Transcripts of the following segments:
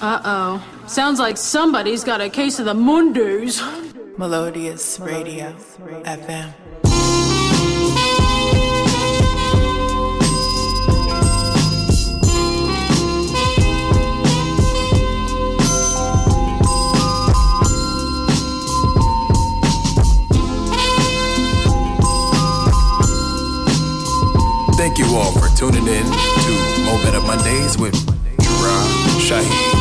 Uh oh. Sounds like somebody's got a case of the Mundus. Melodious Radio FM. Thank you all for tuning in to Mo'Betta Mondays with Jura Shaheed.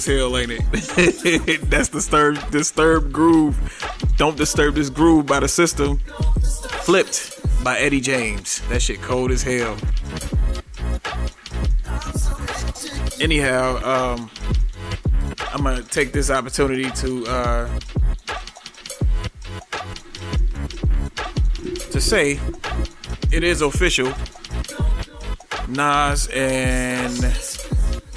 As hell, ain't it? That's disturbed disturbed groove. Don't disturb this groove by the system. Flipped by Eddie James. That shit cold as hell. Anyhow, um, I'm gonna take this opportunity to uh, to say it is official. Nas and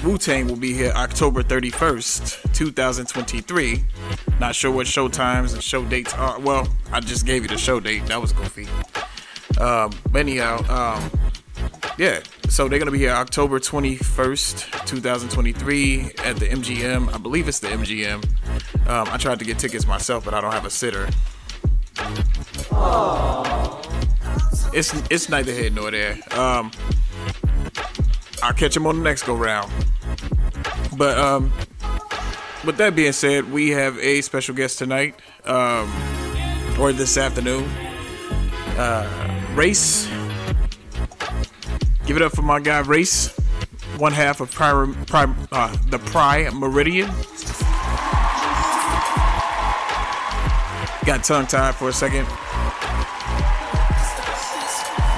Wu Tang will be here October 31st, 2023. Not sure what show times and show dates are. Well, I just gave you the show date. That was goofy. Um, but anyhow, um, yeah. So they're gonna be here October 21st, 2023 at the MGM. I believe it's the MGM. Um, I tried to get tickets myself, but I don't have a sitter. It's it's neither here nor there. Um, I'll catch him on the next go round. But um, with that being said, we have a special guest tonight, um, or this afternoon. Uh, Race. Give it up for my guy Race, one half of uh, the Primeridian. Got tongue tied for a second.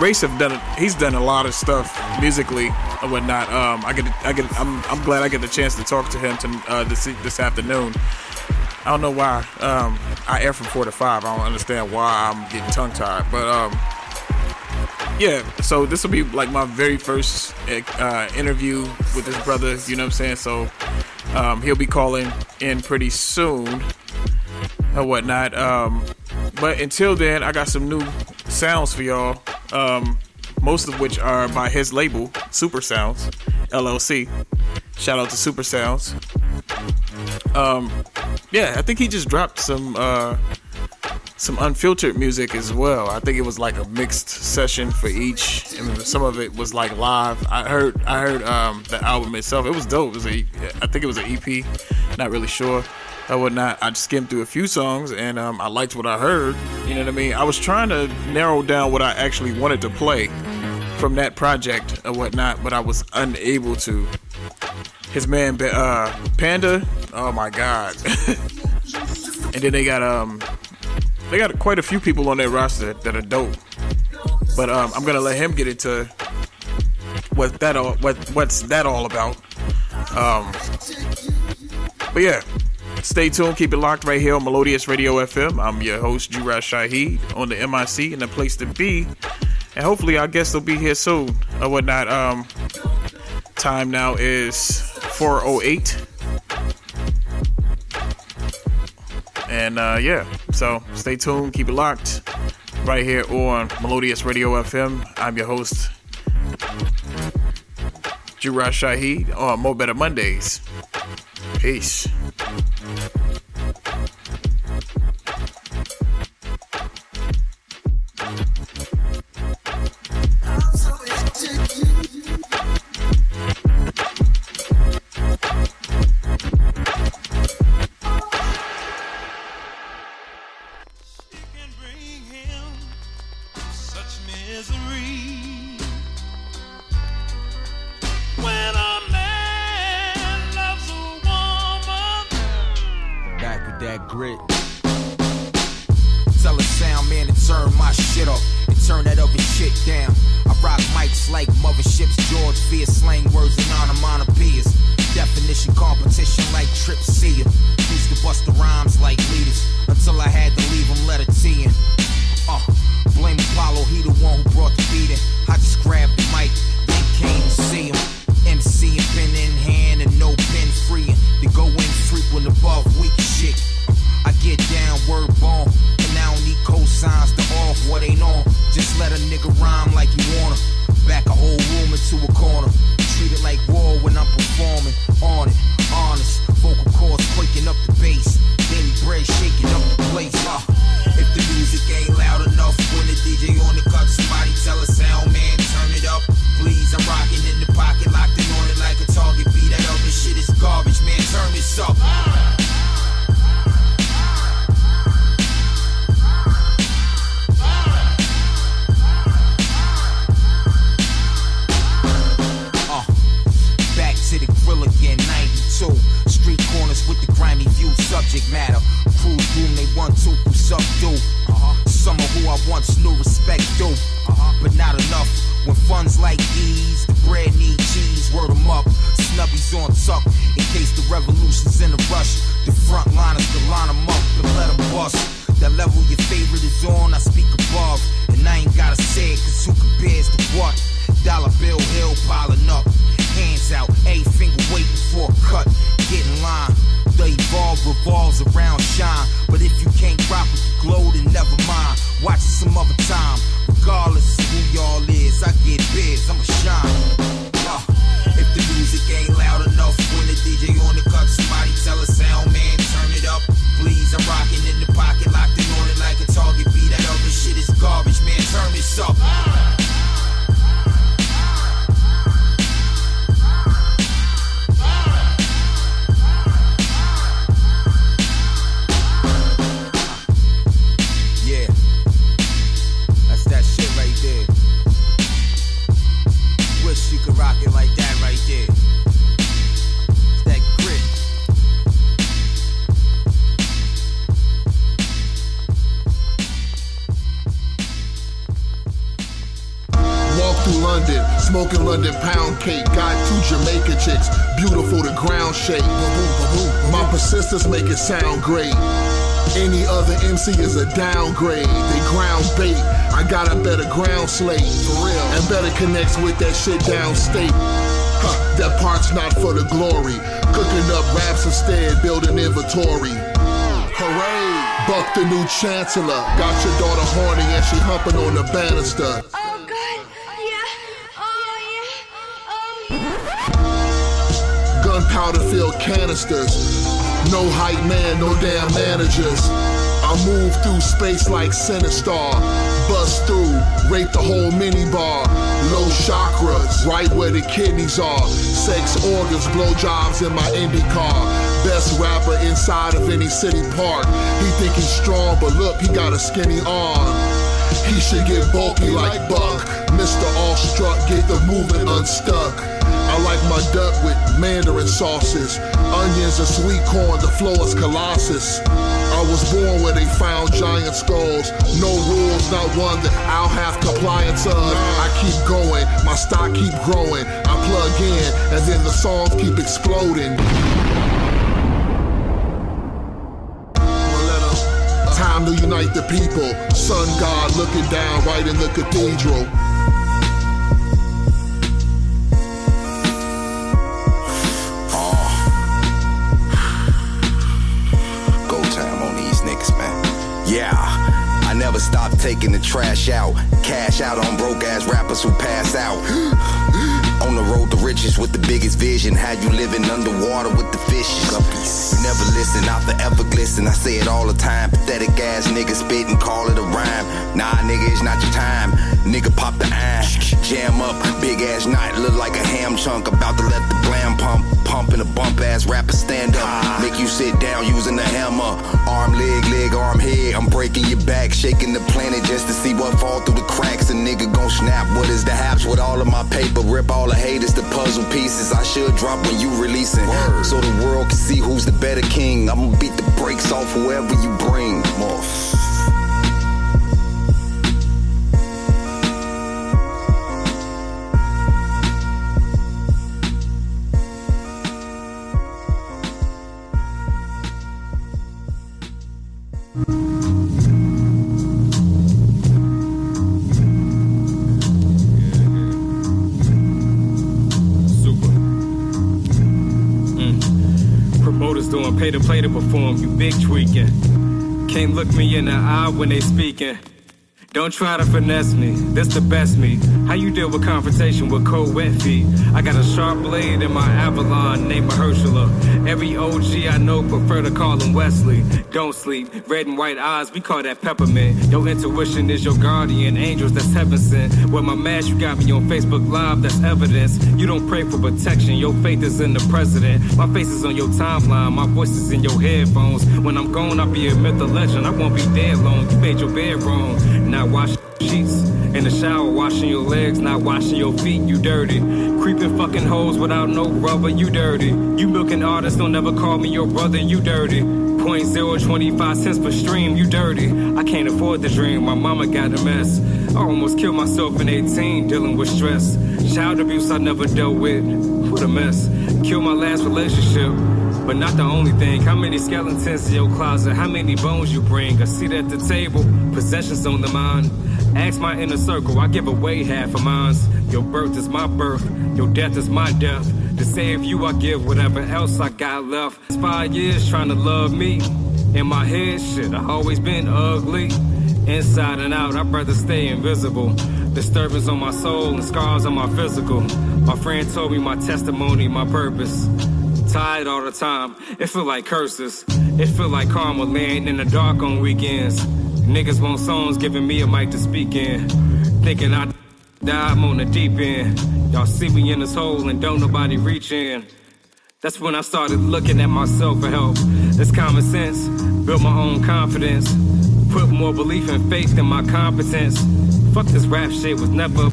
Race have done he's done a lot of stuff musically and whatnot. Um, I get I get I'm I'm glad I get the chance to talk to him to, uh, this this afternoon. I don't know why. Um, I air from four to five. I don't understand why I'm getting tongue tied, but um, yeah. So this will be like my very first uh, interview with this brother. You know what I'm saying? So um, he'll be calling in pretty soon and whatnot. Um, but until then, I got some new sounds for y'all. Um, most of which are by his label, Super Sounds LLC. Shout out to Super Sounds. Um, yeah, I think he just dropped some uh, some unfiltered music as well. I think it was like a mixed session for each, and some of it was like live. I heard I heard um, the album itself. It was dope. It was a I think it was an EP. Not really sure or whatnot. I skimmed through a few songs and um, I liked what I heard. You know what I mean? I was trying to narrow down what I actually wanted to play from that project or whatnot, but I was unable to. His man uh, Panda, oh my god! and then they got um, they got quite a few people on their roster that are dope. But um, I'm gonna let him get into what that all what what's that all about. Um, but yeah, Stay tuned, keep it locked right here on Melodious Radio FM. I'm your host, Jura Shaheed, on the MIC and the place to be. And hopefully our guests will be here soon or whatnot. Um, time now is 408. And uh, yeah, so stay tuned, keep it locked right here on Melodious Radio FM. I'm your host, Jura Shaheed on Mo'Betta Mondays. Peace. Slate. For real. And better connects with that shit downstate. Huh, that part's not for the glory. Cooking up raps instead, building inventory. Hooray! Buck the new chancellor. Got your daughter horny and she humping on the banister. Oh. Oh, yeah. Oh. Yeah. Um. Gunpowder filled canisters. No hype man, no damn managers. I move through space like Sinistar. Bust through, rape the whole minibar. Low chakras, right where the kidneys are. Sex organs, blowjobs in my Indy car. Best rapper inside of any city park. He think he's strong, but look, he got a skinny arm. He should get bulky like Buck. Mr. Awestruck, get the movement unstuck. I like my duck with mandarin sauces, onions and sweet corn, the flow is colossus. Was born where they found giant skulls. No rules, not one that I'll have compliance of. I keep going, my stock keep growing. I plug in, and then the songs keep exploding. Time to unite the people. Sun God looking down right in the cathedral. Stop taking the trash out. Cash out on broke ass rappers who pass out. on the road to riches with the biggest vision. How you living underwater with the fishes. You never listen, I forever glisten. I say it all the time. Pathetic ass nigga spit and call it a rhyme. Nah, nigga, it's not your time. Nigga, pop the iron. Jam up, big ass night. Look like a ham chunk. About to let the blam pump. pump in a bump ass rapper stand up. Make you sit down using the hammer. Arm, leg, leg, arm, head. I'm breaking your back, shaking the planet just to see what fall through the cracks. A nigga gon' snap. What is the haps with all of my paper? Rip all the haters, the puzzle pieces. I should drop when you releasing. So the world can see who's the better king. I'ma beat the brakes off whoever you bring. Morph. Pay to play to perform, you big tweaking. Can't look me in the eye when they speaking. Don't try to finesse me, this the best me. How you deal with confrontation with cold wet feet? I got a sharp blade in my Avalon named Mahershala. Every OG I know prefer to call him Wesley. Don't sleep, red and white eyes, we call that peppermint. Your intuition is your guardian, angels that's heaven sent. With my mask, you got me on Facebook Live, that's evidence. You don't pray for protection, your faith is in the president. My face is on your timeline, my voice is in your headphones. When I'm gone, I'll be a myth, a legend. I won't be dead long. You made your bed wrong. Now sheets in the shower, washing your legs, not washing your feet. You dirty, creeping fucking hoes without no rubber. You dirty. You milking artists, don't ever call me your brother. You dirty. Point zero twenty five cents per stream. You dirty. I can't afford the dream. My mama got a mess. I almost killed myself in 18, dealing with stress. Child abuse I never dealt with. What a mess. Killed my last relationship. But not the only thing. How many skeletons in your closet? How many bones you bring? A seat at the table, possessions on the mind. Ask my inner circle, I give away half of mine. Your birth is my birth, your death is my death. To save you, I give whatever else I got left. It's five years trying to love me. In my head, shit, I always been ugly. Inside and out, I'd rather stay invisible. Disturbance on my soul and scars on my physical. My friend told me my testimony, my purpose tired all the time. It feel like curses. It feel like karma laying in the dark on weekends. Niggas want songs giving me a mic to speak in. Thinking I die, I'm on the deep end. Y'all see me in this hole and don't nobody reach in. That's when I started looking at myself for help. It's common sense, built my own confidence. Put more belief and faith in my competence. Fuck this rap shit was never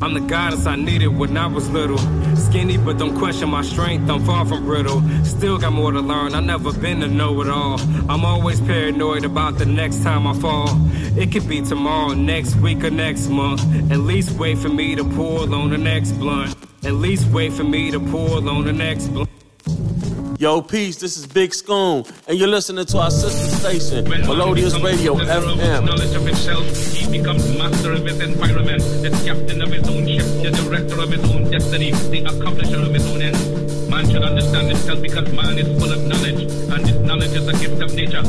I'm the guidance I needed when I was little. Skinny, but don't question my strength. I'm far from brittle. Still got more to learn. I never been to know it all. I'm always paranoid about the next time I fall. It could be tomorrow, next week, or next month. At least wait for me to pull on the next blunt. At least wait for me to pull on the next blunt. Yo, peace, this is Big Scoon, and you're listening to our sister station, Melodious Radio FM. Knowledge of himself, he becomes master of his environment, the captain of his own ship, the director of his own destiny, the accomplisher of his own end. Man should understand because man is full of knowledge, and this knowledge is a gift of nature.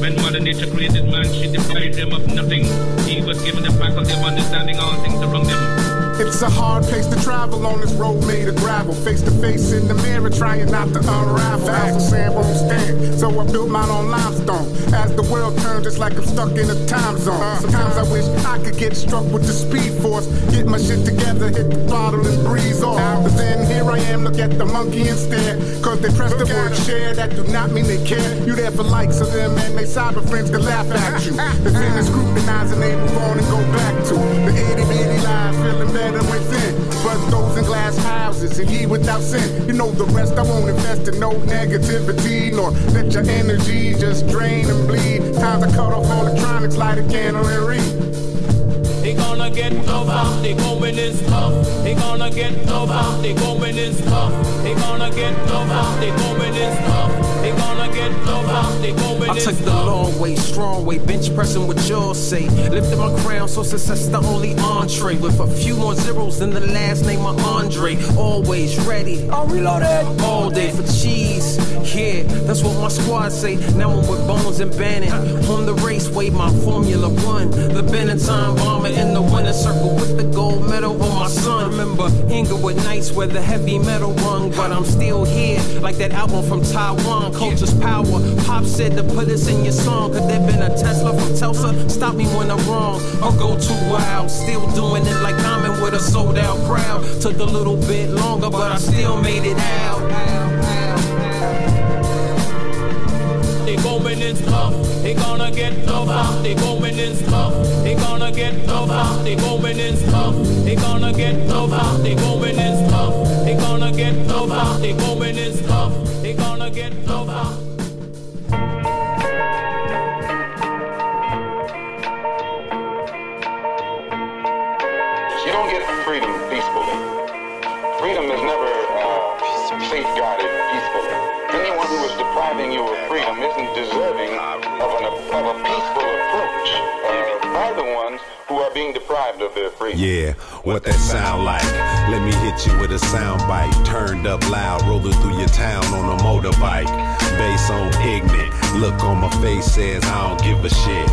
When Mother Nature created man, she deprived him of nothing. He was given the faculty of understanding all things around him. It's a hard place to travel on this road made of gravel. Face to face in the mirror, trying not to unravel. As a sand won't stand, so I built mine on limestone. As the world turns, it's like I'm stuck in a time zone. Sometimes I wish I could get struck with the speed force, get my shit together, hit the throttle and breeze off. But then here I am, look at the monkey instead. Cause they press the word share, that do not mean they care. You there for likes of them, and they cyber friends can laugh at you. The fin is scrutinized and they move on and go back to the itty bitty lies, feeling better within. But those in glass houses and ye without sin. You know the rest, I won't invest in no negativity, nor let your energy just drain and bleed. Time to cut off electronics, light a candle and read. They gonna get tougher, they going is tough. They gonna get tougher, they going is tough. They gonna get tougher, they going is tough. They gonna get tougher, they going I took the long way, strong way, bench pressing what y'all say. Lifted my crown, so success the only entree. With a few more zeros than the last name of Andre. Always ready. I'm reloaded. All day for cheese. Yeah, that's what my squad say. Now I'm with Bones and Bannon. On the raceway, my Formula One. The Benetton bomber in the winner circle with the gold medal my son. Remember Inglewood nights where the heavy metal rung, but I'm still here. Like that album from Taiwan, Culture's Power. Pop said to put us in your song. Could there been a Tesla from Tulsa? Stop me when I'm wrong. Or go too wild. Still doing it like I'm in with a sold out crowd. Took a little bit longer, but I still made it out. Is tough. They gonna get tougher. They going is tough. They gonna get tougher. They going is tough. They gonna get tougher. They going is tough. They gonna get tougher. They going is tough. They gonna get tougher. You don't get freedom peacefully. Freedom is never uh, safeguarded depriving you of freedom isn't deserving of, an, of a peaceful approach. By the ones who are being deprived of their freedom. Yeah, what that sound like? Let me hit you with a sound bite. Turned up loud, rolling through your town on a motorbike. Bass on ignorant. Look on my face says I don't give a shit.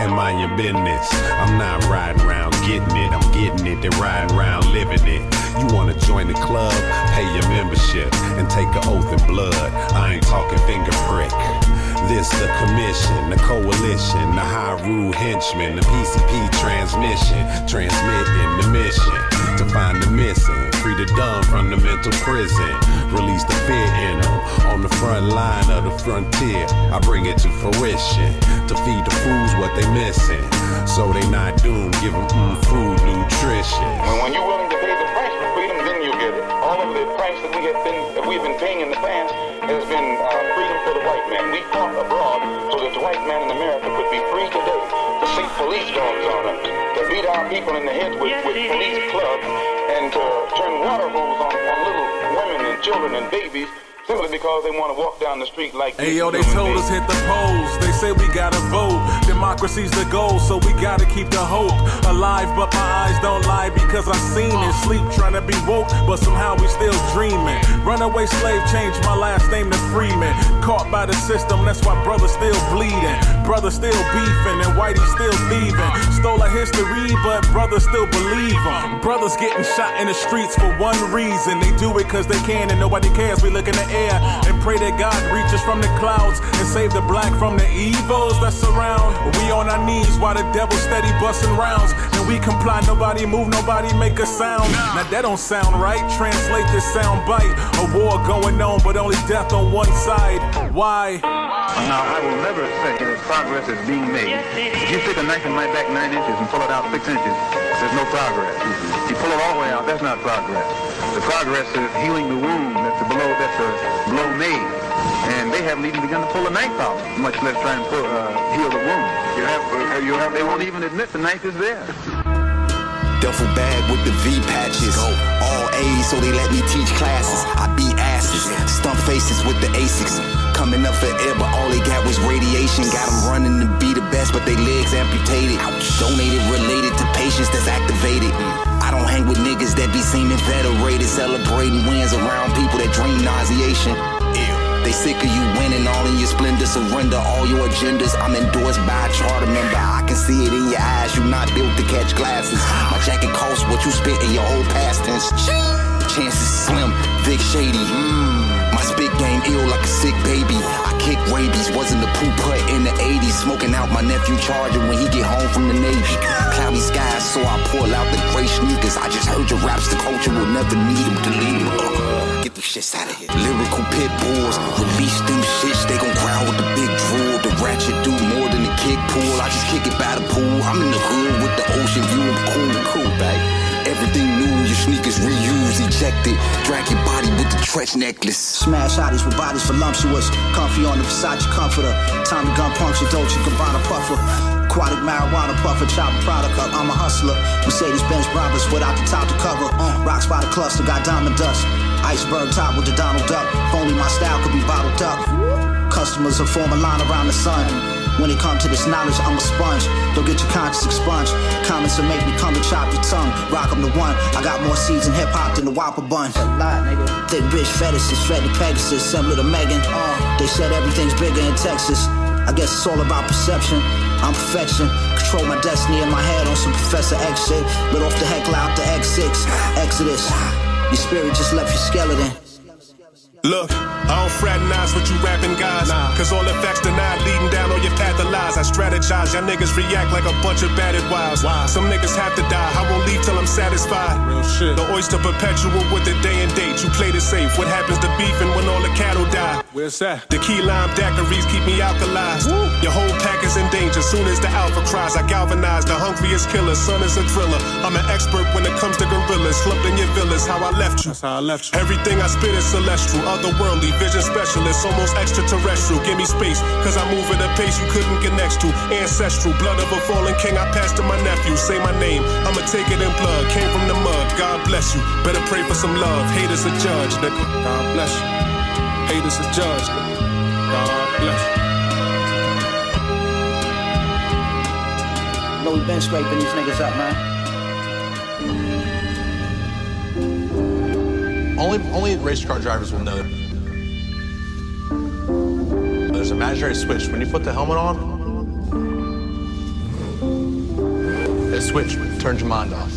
Am I your business? I'm not riding around getting it. I'm getting it, They're riding around living it. You wanna join the club? Pay your membership and take an oath in blood. I ain't talking finger prick. This the commission, the coalition, the high rule henchmen, the PCP transmission, transmitting the mission find the missing, free the dumb from the mental prison, release the fear in them on the front line of the frontier. I bring it to fruition to feed the fools what they missing, so they not doomed. Give them mm, food nutrition. When, when you're willing to pay the price for freedom, then you get it. All of the price that we have been that we've been paying in the past has been uh, freedom for the white man. We fought abroad so that the white man in America could be free today to see police dogs on us, beat our people in the head with, with police clubs, and to turn water hose on, on little women and children and babies simply because they want to walk down the street like Hey yo, they told us hit the polls. They say we gotta vote. Democracy's the goal, so we gotta keep the hope alive. But my eyes don't lie because I've seen it. Sleep trying to be woke, but somehow we still dreaming. Runaway slave changed my last name to Freeman. Caught by the system, that's why brothers still bleeding. Brothers still beefing and whitey still thieving. Stole a history, but brothers still believe 'em. Brothers getting shot in the streets for one reason. They do it cause they can and nobody cares. We look in the air and pray that God reaches from the clouds and save the black from the evils that around. We on our knees while the devil steady busting rounds. And we comply, nobody move, nobody make a sound. Now that don't sound right. Translate this sound bite. A war going on, but only death on one side. Why? Now, I will never say that progress is being made. If you stick a knife in my back nine inches and pull it out six inches, there's no progress. If you pull it all the way out, that's not progress. The progress is healing the wound that's a blow, that's a blow made. And they haven't even begun to pull a knife out, much less try and pull, uh, heal the wound. You have, uh, you have, they won't even admit the knife is there. Duffel bag with the V patches. All A's, so they let me teach classes. I beat asses, stump faces with the ASICs. Coming up for air, but all they got was radiation. Got them running to be the best, but they legs amputated. Donated related to patients that's activated. I don't hang with niggas that be seeming federated, celebrating wins around people that dream nauseation. They sick of you winning all in your splendor, surrender all your agendas. I'm endorsed by a charter member. I can see it in your eyes. You're not built to catch glasses. My jacket costs what you spent in your old past tense. Chances slim, Vic Shady. Mm. My spit game ill like a sick baby. I kick rabies, wasn't a poo putt in the 80s. Smoking out my nephew Charger when he get home from the Navy. Cloudy skies, so I pull out the gray sneakers. I just heard your raps, the culture will never need them to lead them. Get the shits out of here. Lyrical pit bulls, release them shits, they gon' growl with the big drool. The ratchet do more than the kick pool. I just kick it by the pool. I'm in the hood with the ocean view. I'm cool, cool, back. Everything new, your sneakers reused, ejected. Drag your body with the trench necklace. Smash hotties with bodies voluptuous. Comfy on the Versace comforter. Tommy gun puncture, Dolce Gabbana puffer. Aquatic marijuana puffer, chopper product up. I'm a hustler. Mercedes Benz Brabus without the top to cover. Uh, rocks by the cluster, got diamond dust. Iceberg top with the Donald Duck. If only my style could be bottled up. Customers will form a line around the sun. When it comes to this knowledge, I'm a sponge. Don't get your conscience expunged. Comments will make me come and chop your tongue. Rock, I'm the one. I got more seeds in hip hop than the Whopper bun. Thick bitch fetishes, fed to Pegasus, similar to Megan. They said everything's bigger in Texas. I guess it's all about perception. I'm perfection. Control my destiny in my head on some Professor X shit. Lit off the heckler out the X6. Exodus. Your spirit just left your skeleton. Look, I don't fraternize with you rapping guys. Cause all the facts denied leading down on your path of lies. I strategize, y'all niggas react like a bunch of batted wives. Some niggas have to die, I won't leave till I'm satisfied. Real shit. The oyster perpetual with the day and date. You played it safe. What happens to beefing when all the cattle die? Where's that? The key lime daiquiris keep me alkalized. Your whole pack is in danger soon as the alpha cries. I galvanize the hungriest killer. Son is a thriller. I'm an expert when it comes to gorillas. Slumped in your villas, how I left you. That's how I left you. Everything I spit is celestial, otherworldly, vision specialist, almost extraterrestrial. Give me space, cause I move at a pace you couldn't get next to. Ancestral, blood of a fallen king, I passed to my nephew. Say my name, I'ma take it in blood. Came from the mud, God bless you. Better pray for some love. Haters a judge, nigga. God bless you. Haters a judge, nigga. God bless you. No know we been scraping these niggas up, man. Only only race car drivers will know. There's a imaginary switch. When you put the helmet on, that switch turns your mind off.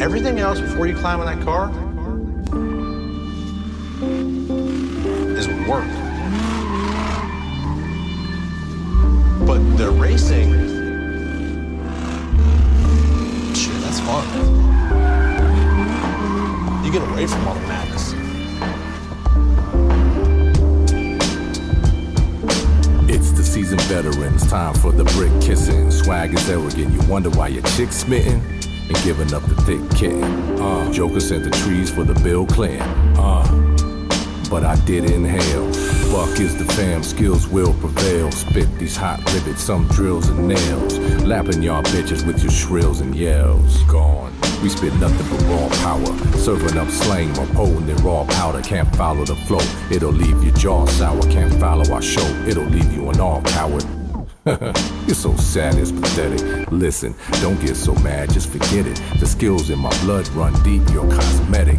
Everything else before you climb in that car is work. But the racing, shit, that's fun. You get away from all the madness. It's the seasoned veterans, time for the brick kissing. Swag is arrogant, you wonder why your chick's smitten and giving up the thick kitten. Uh, Joker sent the trees for the Bill Clinton. Uh, but I did inhale. Buck is the fam, skills will prevail. Spit these hot rivets, some drills and nails. Lapping y'all bitches with your shrills and yells. Gone. We spit nothing but raw power. Serving up slang or potent raw powder. Can't follow the flow, it'll leave your jaw sour. Can't follow our show, it'll leave you an all coward. You're so sad, it's pathetic. Listen, don't get so mad, just forget it. The skills in my blood run deep, you're cosmetic.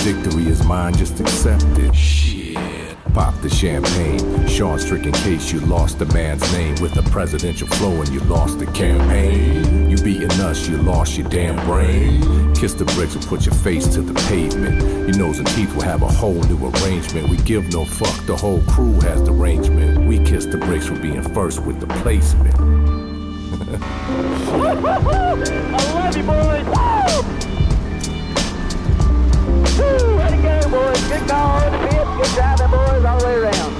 Victory is mine, just accept it. Shit. Pop the champagne. Sean Strick in case you lost the man's name with a presidential flow and you lost the campaign. You beating us, you lost your damn brain. Kiss the bricks and put your face to the pavement. Your nose and teeth will have a whole new arrangement. We give no fuck, the whole crew has the arrangement. We kiss the bricks for being first with the placement. I love you, boys. Woo! Woo! Go, boys. Good call on the pit. Good driving, boys, all the way around.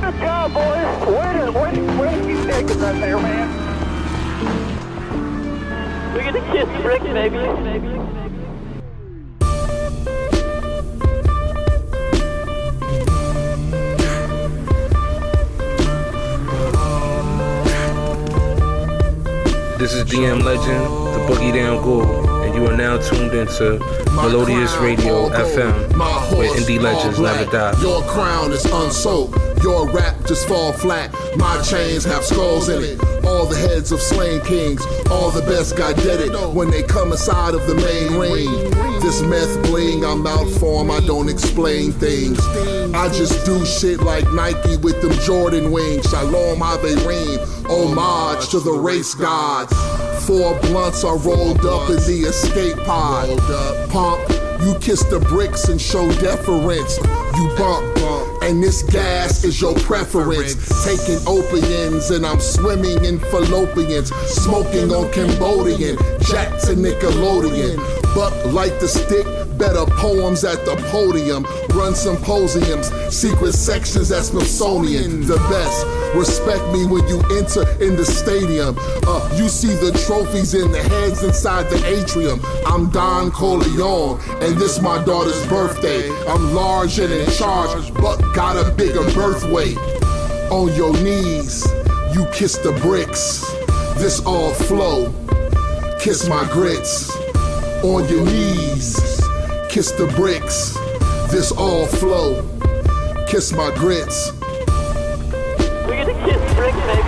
Good job, boys. Way to, way to, way to keep taking up there, man. We're gonna kiss the bricks, baby. This is DM Legend, Boogie Down Ghoul, and you are now tuned into Melodious Radio FM, where indie legends never die. Your crown is unsoaked. Your rap just fall flat. My chains have skulls in it. All the heads of slain kings, all the best got it when they come inside of the main ring. This meth bling, I'm out for 'em, I don't explain things. I just do shit like Nike with them Jordan wings. Shalom Averim, homage to the race gods. Four blunts are rolled up in the escape pod. Pump, you kiss the bricks and show deference. You bump, and this gas is your preference. Taking opiates and I'm swimming in fallopians. Smoking on Cambodian, Jack to Nickelodeon. Buck like the stick, better poems at the podium. Run symposiums, secret sections at Smithsonian. The best. Respect me when you enter in the stadium. Uh, you see the trophies in the heads inside the atrium. I'm Don Corleone, and this my daughter's birthday. I'm large and in charge, but got a bigger birth weight. On your knees, you kiss the bricks. This all flow. Kiss my grits. On your knees, kiss the bricks. This all flow. Kiss my grits. We're gonna kiss bricks,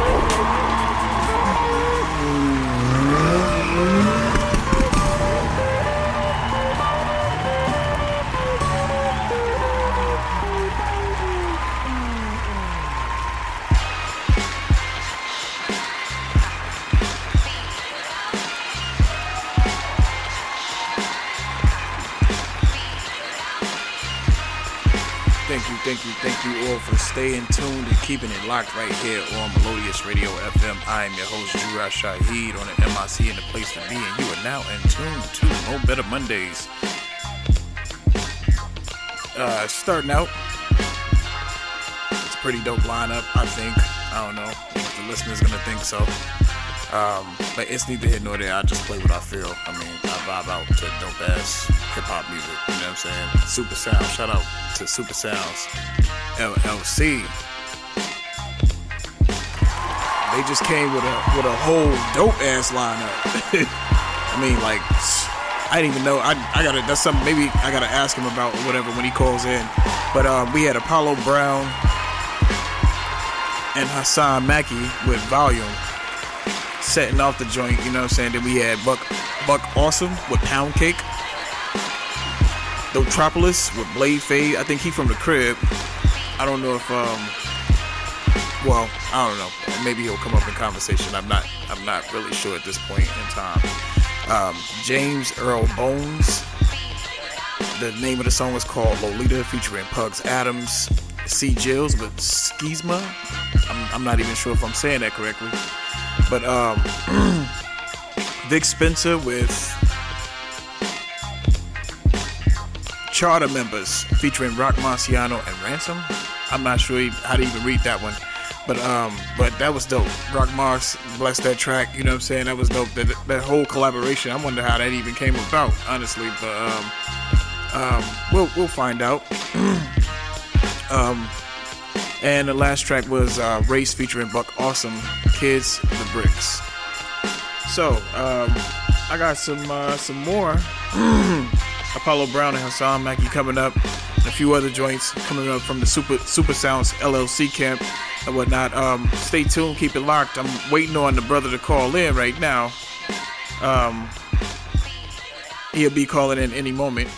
for staying tuned and keeping it locked right here on Melodious Radio FM. I am your host, Jura Shaheed on the MIC and the place to be, and you are now in tune to Mo'Betta Mondays. Uh, starting out, it's pretty dope lineup, I think. I don't know if the listener's gonna think so. Um, but it's neither here nor there. I just play what I feel. I mean, vibe out to dope ass hip hop music. You know what I'm saying? Super Sound. Shout out to Super Sounds LLC. They just came with a with a whole dope ass lineup. I mean, like I didn't even know. I, I gotta. That's something. Maybe I gotta ask him about or whatever when he calls in. But um, we had Apollo Brown and Hassaan Mackey with Volume setting off the joint. You know what I'm saying? Then we had Buck Buck Awesome with Pound Cake. Dotropolis with Blade Fade. I think he from the crib. I don't know if um. Well, I don't know. Maybe he'll come up in conversation. I'm not. I'm not really sure at this point in time. Um, James Earl Bones. The name of the song was called Lolita, featuring Pugs Adams, C. Jills with Schizma. I'm, I'm not even sure if I'm saying that correctly. But um, Vic Spencer with Charter members featuring Roc Marciano and Ransom. I'm not sure how to even read that one. But um, but that was dope. Rock Mars blessed that track. You know what I'm saying? That was dope. That that whole collaboration. I wonder how that even came about, honestly. But um, um, we'll we'll find out. um, and the last track was uh, Race featuring Buck Awesome, Kiss the Bricks. So um, I got some uh, some more. Apollo Brown and Hassaan Mackey coming up, a few other joints coming up from the Super Super Sounds LLC camp and whatnot. Um, stay tuned, keep it locked. I'm waiting on the brother to call in right now. Um, he'll be calling in any moment.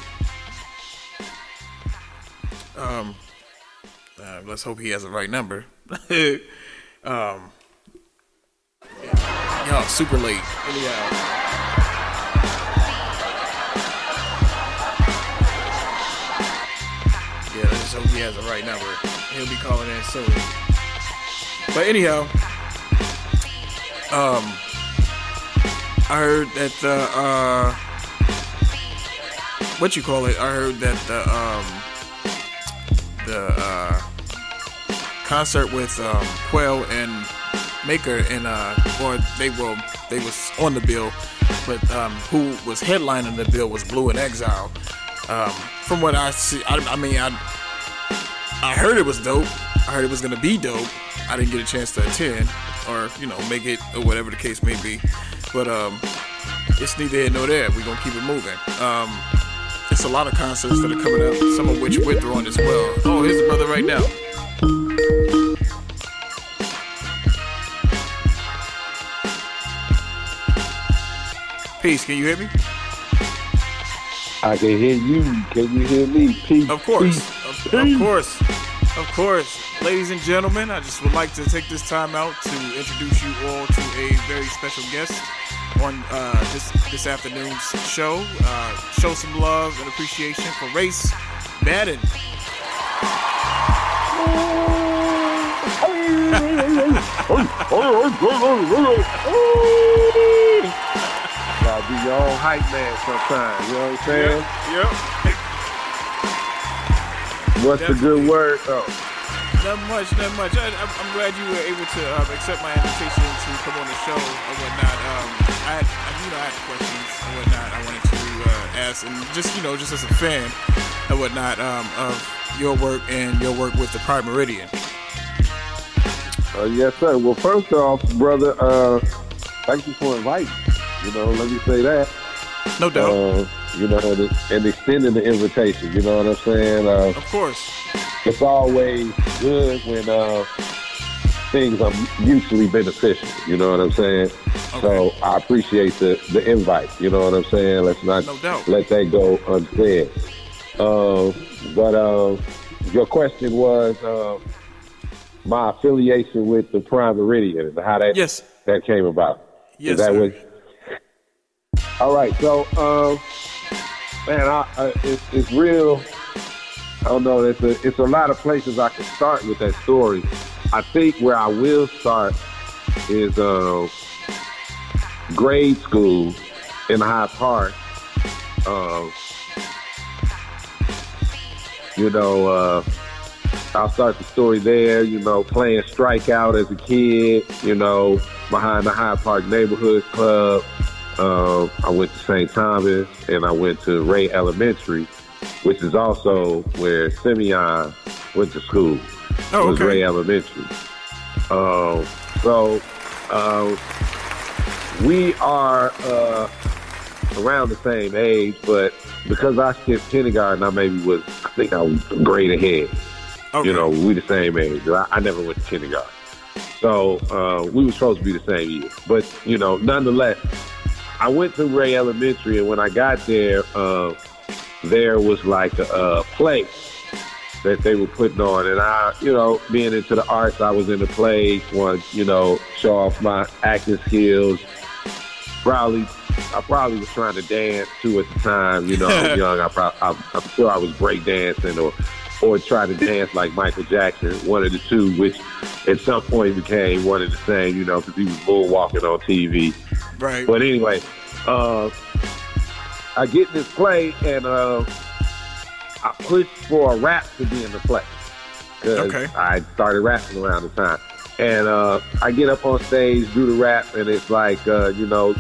Um, uh, let's hope he has the right number. um, y'all super late. Just hope he has the right number. He'll be calling in soon. But anyhow, um, I heard that the uh, what you call it? I heard that the um, the uh, concert with um, Quell and Maker and uh, or they were they was on the bill, but um, who was headlining the bill was Blu & Exile. Um, from what I see, I, I mean, I I heard it was dope. I heard it was gonna be dope. I didn't get a chance to attend or you know make it or whatever the case may be. But um, it's neither here nor there. We're gonna keep it moving. Um, it's a lot of concerts that are coming up, some of which we're throwing as well. Oh, here's the brother right now. Peace, can you hear me? I can hear you. Can you hear me? Peace. Of course. Peace. Of, of course. Of course. Ladies and gentlemen, I just would like to take this time out to introduce you all to a very special guest on uh, this this afternoon's show. Uh, show some love and appreciation for Race Bannon. Be your own hype man sometimes. You know what I'm saying? Yep. What's the good word? Oh. Not much, not much. I, I'm, I'm glad you were able to um, accept my invitation to come on the show and whatnot. Um, I had, you know, I had questions and whatnot. I wanted to uh, ask, and just you know, just as a fan and whatnot um, of your work and your work with the Primeridian. Uh, yes, sir. Well, first off, brother, uh, thank you for inviting. You know, let me say that. No doubt. Uh, you know, and extending the invitation. You know what I'm saying? Uh, Of course. it's always good when uh, things are mutually beneficial. You know what I'm saying? Okay. So I appreciate the, the invite. You know what I'm saying? Let's not No doubt. let that go unsaid. Uh, but uh, your question was uh, my affiliation with the Primeridian and how that Yes. that came about. Yes, Is that sir. what? All right. So, um, man, I, I, it's, it's real. I don't know. It's a it's a lot of places I can start with that story. I think where I will start is uh, grade school in Hyde Park. Uh, you know, uh, I'll start the story there. You know, playing strikeout as a kid. You know, behind the Hyde Park Neighborhood Club. Uh, I went to St. Thomas and I went to Ray Elementary, which is also where Simeon went to school. Oh, it was okay. Ray Elementary. Uh, so uh, we are uh, around the same age, but because I skipped kindergarten, I maybe was, I think I was a grade ahead. Okay. You know, we the same age. I, I never went to kindergarten. So uh, we were supposed to be the same year. But, you know, nonetheless, I went to Ray Elementary, and when I got there, uh, there was like a, a play that they were putting on. And I, you know, being into the arts, I was in the plays, wanted, you know, show off my acting skills. Probably, I probably was trying to dance too at the time. You know, I was young. I probably, I'm, I'm sure I was break dancing or, or try to dance like Michael Jackson, one of the two, which at some point became one of the same, you know, because he was bullwalking on TV. Right. But anyway, uh, I get this play and uh, I push for a rap to be in the play. 'Cause Okay. I started rapping around the time. And uh, I get up on stage, do the rap, and it's like, uh, you know,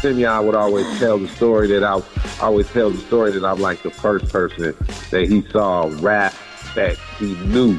Simeon would always tell the story that I always tell the story that I'm like the first person that he saw rap that he knew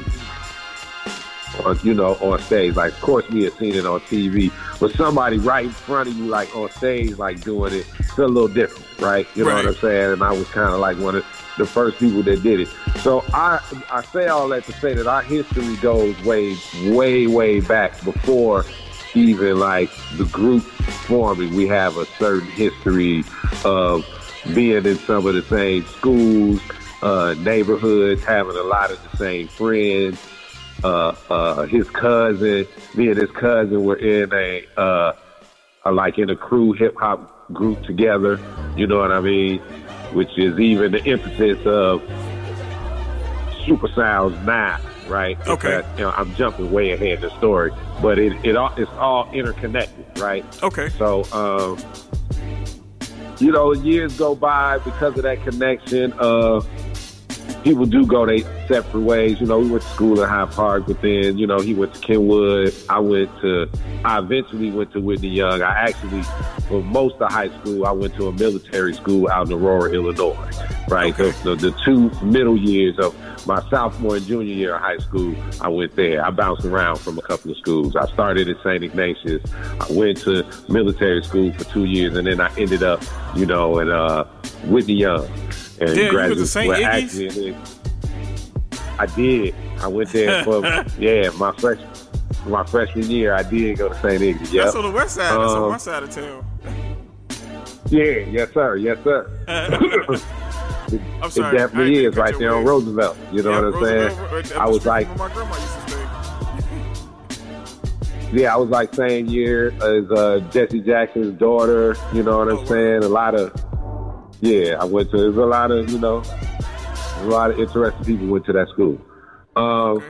on you know on stage. Like, of course, we had seen it on TV, but somebody right in front of you, like on stage, like doing it, it's a little different, right? You know what I'm saying? And I was kind of like one of the first people that did it. So I I say all that to say that our history goes way way way back before even like the group forming. We have a certain history of being in some of the same schools, uh, neighborhoods, having a lot of the same friends uh, uh, his cousin, me and his cousin were in a, uh, like in a crew hip hop group together. You know what I mean? Which is even the impetus of Super Sounds now, right? Okay. you know, I'm jumping way ahead in the story, but it, it all, it's all interconnected, right? Okay. So, um, you know, years go by because of that connection. Uh, people do go their separate ways. You know, we went to school in Hyde Park, but then, you know, he went to Kenwood. I went to, I eventually went to Whitney Young. I actually, for most of high school, I went to a military school out in Aurora, Illinois, right? The, the, the two middle years of my sophomore and junior year of high school, I went there. I bounced around from a couple of schools. I started at St. Ignatius. I went to military school for two years, and then I ended up, you know, at uh, Whitney Young. And Damn, you went to graduate- St. well, actually, I did. I went there for yeah, my fresh my freshman year. I did go to St. Iggy. Yep. That's on the west side. That's on Um, my side of town. Yeah, yes sir, yes sir. it, I'm sorry, I definitely is right there on. Roosevelt. You know Yeah, what I'm Roosevelt, saying? right I was like, my grandma used to stay. yeah, I was like same year as uh, Jesse Jackson's daughter. You know what Oh, I'm saying? A lot of yeah, I went to. There's a lot of you know, a lot of interesting people went to that school. Um,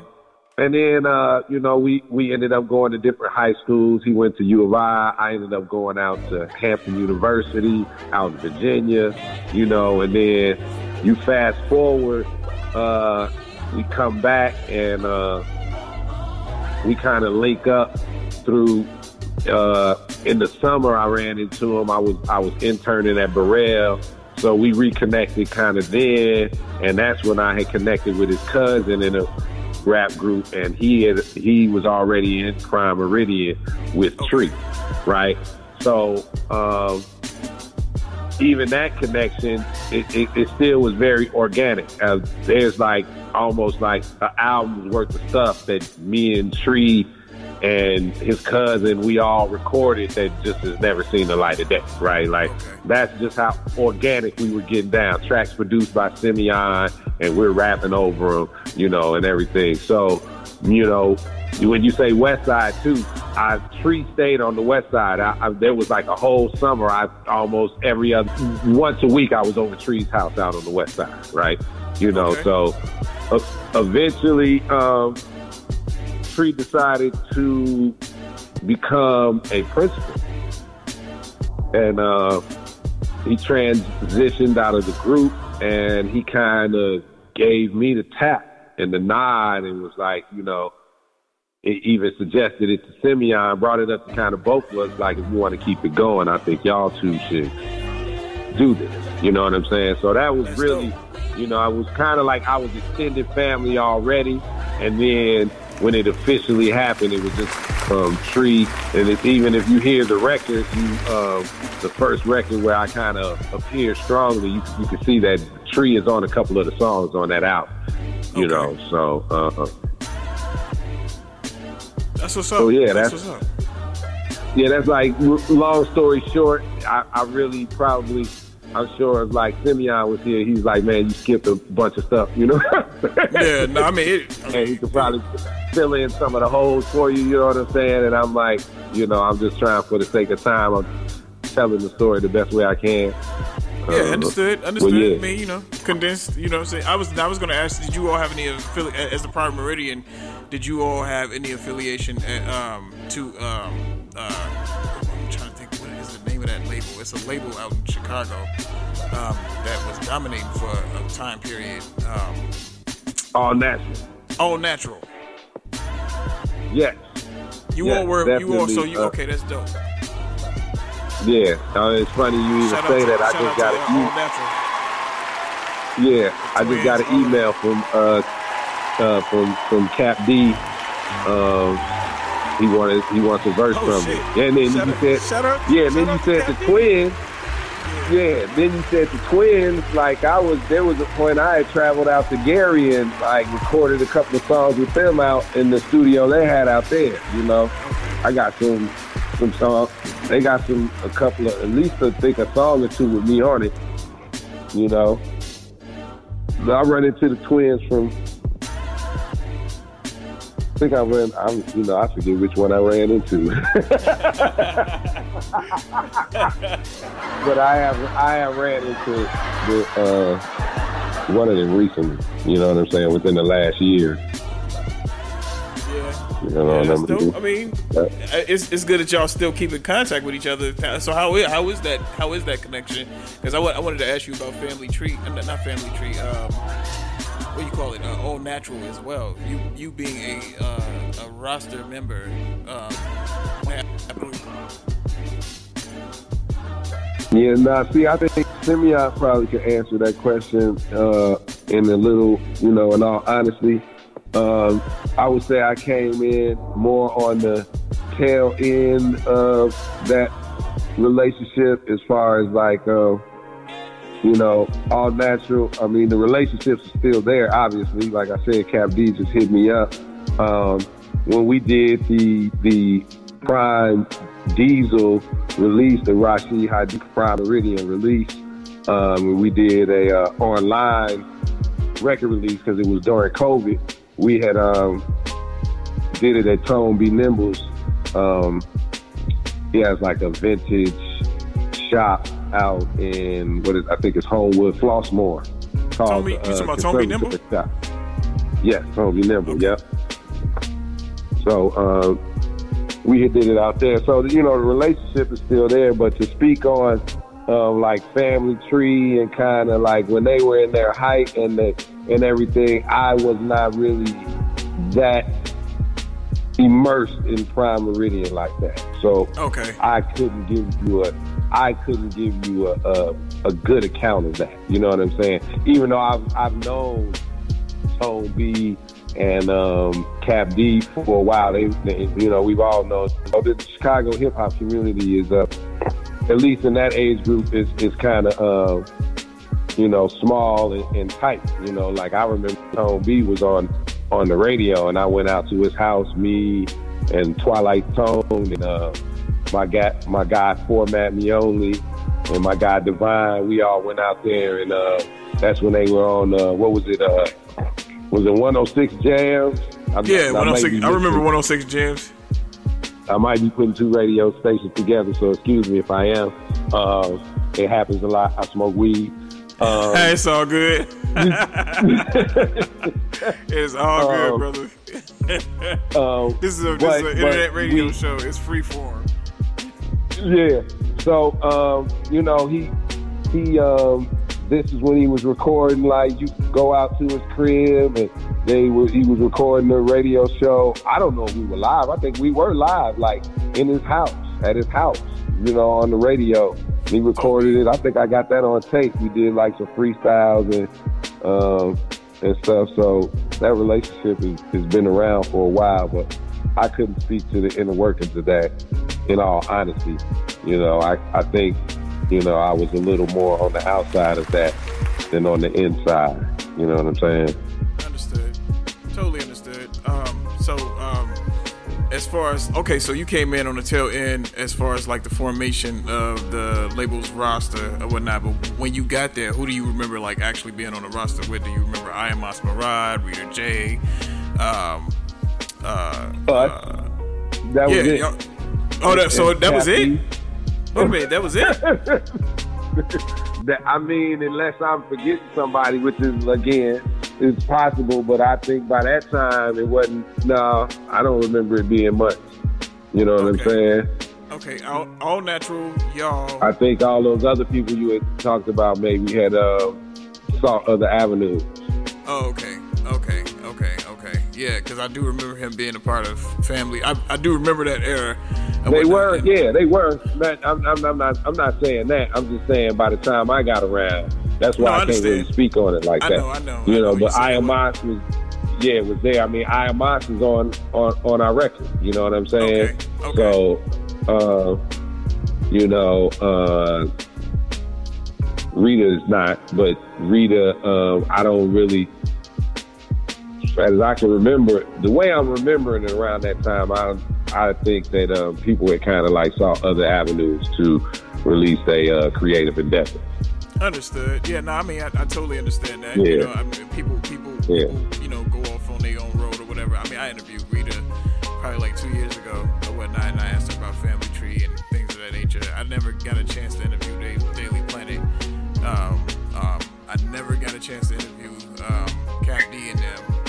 And then uh, you know we we ended up going to different high schools. He went to U of I. I ended up going out to Hampton University out in Virginia. You know, and then you fast forward, uh, we come back and uh, we kind of link up through uh, in the summer I ran into him. I was I was interning at Burrell. So we reconnected kind of then, and that's when I had connected with his cousin in a rap group, and he had he was already in Primeridian with Tree, right? So um, even that connection, it, it, it still was very organic. Uh, there's like almost like an album's worth of stuff that me and Tree and his cousin, we all recorded that just has never seen the light of day, right? Like that's just how organic we were getting down. Tracks produced by Simeon, and we're rapping over them, you know, and everything. So, you know, when you say West Side too, I Tree stayed on the West Side. I, I, there was like a whole summer. I almost every other once a week I was over Tree's house out on the West Side, right? You know, so uh, eventually. um Tree decided to become a principal. And uh, he transitioned out of the group and he kind of gave me the tap and the nod and was like, you know, it even suggested it to Simeon, brought it up to kind of both of us, like, if you want to keep it going, I think y'all two should do this. You know what I'm saying? So that was really, you know, I was kind of like I was extended family already. And then when it officially happened, it was just um, Tree. And it's even if you hear the record, you uh, the first record where I kind of appear strongly, you, you can see that Tree is on a couple of the songs on that album. You know, so uh, That's what's up. So, yeah, that's, that's- what's up. yeah, that's like long story short. I, I really probably. I'm sure if like Simeon was here, he's like, man, you skipped a bunch of stuff, you know? Yeah, no, I mean, it, and he could probably fill in some of the holes for you. You know what I'm saying? And I'm like, you know, I'm just trying for the sake of time. I'm telling the story the best way I can. Yeah, Uh, understood. well, Understood. yeah. I mean, you know, condensed. You know, what I'm saying I was. I was going to ask, did you all have any affili- as the Primeridian? Did you all have any affiliation uh, um, to? Um, uh, I'm trying to think. What is the name of that label? It's a label out in Chicago um, that was dominating for a time period. Um, All natural. all natural. Yes. You Yes, all were. You all. So you uh, okay? That's dope. Yeah. Uh, it's funny you even Shout out say to- that. I just got an email. Yeah, I just got an email from uh, uh, from from Cap D. Um, he wanted he wants a verse Oh, from me. And then Shout you said out- yeah, and then you said the twins. Yeah, then you said the twins. Like I was, there was a point I had traveled out to Gary and like recorded a couple of songs with them out in the studio they had out there. You know, I got some some songs. They got some a couple of at least I think a song or two with me on it. You know, I run into the twins from. I think I ran. I'm, you know, I forget which one I ran into. but I have, I have ran into the uh, one of them recently. You know what I'm saying? Within the last year. Yeah. You know, Yeah, dope. I mean, uh, it's, it's good that y'all still keep in contact with each other. So how is how is that how is that connection? Because I I wanted to ask you about Family Tree, uh, not Family Tree. Um, what you call it? Uh, All Natural as well. You you being a uh, a roster member. Um, Yeah, nah, see, I think Simeon probably could answer that question uh, in a little, you know, in all honesty. Um, I would say I came in more on the tail end of that relationship as far as like, uh, you know, all natural. I mean, the relationships are still there, obviously. Like I said, Cap D just hit me up. Um, when we did the the Prime Diesel release, the Rashid Hadi Primeridian release, um, we did a uh, online record release because it was during COVID. We had um, did it at Tone B Nimbles. Um, he has like a vintage shop out in what is I think it's Homewood, Flossmore. Called, B- you talking about B Nimble? Shop. Yes, B Nimble. Yep. So uh, we did it out there. So you know the relationship is still there, but to speak on um, like family tree and kind of like when they were in their height and the and everything, I was not really that immersed in Primeridian like that. So Okay. I couldn't give you a I couldn't give you a, a a good account of that. You know what I'm saying? Even though I've I've known Tone B and um, Cap D for a while. They, they you know, we've all known oh, the Chicago hip hop community is uh, at least in that age group is is kind of uh, you know small and, and tight. You know, like I remember Tone B was on on the radio, and I went out to his house, me and Twilight Tone and uh, my guy my guy Format Meoli and my guy Divine. We all went out there, and uh, that's when they were on uh, what was it? Uh, was it 106 Jams? I'm- yeah, I 106. be I remember 106 Jams. I might be putting two radio stations together, so excuse me if I am. Uh, it happens a lot. I smoke weed. Um, hey, it's all good. it's all good, Um, brother. um, this is a this but- is an internet radio we- show. It's free form. Yeah. So, um, you know, he he um this is when he was recording like you go out to his crib and they were he was recording the radio show. I don't know if we were live. I think we were live, like in his house, at his house, you know, on the radio. He recorded it. I think I got that on tape. We did like some freestyles and um and stuff. So that relationship has, has been around for a while, but I couldn't speak to the inner workings of that. In all honesty, you know, I I think you know I was a little more on the outside of that than on the inside. You know what I'm saying? Understood. Totally as far as okay, so you came in on the tail end as far as like the formation of the label's roster or whatnot. But when you got there, who do you remember like actually being on the roster with? Do you remember Iomos Marad, Rita J? Um, uh, uh, That was yeah, it. Oh, that, so that was it. Wait a minute, that was it. that I mean, unless I'm forgetting somebody, which is again is possible, but I think by that time it wasn't. No, I don't remember it being much. You know what I'm saying? Okay, all, all natural, y'all. I think all those other people you had talked about maybe had uh, sought other avenues. Oh, okay, okay, okay, okay. Yeah, because I do remember him being a part of family. I, I do remember that era. They were, yeah, they were. Not, I'm, I'm, I'm not, I'm not saying that. I'm just saying by the time I got around, that's why No, I I, can't really speak on it like I that. know, I know, You I know, know, but said I it am was- yeah, was there. I mean, Iomos is on, on, on our record. You know what I'm saying? Okay. So, uh, you know, uh, Rita is not, but Rita, um, I don't really, as I can remember, it, the way I'm remembering it around that time, I I think that um, people had kind of like saw other avenues to release a uh, creative endeavor. Understood. Yeah, no, I mean, I, I totally understand that. You Yeah. know, I mean, people, people, Yeah. people, you know, go off on their own road or whatever. I mean, I interviewed Rita probably like two years ago or whatnot, and I asked her about Family Tree and things of that nature. I never got a chance to interview Da- Daily Planet. Um, um, I never got a chance to interview um, Cap D and them.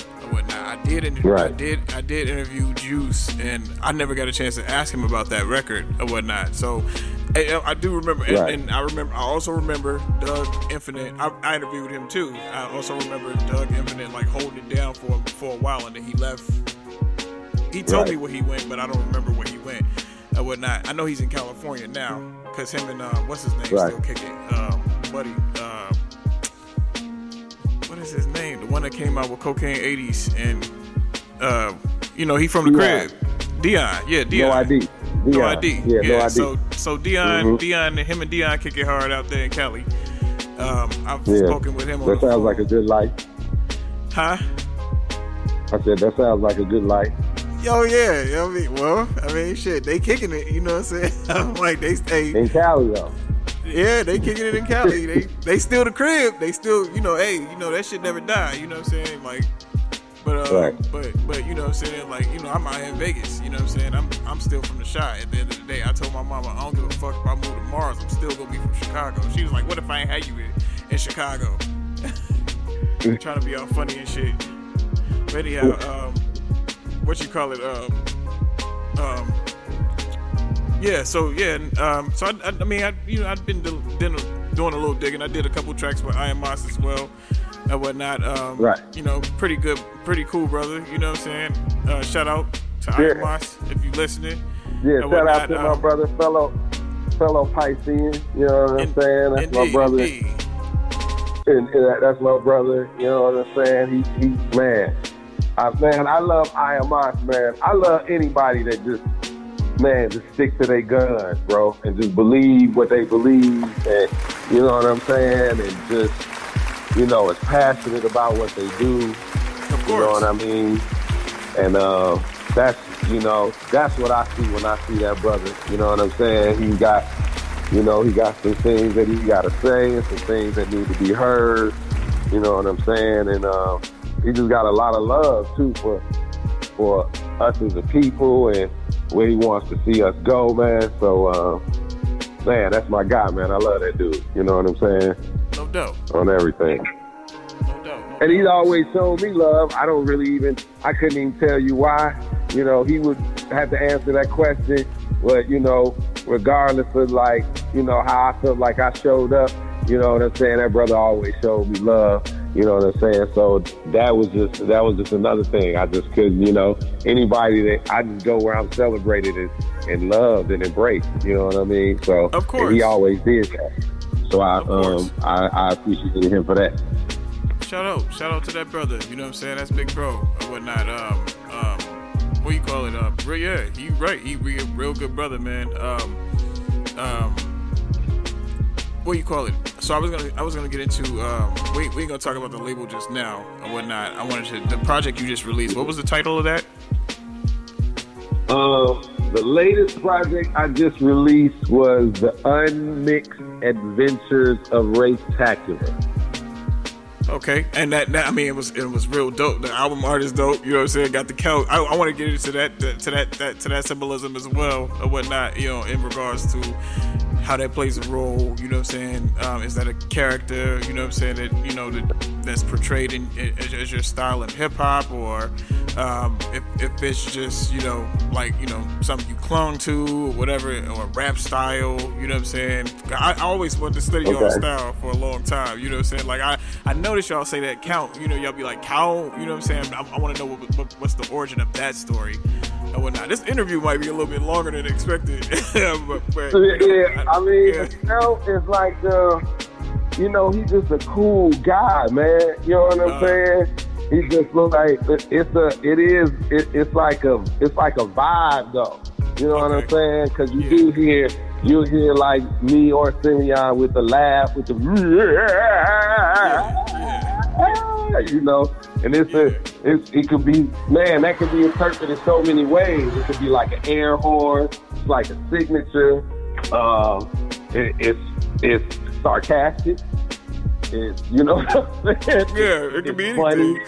I did interview, I did, I did interview Juice, and I never got a chance to ask him about that record or whatnot. So. I, I do remember, and, Right. and I remember. I also remember Doug Infinite. I, I interviewed him too. I also remember Doug Infinite like holding it down for for a while, and then he left. He told me where he went, but I don't remember where he went or whatnot. I know he's in California now because him and uh, what's his name Right. still kicking. Um, buddy, uh, is his name? The one that came out with Cocaine 80s and uh, you know he from the Dion. crib. Dion, yeah, Dion. No ID. No ID. Yeah, no ID. So so Dion, Mhm. Dion, him and Dion kick it hard out there in Cali. Um, I've Yeah. spoken with him on That sounds phone. like a good life. Huh? I said that sounds like a good life. Yo, yeah. I mean, well, I mean, shit, they kicking it. You know what I'm saying? I'm like, they stay. In Cali though. Yeah, they kicking it in Cali. they they still the crib. They still, you know, hey, you know that shit never die. You know what I'm saying? Like, but uh, Right. but but you know what I'm saying? Like, you know, I'm out here in Vegas. You know what I'm saying? I'm I'm still from the shot. At the end of the day, I told my mama I don't give a fuck if I move to Mars. I'm still gonna be from Chicago. She was like, What if I ain't had you in, in Chicago? Trying to be all funny and shit. But anyhow, um, what you call it? Um, um, yeah. So yeah. Um, so I, I, I mean, I you know, I've been do, doing a- doing a little digging. I did a couple tracks with Iomos as well and whatnot. Um, Right. You know, pretty good, pretty cool, brother. You know what I'm saying? Uh, shout out to Yeah. Iomos if you're listening. Yeah, shout whatnot. out to my Um, brother, fellow fellow Piscean. You know what I'm saying? That's my brother. indeed. And, and that- that's my brother. You know what I'm saying? He, he man, I, man, I love Iomos, man. I love anybody that just, man, just stick to their guns, bro, and just believe what they believe, and you know what I'm saying, and just, you know, is passionate about what they do. Of You know what I mean? And uh, that's, you know, that's what I see when I see that brother. You know what I'm saying? He got, you know, he got some things that he got to say and some things that need to be heard. You know what I'm saying? And uh, he just got a lot of love too for for us as a people and where he wants to see us go, man. So, uh, man, that's my guy, man. I love that dude. You know what I'm saying? No doubt. On everything. No doubt. And he's always shown me love. I don't really even, I couldn't even tell you why. You know, he would have to answer that question. But, you know, regardless of like, you know, how I felt like I showed up, you know what I'm saying? That brother always showed me love. You know what I'm saying? So that was just, that was just another thing. I just couldn't, you know, anybody that I just go where I'm celebrated and, and loved and embraced. You know what I mean? So, Of course. he always did that. So I, um, I, I appreciated him for that. shout out, shout out to that brother. You know what I'm saying? That's big bro or whatnot. Um, um, what you call it? Uh, real, yeah, he right. He real, real good brother, man. Um, um, what you call it? So I was gonna, I was gonna get into. Um, we we gonna talk about the label just now and whatnot. I wanted to the project you just released. What was the title of that? Um, the latest project I just released was the Unmixed Adventures of Racetacular. Okay, and that, that I mean it was it was real dope. The album art is dope. You know what I'm saying? Got the count. I, I want to get into that to that, that to that symbolism as well or whatnot. You know, in regards to how that plays a role. You know what I'm saying? Um, is that a character? You know what I'm saying that you know that that's portrayed in, as, as your style of hip hop, or um, if if it's just you know like you know something you clung to or whatever, or rap style. You know what I'm saying? I, I always wanted to study your Okay. style for a long time. You know what I'm saying? Like I I noticed y'all say that count. You know y'all be like count. You know what I'm saying? I, I want to know what, what, what's the origin of that story and whatnot. This interview might be a little bit longer than expected, but, but yeah, I mean, Count is like, uh, you know, he's just a cool guy, man. You know what I'm saying? He just look like it's a, it is, it, it's like a, it's like a vibe though. You know what I'm saying? Because you do hear, you hear like me or Simeon with the laugh, with the, you know, and it's a, it's, it could be, man, that could be interpreted so many ways. It could be like an air horn, it's like a signature. Um, it, it's it's sarcastic. It's you know what I'm saying? Yeah, it could be It's funny. anything.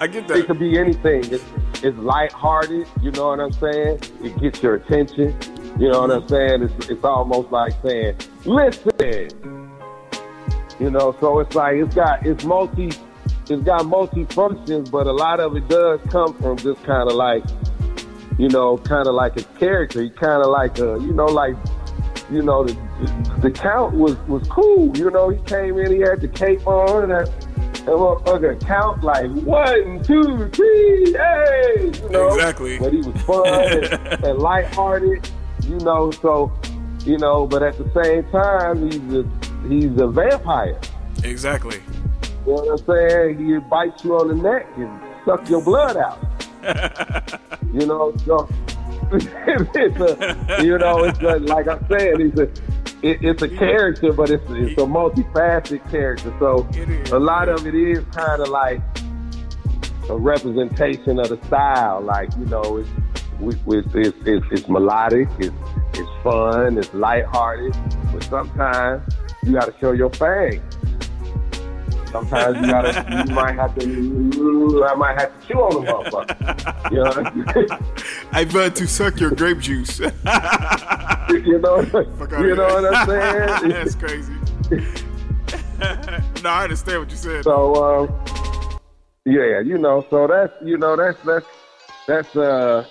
I get that. It could be anything. It's, it's lighthearted. You know what I'm saying? It gets your attention. You know what I'm saying? It's, it's almost like saying, "Listen." You know, so it's like it's got it's multi, it's got multi functions, but a lot of it does come from just kind of like, you know, kind of like a character. Kind of like a, you know, like you know, the, the count was was cool. You know, he came in, he had the cape on, and that, that motherfucker count like one, two, three, hey, you know. Exactly. But he was fun and, and lighthearted, you know. So, you know, but at the same time, he's a he's a vampire. Exactly. You know what I'm saying? He bites you on the neck and suck your blood out. you know, so it's a, you know, it's a, like I'm saying, it's a, it, it's a character, but it's it's a multifaceted character. So a lot of it is kind of like a representation of the style. Like you know, it's it's, it's, it's, it's melodic, it's it's fun, it's lighthearted, but sometimes you got to show your fang. Sometimes you gotta, you might have to, I might have to chew on the motherfucker. You know, I bet to suck your grape juice. you know, Fuck you know what I'm saying? That's crazy. no, I understand what you said. So, um, yeah, you know, so that's, you know, that's, that's, that's, uh,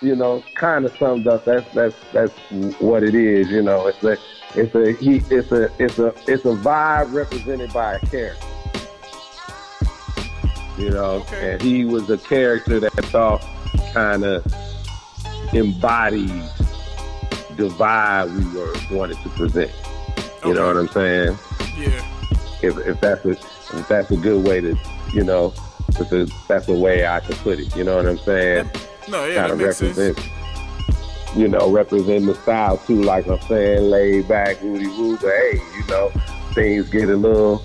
you know, kind of summed up. That's, that's, that's what it is. You know, it's a, it's a, he, it's a, it's a, it's a vibe represented by a character. You know, and he was a character that I thought kind of embodied the vibe we were wanted to present. You know what I'm saying? Yeah. if, if that's a if that's a good way to you know that's a, that's a way I could put it. You know what I'm saying? No, yeah, that Kinda makes sense. You know represent the style too. Like I'm saying, laid back, woody woo. But hey, you know things get a little.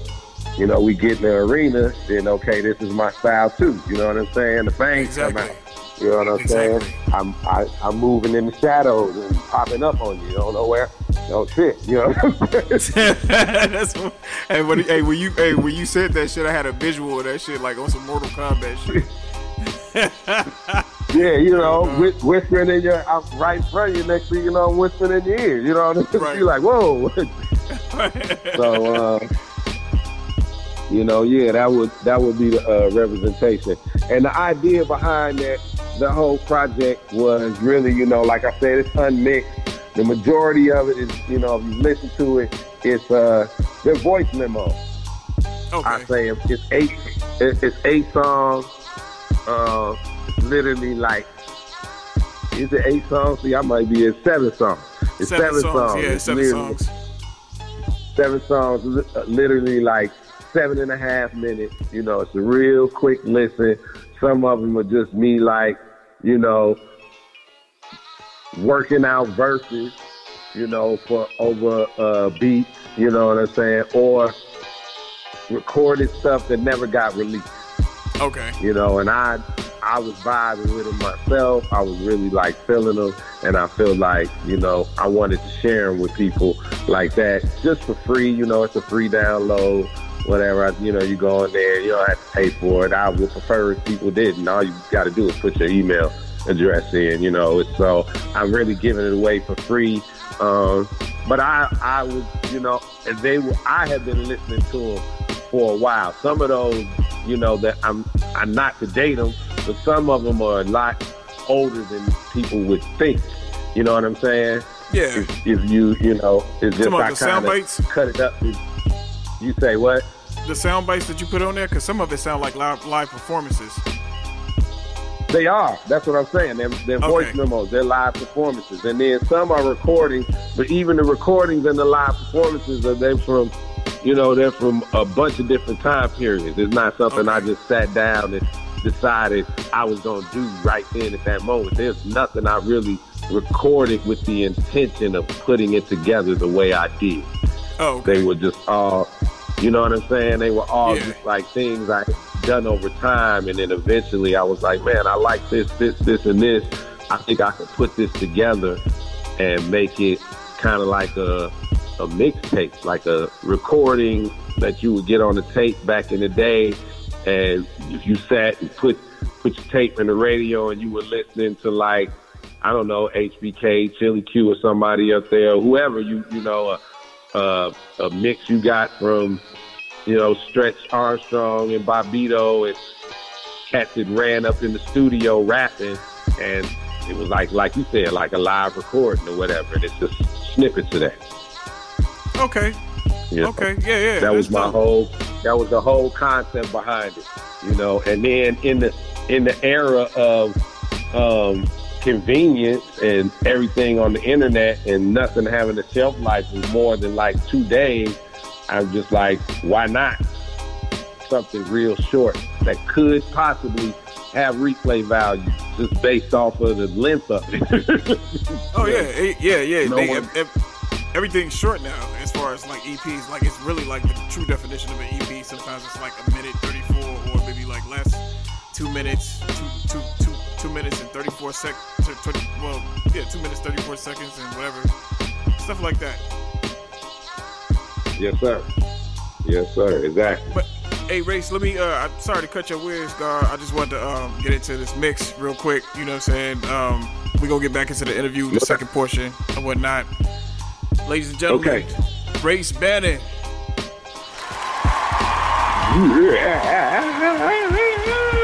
You know, we get in the arena, then okay, this is my style too. You know what I'm saying? The fangs come out. You know what I'm saying? I'm I, I'm moving in the shadows and popping up on you. You don't know where. Oh shit! You know. What I'm saying? That's what, hey, when, hey, when you hey when you said that shit, I had a visual of that shit like on some Mortal Kombat shit. Yeah, you know, whis- whispering in your I'm right in front of you. Next thing you know, I'm whispering in your ear. You know what I'm saying? You're like, whoa. so, uh, you know, yeah, that would that would be the uh, representation. And the idea behind that, the whole project was really, you know, like I said, it's unmixed. The majority of it is, you know, if you listen to it, it's uh, their voice memo. I say it- it's eight, it's eight songs. Uh, literally like, is it eight songs? See, I might be at seven songs. It's Seven seven, songs, songs. yeah, It's seven literally- songs. Seven songs, uh, literally like seven and a half minutes. You know, it's a real quick listen. Some of them are just me, like, you know, working out verses, you know, for over uh, beats, you know what I'm saying? Or recorded stuff that never got released. Okay. You know, and I I was vibing with them myself. I was really like feeling them, and I feel like you know I wanted to share them with people like that just for free. You know, it's a free download, whatever. You know, you go in there, you don't have to pay for it. I would prefer if people didn't. All you got to do is put your email address in. You know, so I'm really giving it away for free. Um, but I I was you know, and they were I had been listening to them for a while. Some of those, you know, that I'm I'm not to date them, but some of them are a lot older than people would think. You know what I'm saying? Yeah. If, if you, you know, it's just I kind of cut it up. You say what? The sound bites that you put on there, because some of it sound like live, live performances. They are. That's what I'm saying. They're, they're voice memos. They're live performances, and then some are recordings. But even the recordings and the live performances are they from, you know, they're from a bunch of different time periods. It's not something I just sat down and decided I was gonna do right then at that moment. There's nothing I really recorded with the intention of putting it together the way I did. Oh, They were just all, you know what I'm saying? They were all just like things I done over time, and then eventually I was like, man, I like this, this, this, and this. I think I could put this together and make it kind of like a a mixtape, like a recording that you would get on the tape back in the day. And if you sat and put put your tape in the radio and you were listening to like I don't know HBK, Chili Q, or somebody up there, whoever you you know a, a, a mix you got from you know Stretch Armstrong and Bobbito and cats that ran up in the studio rapping, and it was like like you said, like a live recording or whatever. And it's just snippets of that. Okay. know? Okay. Yeah, yeah. that was my whole that was the whole concept behind it you know and then in the in the era of um convenience and everything on the internet and nothing having a shelf life is more than like two days i'm just like why not something real short that could possibly have replay value just based off of the length of it Oh yeah, yeah, yeah. No They- one- ev- ev- everything's short now as far as like EPs. Like it's really like the true definition of an EP. Sometimes it's like a minute thirty-four, or maybe like less, two minutes, two, two, two, two minutes and thirty-four sec. t- t- Well, yeah, two minutes thirty-four seconds and whatever, stuff like that. yes sir yes sir exactly But hey, Race, let me. Uh, I'm sorry to cut your wheels, guard. I just wanted to um, get into this mix real quick. You know what I'm saying? Um, we gonna get back into the interview, the second portion and whatnot. Ladies and gentlemen, Okay. Race Bannon. Yup,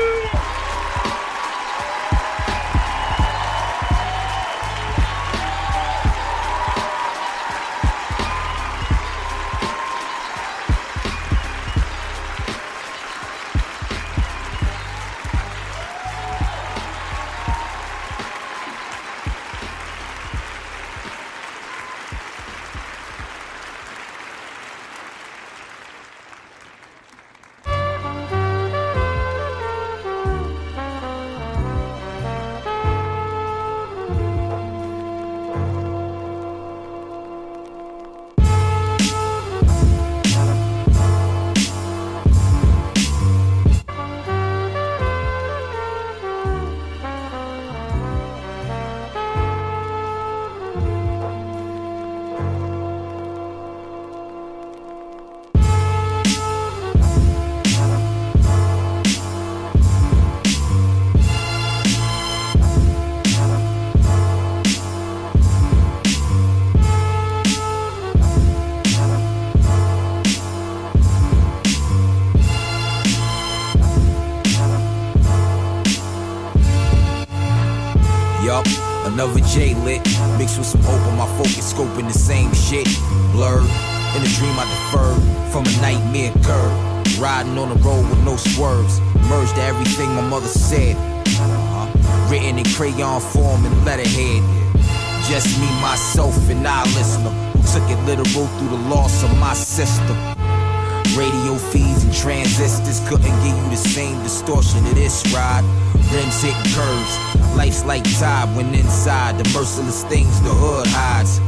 another J lit, mixed with some hope on my focus, scoping the same shit. Blurred, in a dream I deferred from a nightmare curve. Riding on the road with no swerves, merged to everything my mother said. Uh-huh. Written in crayon form and letterhead. Just me, myself, and I listener took it literal through the loss of my sister. Radio feeds and transistors couldn't give you the same distortion of this ride. Rims curves, life's like tide when inside the merciless things the hood hides.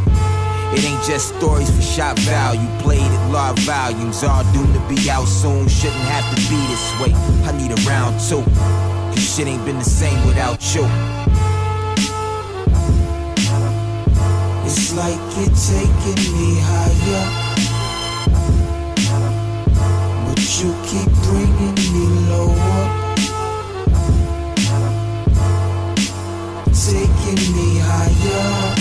It ain't just stories for shot value, played at large volumes, all doomed to be out soon. Shouldn't have to be this way. I need a round two, cause shit ain't been the same without you. It's like you're taking me higher, Taking me higher.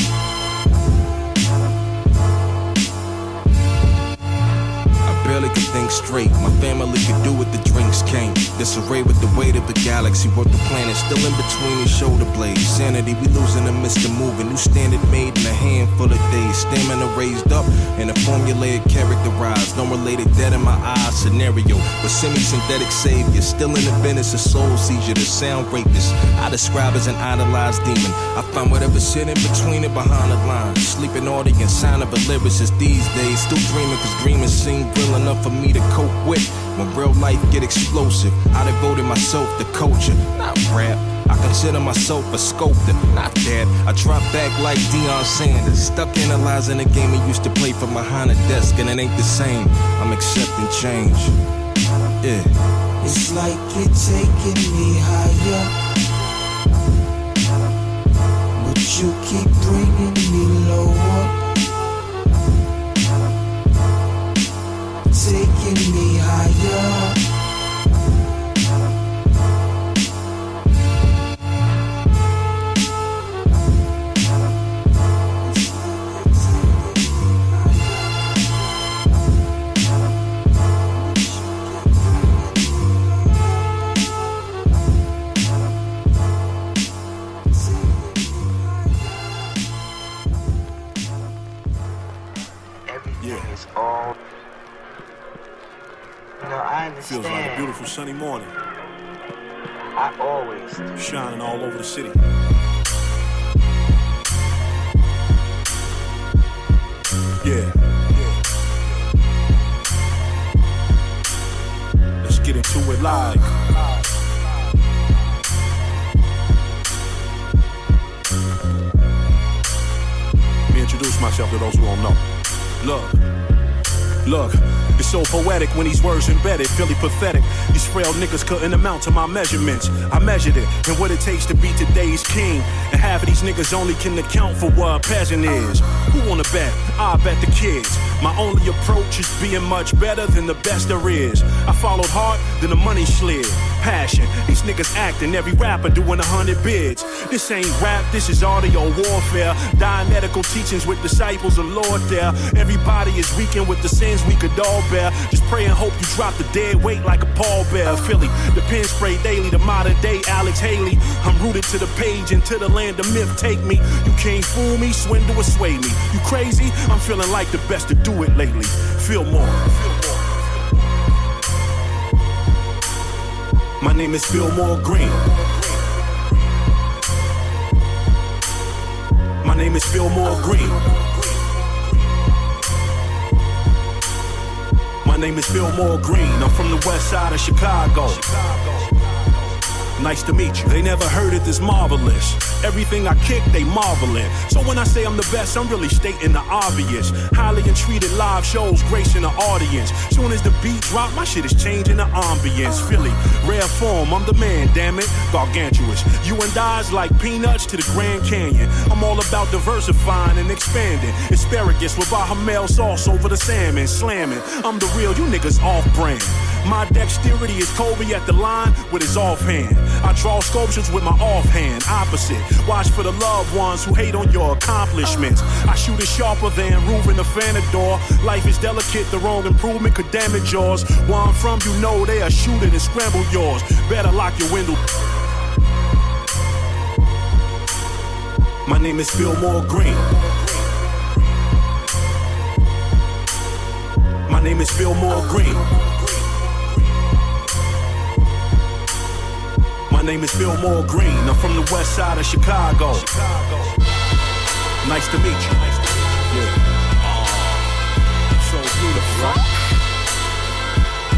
I barely could think straight. My family could do the drinks came. Disarray with the weight of the galaxy. Work the planet still in between his shoulder blades. Sanity, we losing the midst of moving. New standard made in a handful of days. Stamina raised up and a formulated characterized. No related dead in my eyes scenario. With semi synthetic savior. Still in the business of soul seizure. The sound rapist. I describe as an idolized demon. I find whatever shit in between it behind the lines. Sleeping audience, sign of a lyricist these days. Still dreaming cause dreaming seem real enough for me to cope with. When real life get explosive, I devoted myself to culture, not rap. I consider myself a sculptor, not that. I drop back like Deion Sanders, stuck analyzing a game he used to play from behind a desk, and it ain't the same. I'm accepting change. Yeah. It's like you're taking me higher, but you keep bringing me lower. Taking me higher. Morning, I always. shining all over the city. Yeah. Let's get into it live. Let me introduce myself to those who don't know. Look. Look, it's so poetic when these words embedded, really pathetic. Frail niggas couldn't amount to my measurements. I measured it and what it takes to be today's king. And half of these niggas only can account for what a peasant is. Who wanna bet? I bet the kids. My only approach is being much better than the best there is. I followed hard, then the money slid. Passion, these niggas acting, every rapper doing a hundred bids. This ain't rap, this is audio warfare. Dianetical teachings with disciples of Lord there. Everybody is weakened with the sins we could all bear. Just pray and hope you drop the dead weight like a pallbearer. Philly, the pen spray daily, the modern day Alex Haley. I'm rooted to the page and to the land of myth. Take me, you can't fool me, swindle or sway me. You crazy? I'm feeling like the best to do it lately. Feel more. My name is Fillmore Green. My name is Fillmore Green. My name is Fillmore Green. I'm from the west side of Chicago. Nice to meet you. They never heard it this marvelous. Everything I kick, they marveling. So when I say I'm the best, I'm really stating the obvious. Highly entreated live shows gracing the audience. Soon as the beat drop, my shit is changing the ambience. Philly, rare form, I'm the man, damn it. Gargantuous. You and I's like peanuts to the Grand Canyon. I'm all about diversifying and expanding. Asparagus with Bahamel sauce over the salmon, slamming. I'm the real, you niggas off brand. My dexterity is Kobe at the line with his offhand. I draw sculptures with my offhand, opposite. Watch for the loved ones who hate on your accomplishments. I shoot it sharper than Ruben the Fanador. Life is delicate, the wrong improvement could damage yours. Where I'm from, you know they are shooting and scramble yours. Better lock your window. My name is Fillmore Green. My name is Fillmore Green. My name is Fillmore Green. I'm from the west side of Chicago. Chicago. Nice to meet you. Nice to meet you. Yeah. So?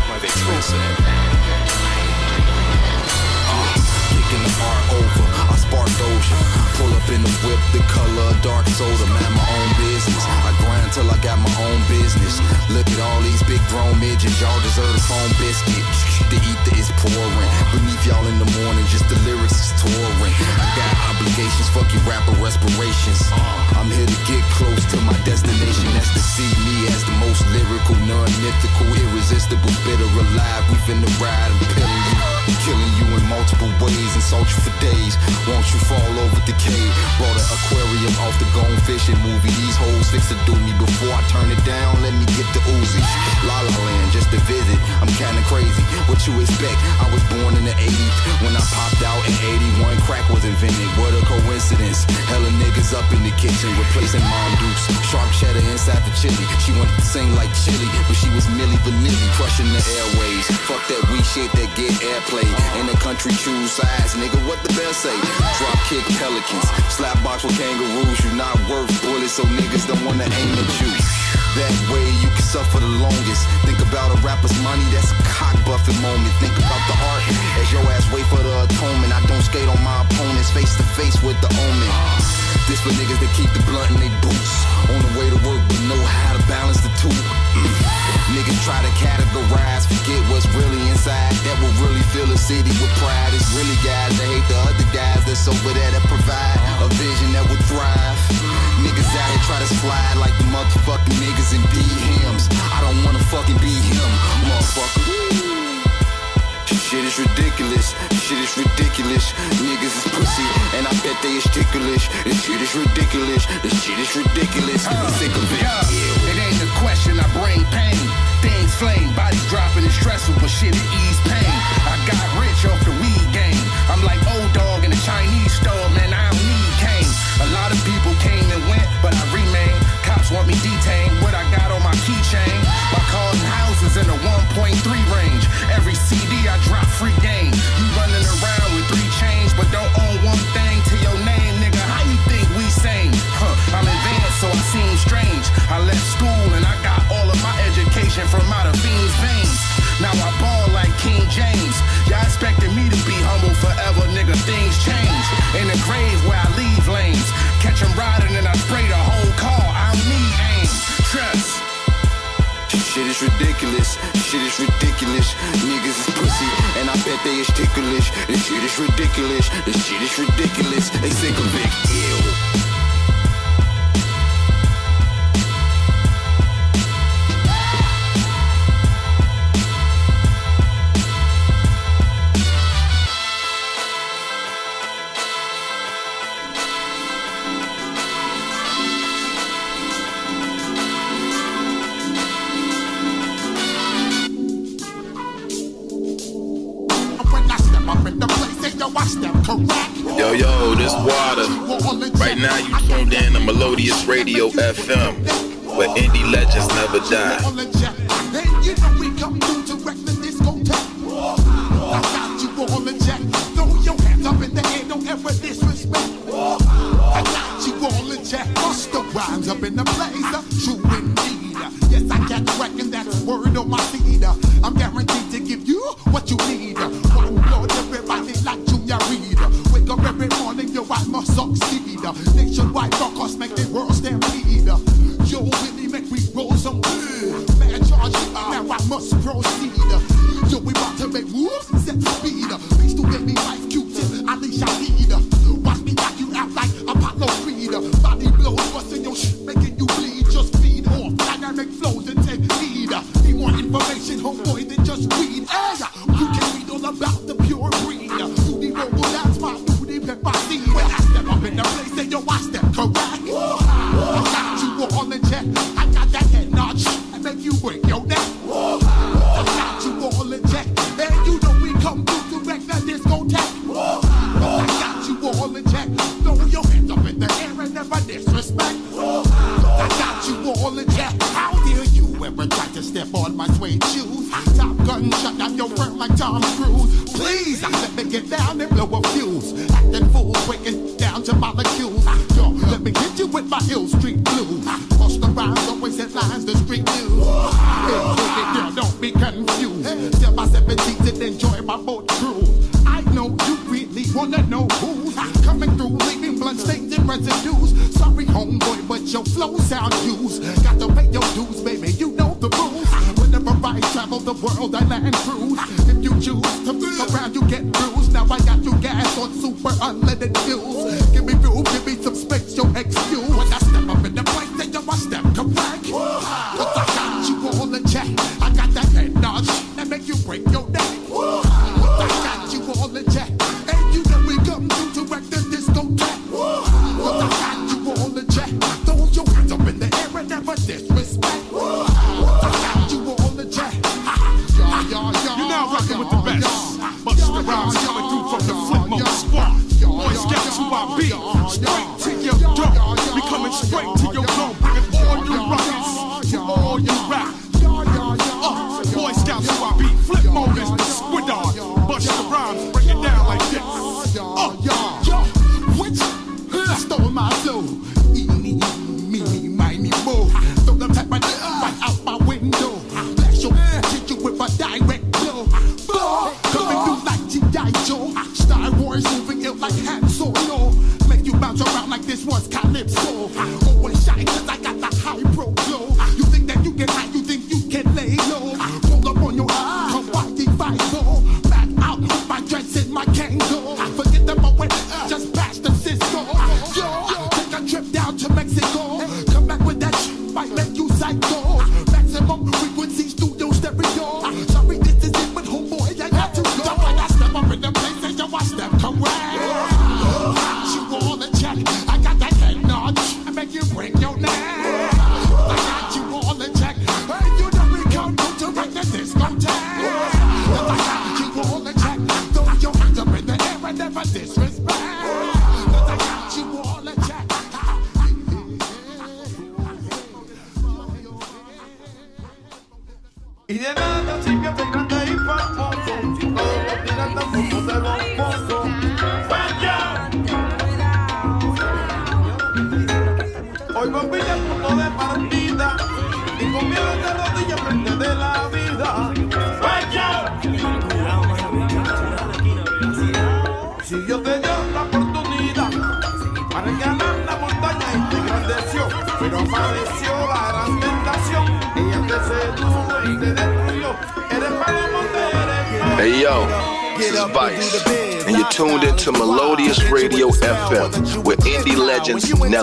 Like they ah, the bar over. I. Pull up in the whip, the color dark. Man, my own business. I grind till I got my own business. All these big grown midgets. Y'all deserve a phone biscuit. The ether is pouring beneath y'all in the morning, just the lyrics is touring. I got obligations, fuck you rapper respirations. I'm here to get close to my destination, that's to see me as the most lyrical, non-mythical, irresistible, bitter alive. We finna ride you. Killing you in multiple ways, insult you for days. Won't you fall over decay? Brought an aquarium off the gone fishing movie. These hoes fix to do me before I turn it down. Let me get the Uzis. La La Land, just a visit. I'm kinda crazy. What you expect? I was born in the 80s. When I popped out in 81, crack was invented. What a coincidence. Hella niggas up in the kitchen, replacing Mom Dukes. Sharp cheddar inside the chili. She wanted to sing like chili, but she was Milli Vanilli, crushing the airways. Fuck that weak shit that get airplay. In the country, choose sides, nigga. What the bell say? Drop kick pelicans, slap box with kangaroos. You not worth bullets, so niggas don't wanna aim at you. That way you can suffer the longest. Think about a rapper's money, that's a cock buffing moment. Think about the art as your ass wait for the atonement. I don't skate on my opponents face to face with the omen. This for niggas that keep the blunt in they boots. On the way to work, but know how to balance the two. Niggas try to categorize, forget what's really inside. That will really fill a city with pride. It's really guys that hate the other guys that's over there that provide a vision that will thrive. Niggas out here try to slide like the motherfucking niggas in D hymns. I don't wanna fucking be him, motherfucker. Shit is ridiculous, shit is ridiculous. Niggas is pussy, and I bet they is ticklish. This shit is ridiculous, this shit is ridiculous. I'm sick of it. Yeah. It ain't a question, I bring pain. Flame, bodies dropping is stressful, but shit it ease pain. I got rich off the weed shit is ridiculous. Niggas is pussy, and I bet they is ticklish. This shit is ridiculous, this shit is ridiculous. They sick of it, ew. Right now you tuned in to Melodious Radio FM, where indie legends never die. Then you know we flow sound used. Got to pay your dues, baby. You know the rules. Whenever I travel the world, I land cruise. If you choose to move around, you get bruised. Now I got you gas on super unleaded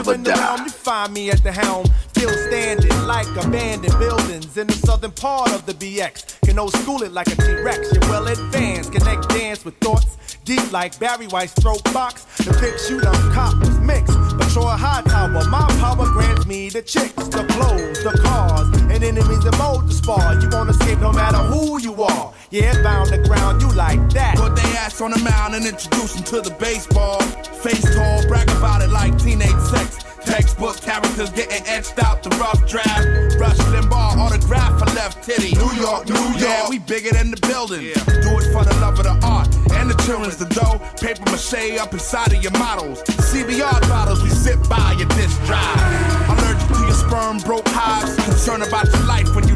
never die. You find me at the helm, still standing like abandoned buildings in the southern part of the BX. Can old school it like a T-Rex. You're well advanced, connect dance with thoughts deep like Barry White's throat box. The big shoot on cop was mixed. Patrol high tower, my power grants me the chicks, the clothes, the cars, and enemies that mold the spar. You won't escape no matter who you are. Yeah, bound the ground, you like that. Put they ass on the mound and introduce them to the baseball. Face tall, brag about it like teenage sex. Textbook characters getting etched out the rough draft. Rush Limbaugh autograph for left titty. New York, New York. Yeah, we bigger than the building. Do it for the love of the art and the children's the dough. Paper mache up inside of your models. CBR bottles, we sit by your disc drive. Allergic to your sperm, broke hives. Concerned about your life when you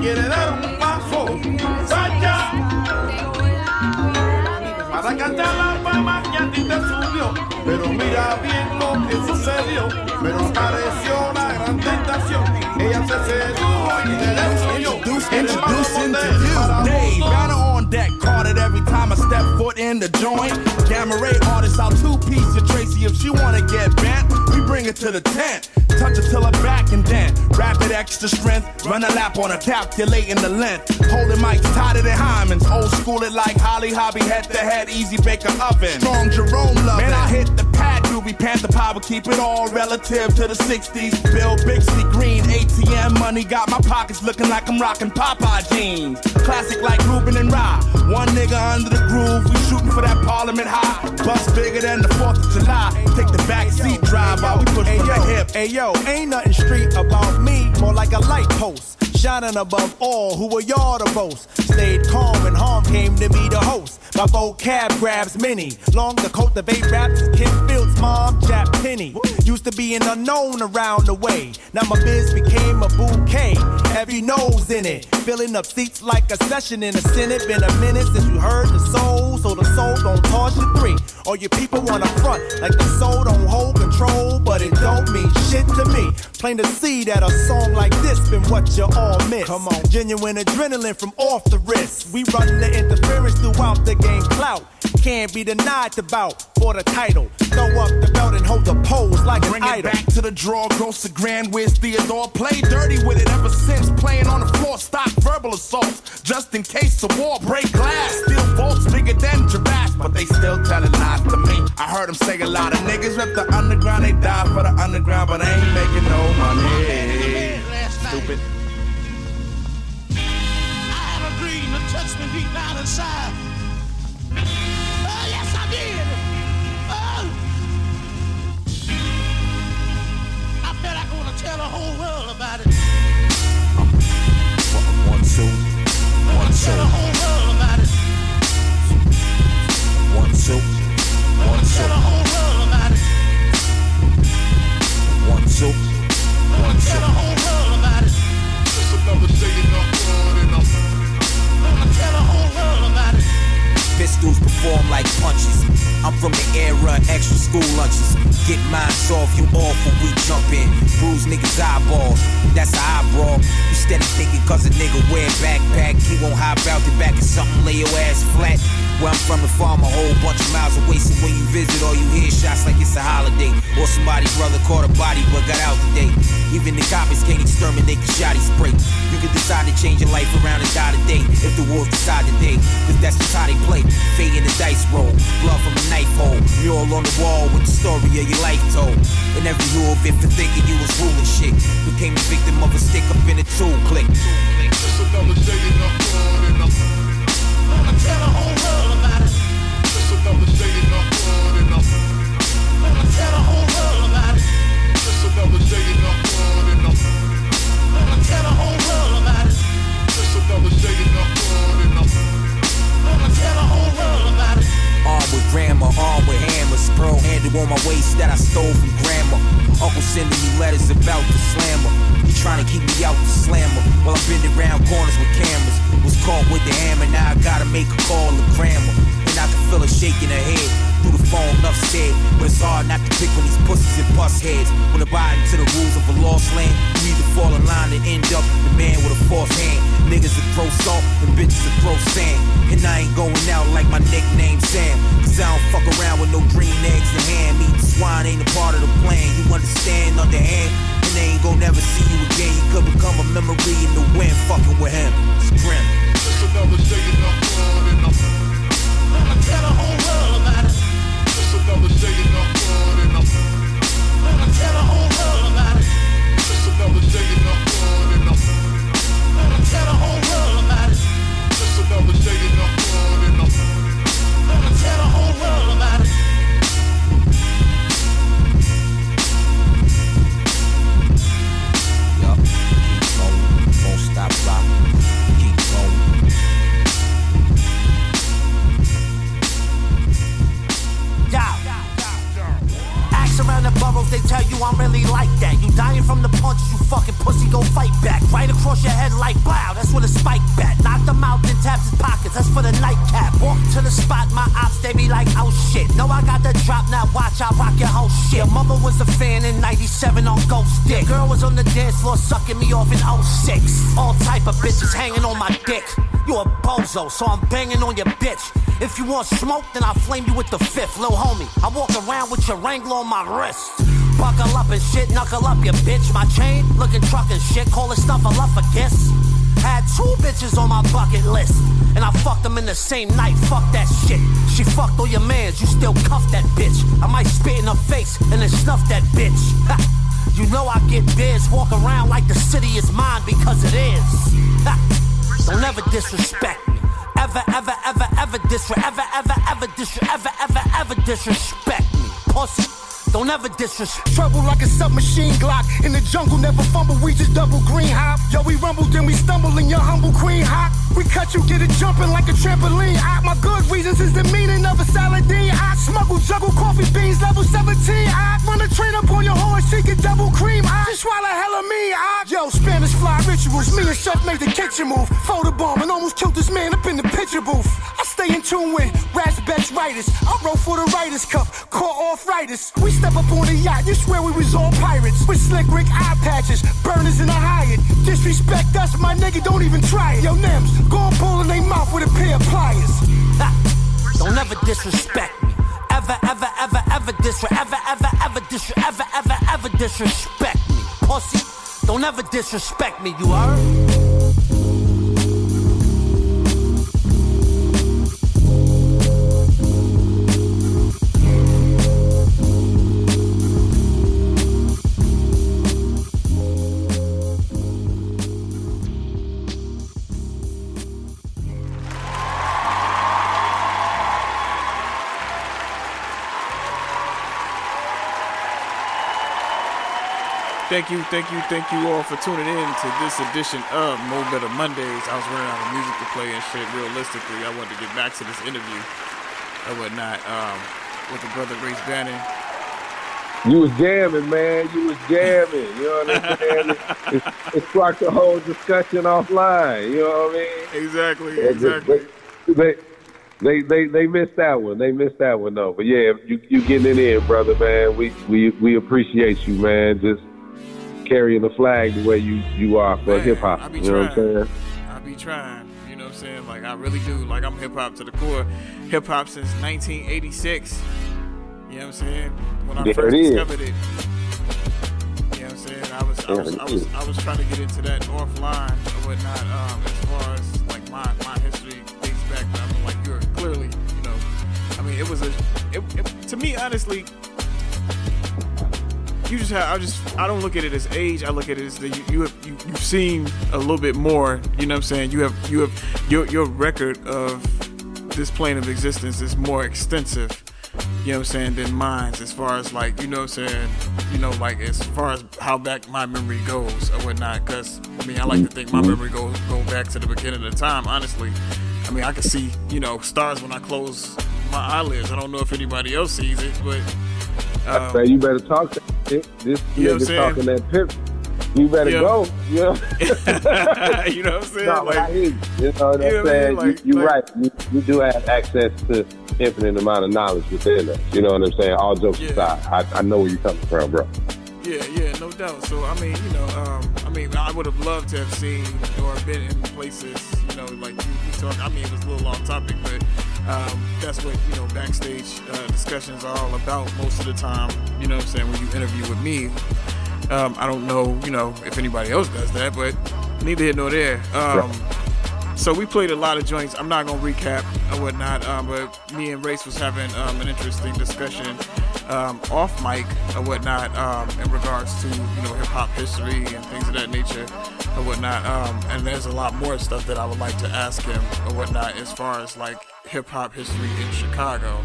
quiere dar un paso, vaya. Para cantar la fama que a ti te subió. Pero mira bien lo que sucedió. Pero apareció la gran tentación. Ella se sedujo y te destruyó. Introducing to you, Dave. On deck, caught it every time I step foot in the joint. Gamma Ray artist, I'll two piece your Tracy if she wanna get bent. We bring it to the tent, touch it till her back and then rapid extra strength. Run a lap on a her, calculating the length. Holding mics tighter than Hyman's, old school it like Holly Hobbie, head to head, easy baker oven. Strong Jerome love. Man, I hit the Ruby Panther power, keep it all relative to the 60s. Bill Bixby Green, ATM money, got my pockets looking like I'm rocking Popeye jeans. Classic like Ruben and Rye. One nigga under the groove, we shooting for that Parliament High. Bus bigger than the 4th of July. Take the back seat, drive while we push for the hip. Ayo, yo, ain't nothing street about me, more like a light post shining above all. Who were y'all to boast? Stayed calm and harm came to be the host. My vocab grabs many. Long to cultivate raps, kid feel mom, Jack Penny. Used to be an unknown around the way. Now my biz became a bouquet. Heavy nose in it. Filling up seats like a session in the Senate. Been a minute since you heard the soul, so the soul don't toss you three. Or your people wanna front like the soul don't hold control, but it don't mean shit to me. Plain to see that a song like this been what you all miss. Come on, genuine adrenaline from off the wrist. We run the interference throughout the game clout can't be denied to bout for the title. Throw up the belt and hold the pose like Bring an it idol. back to the draw, gross to Grand Wiz Theodore. Play dirty with it ever since. Playing on the floor, stop verbal assaults. Just in case the war break glass. Still vaults bigger than giraffes, but they still telling lies to me. I heard them say a lot of niggas rep the underground. They die for the underground, but they ain't making no money. Stupid. I had a dream that touched me deep down inside. tell the whole world about it. wrist. Buckle up and shit, knuckle up, you bitch. My chain looking truck and shit, call it stuff, I love a kiss. Had two bitches on my bucket list, and I fucked them in the same night. Fuck that shit. She fucked all your mans, you still cuff that bitch. I might spit in her face and then snuff that bitch. You know I get biz, walk around like the city is mine. Trouble like a submachine Glock. In the jungle, never fumble, we just double green hop. Yo, we rumble, then we stumble in your humble queen hop. We cut you, get it jumping like a trampoline. I, my good reasons is the meaning of a saladine. I smuggle, juggle coffee beans, level 17. I run a train up on your horse, she get double cream. I just swallow hella me. I, yo, Spanish fly rituals. Me and Chef made the kitchen move. Photo bomb and almost killed this man up in the picture booth. I stay in tune with Raspberry writers. I wrote for the Writers Cup, caught off. We step up on the yacht, you swear we was all pirates. With slick Rick eye patches, burners in a Hyatt. Disrespect us, my nigga, don't even try it. Yo, Nims, go and pull in they mouth with a pair of pliers. Don't ever disrespect me. Ever, ever, ever, ever disrespect. Ever, ever, ever disrespect. Ever, ever, ever disrespect me. Pussy. Don't ever disrespect me, you heard? Thank you, thank you, thank you all for tuning in to this edition of Mo'Betta Mondays. I was running out of music to play and shit. Realistically, I wanted to get back to this interview and whatnot um, with the brother Race Bannon. You was jamming, man. You was jamming. You know what I'm saying? it, it sparked the whole discussion offline. You know what I mean? Exactly, Yeah, exactly. They, they, they, they missed that one. They missed that one though. But yeah, you, you getting it in, brother, man. We, we, we appreciate you, man. Just carrying the flag the way you, you are for hip hop. You know what I'm saying? I be trying. You know what I'm saying? Like I really do. Like I'm hip hop to the core. Hip hop since 1986. You know what I'm saying? When I There first it is. discovered it. You know what I'm saying? I was I was, I was. I was trying to get into that offline or whatnot. Um, as far as like my my history dates back. I mean, like you're clearly, you know. I mean, it was a it, it, to me honestly. You just have. I just. I don't look at it as age. I look at it as that you, you have. You, you've seen a little bit more. You know what I'm saying? You have. You have. Your your record of this plane of existence is more extensive. You know what I'm saying than mine's as far as like you know what I'm saying. You know like as far as how back my memory goes or whatnot. Cause I mean I like to think my mm-hmm. memory goes go back to the beginning of the time. Honestly, I mean I can see you know stars when I close my eyelids. I don't know if anybody else sees it, but. Um, Man, you better talk shit. This You know nigga talking that pip. You better Yeah. go. You know, you know what I'm saying? No, but I Like- you. You know what I'm I saying? Like- you, you're like- right. You, you do have access to infinite amount of knowledge within us. You know what I'm saying? All jokes aside, I, I know where you're coming from, bro. Yeah, yeah, no doubt. So I mean, you know, um, I mean, I would have loved to have seen or been in places, you know, like you, you talk. I mean, it was a little off topic, but um, that's what you know, backstage uh, discussions are all about most of the time. You know, what I'm saying when you interview with me, um, I don't know, you know, if anybody else does that, but neither here nor there. Um, so we played a lot of joints. I'm not gonna recap or whatnot, um, but me and Race was having um, an interesting discussion um, off mic or whatnot um, in regards to you know hip hop history and things of that nature or whatnot. Um, and there's a lot more stuff that I would like to ask him or whatnot as far as like hip hop history in Chicago.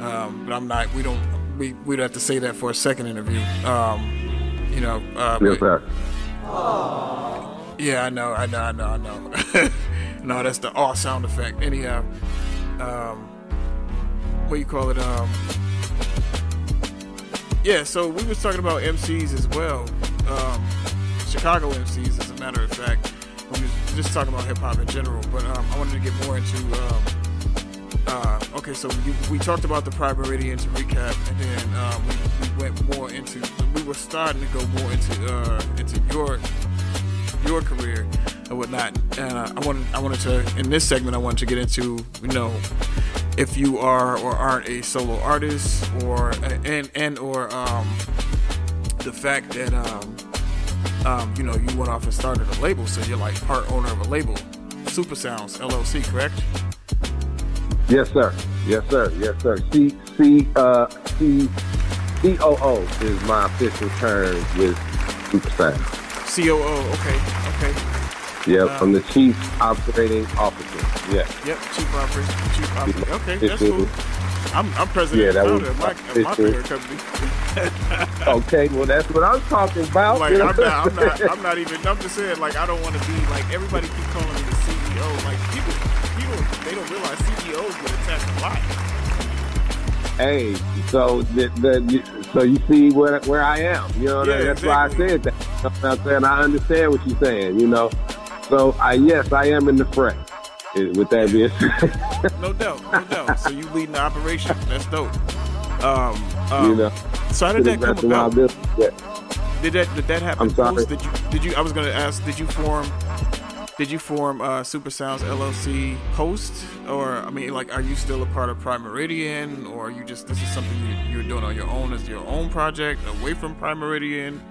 Um, but I'm not. We don't. We we'd have to say that for a second interview. Um, you know. Uh, Yes, but- yeah, I know, I know, I know, I know. no, that's the awe sound effect. Anyhow, um, what do you call it? Um, yeah, so we was talking about MCs as well. Um, Chicago MCs, as a matter of fact. We was just talking about hip hop in general, but um, I wanted to get more into. Um, uh, okay, so we, we talked about the Primeridian to recap, and then uh, we, we went more into. We were starting to go more into uh, into your your career and whatnot. And uh, I wanted I wanted to in this segment I wanted to get into you know if you are or aren't a solo artist or and and or um, the fact that um, um, you know you went off and started a label, so you're like part owner of a label, Super Sounds LLC, correct? Yes, sir. Yes, sir. Yes, sir. C C uh C C O O is my official term with Super Sound. COO. Okay. Okay. Yep, Uh, I'm the chief operating officer. Yeah. Yep. Chief operating Chief operating. Okay, that's cool. I'm, I'm president Yeah, that was of my, of my favorite company. okay, well that's what I'm talking about. Like I'm not, I'm not, I'm not even. I'm just saying, like I don't want to be like everybody keep calling me the CEO. Like people, they don't realize CEOs get attacked a lot. Hey, so the, the so you see where where I am. You know, Yeah, that's why I said that. You know I'm saying I understand what you're saying. You know, so I yes, I am in the fray. eh, With that being said, No doubt, no doubt. So you leading the operation. That's dope. Um, um you know. so how did that come best of my about? yeah. Did that did that happen? I'm sorry. Did you did you? I was gonna ask. Did you form? Did you form uh, Super Sounds LLC host, or I mean, like, are you still a part of Primeridian, or are you just this is something you, you're doing on your own as your own project away from Primeridian?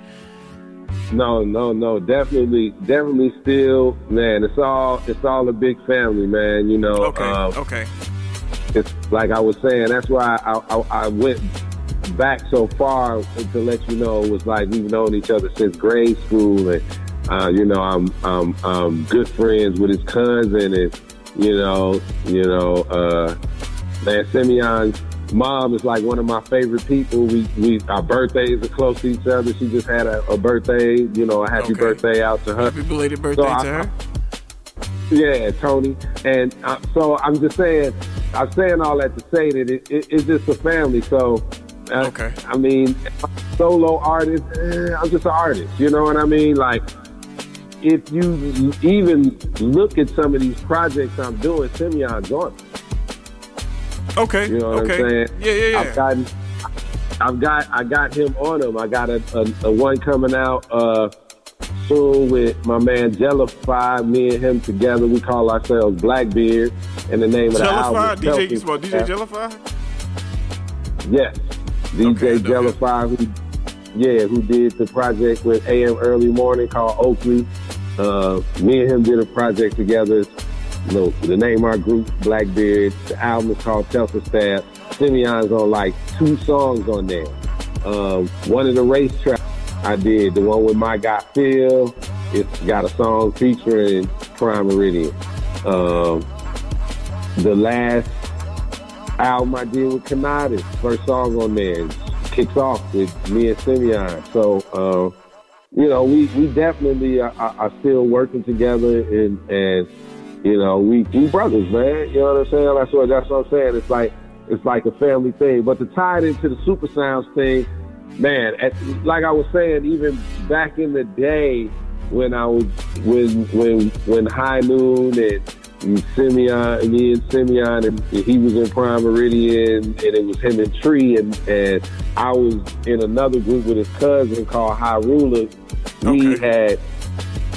No, no, no. Definitely, definitely. Still, man. It's all it's all a big family, man. You know. Okay, um, okay. it's like I was saying. That's why I, I, I went back so far to let you know it was like we've known each other since grade school, and uh, you know I'm I'm um, good friends with his cousin, and you know you know uh, man Simeon's mom is like one of my favorite people. We we our birthdays are close to each other. She just had a, a birthday, you know, a happy Okay. birthday out to her. Happy belated birthday So I- to her. Yeah, Tony. And uh, so I'm just saying, I'm saying all that to say that it, it, it's just a family. So, uh, Okay. I mean, solo artist, eh, I'm just an artist. You know what I mean? Like, if you even look at some of these projects I'm doing, Simeon's on. Okay. You know what okay. I'm saying? Yeah, yeah, yeah. I've gotten, I've got, I got him on them. I got a, a, a one coming out uh, soon with my man Jellify. Me and him together, we call ourselves Blackbeard. And the name of the album, Jellify, DJ, you DJ. Jellify? Yes, DJ Jellify, who yeah, who did the project with AM Early Morning called Oakley. Uh, me and him did a project together. You know, the name of our group, Blackbeard. The album is called Telsa Stab. Simeon's on like two songs on there. Um, one of the race tracks I did, the one with my guy Phil, it's got a song featuring Primeridian. Um, the last album I did with Kanadis, first song on there, kicks off with me and Simeon. So, uh, you know, we, we definitely are, are still working together and, and, you know, we, we brothers, man. You know what I'm saying? That's what, that's what I'm saying. It's like, it's like a family thing. But to tie it into the Super Sounds thing, man, at, like I was saying, even back in the day when I was, when, when, when High Noon and Simeon, me and Simeon, and he was in Primeridian, and it was him and Tree, and, and I was in another group with his cousin called High Rulers. We had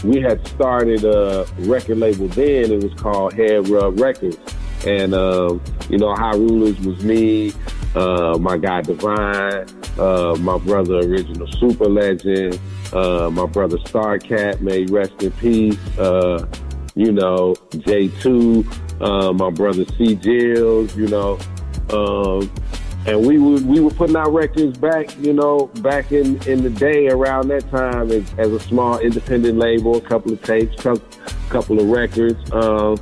we had started a record label then. It was called Head Rub Records, and um, you know High Rulers was me, uh, my guy Divine, uh, my brother Original Super Legend, uh, my brother Starcat, may rest in peace. You know, J2, uh, my brother C. Jills, you know. Um, and we were, we were putting our records back, you know, back in, in the day around that time as, as a small independent label, a couple of tapes, couple, couple of records. Um,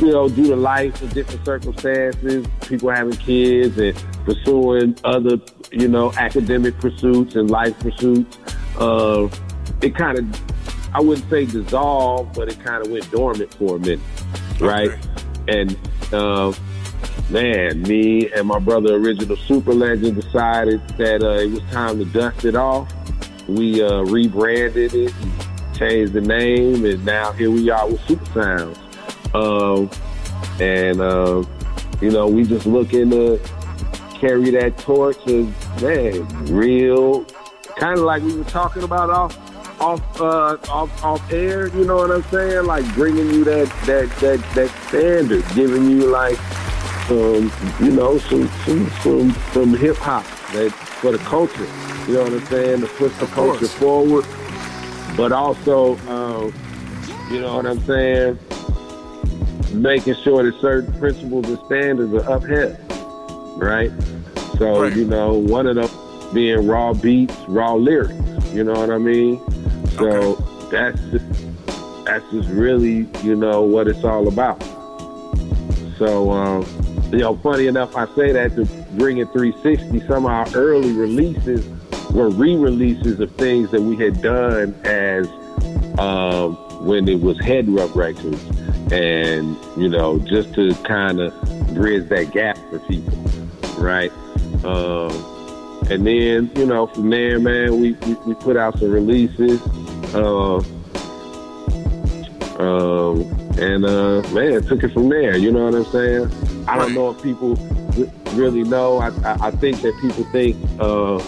you know, due to life and different circumstances, people having kids and pursuing other, you know, academic pursuits and life pursuits. Uh, it kind of, I wouldn't say dissolved, but it kind of went dormant for a minute, right? And uh, man, me and my brother, original Super Legend, decided that uh, it was time to dust it off. We uh, rebranded it, changed the name, and now here we are with Super Sounds. Um, and uh, you know, we just looking to carry that torch of man, real, kind of like we were talking about off off uh, off off air. You know what I'm saying? Like bringing you that that that that standard, giving you like some you know some some some, some hip hop that for the culture. You know what I'm saying? To push the culture forward, but also um, you know what I'm saying? Making sure that certain principles and standards are upheld, right? So you know, one of them being raw beats, raw lyrics. You know what I mean? So that's just, that's just really you know what it's all about. So um, you know, funny enough, I say that to bringing 360, some of our early releases were re-releases of things that we had done as um, when it was Head Rub Records, and you know, just to kind of bridge that gap for people, right? Um, and then you know, from there, man, we we, we put out some releases. Uh, um, and uh, man, took it from there. You know what I'm saying? I don't know if people really know. I, I, I think that people think uh,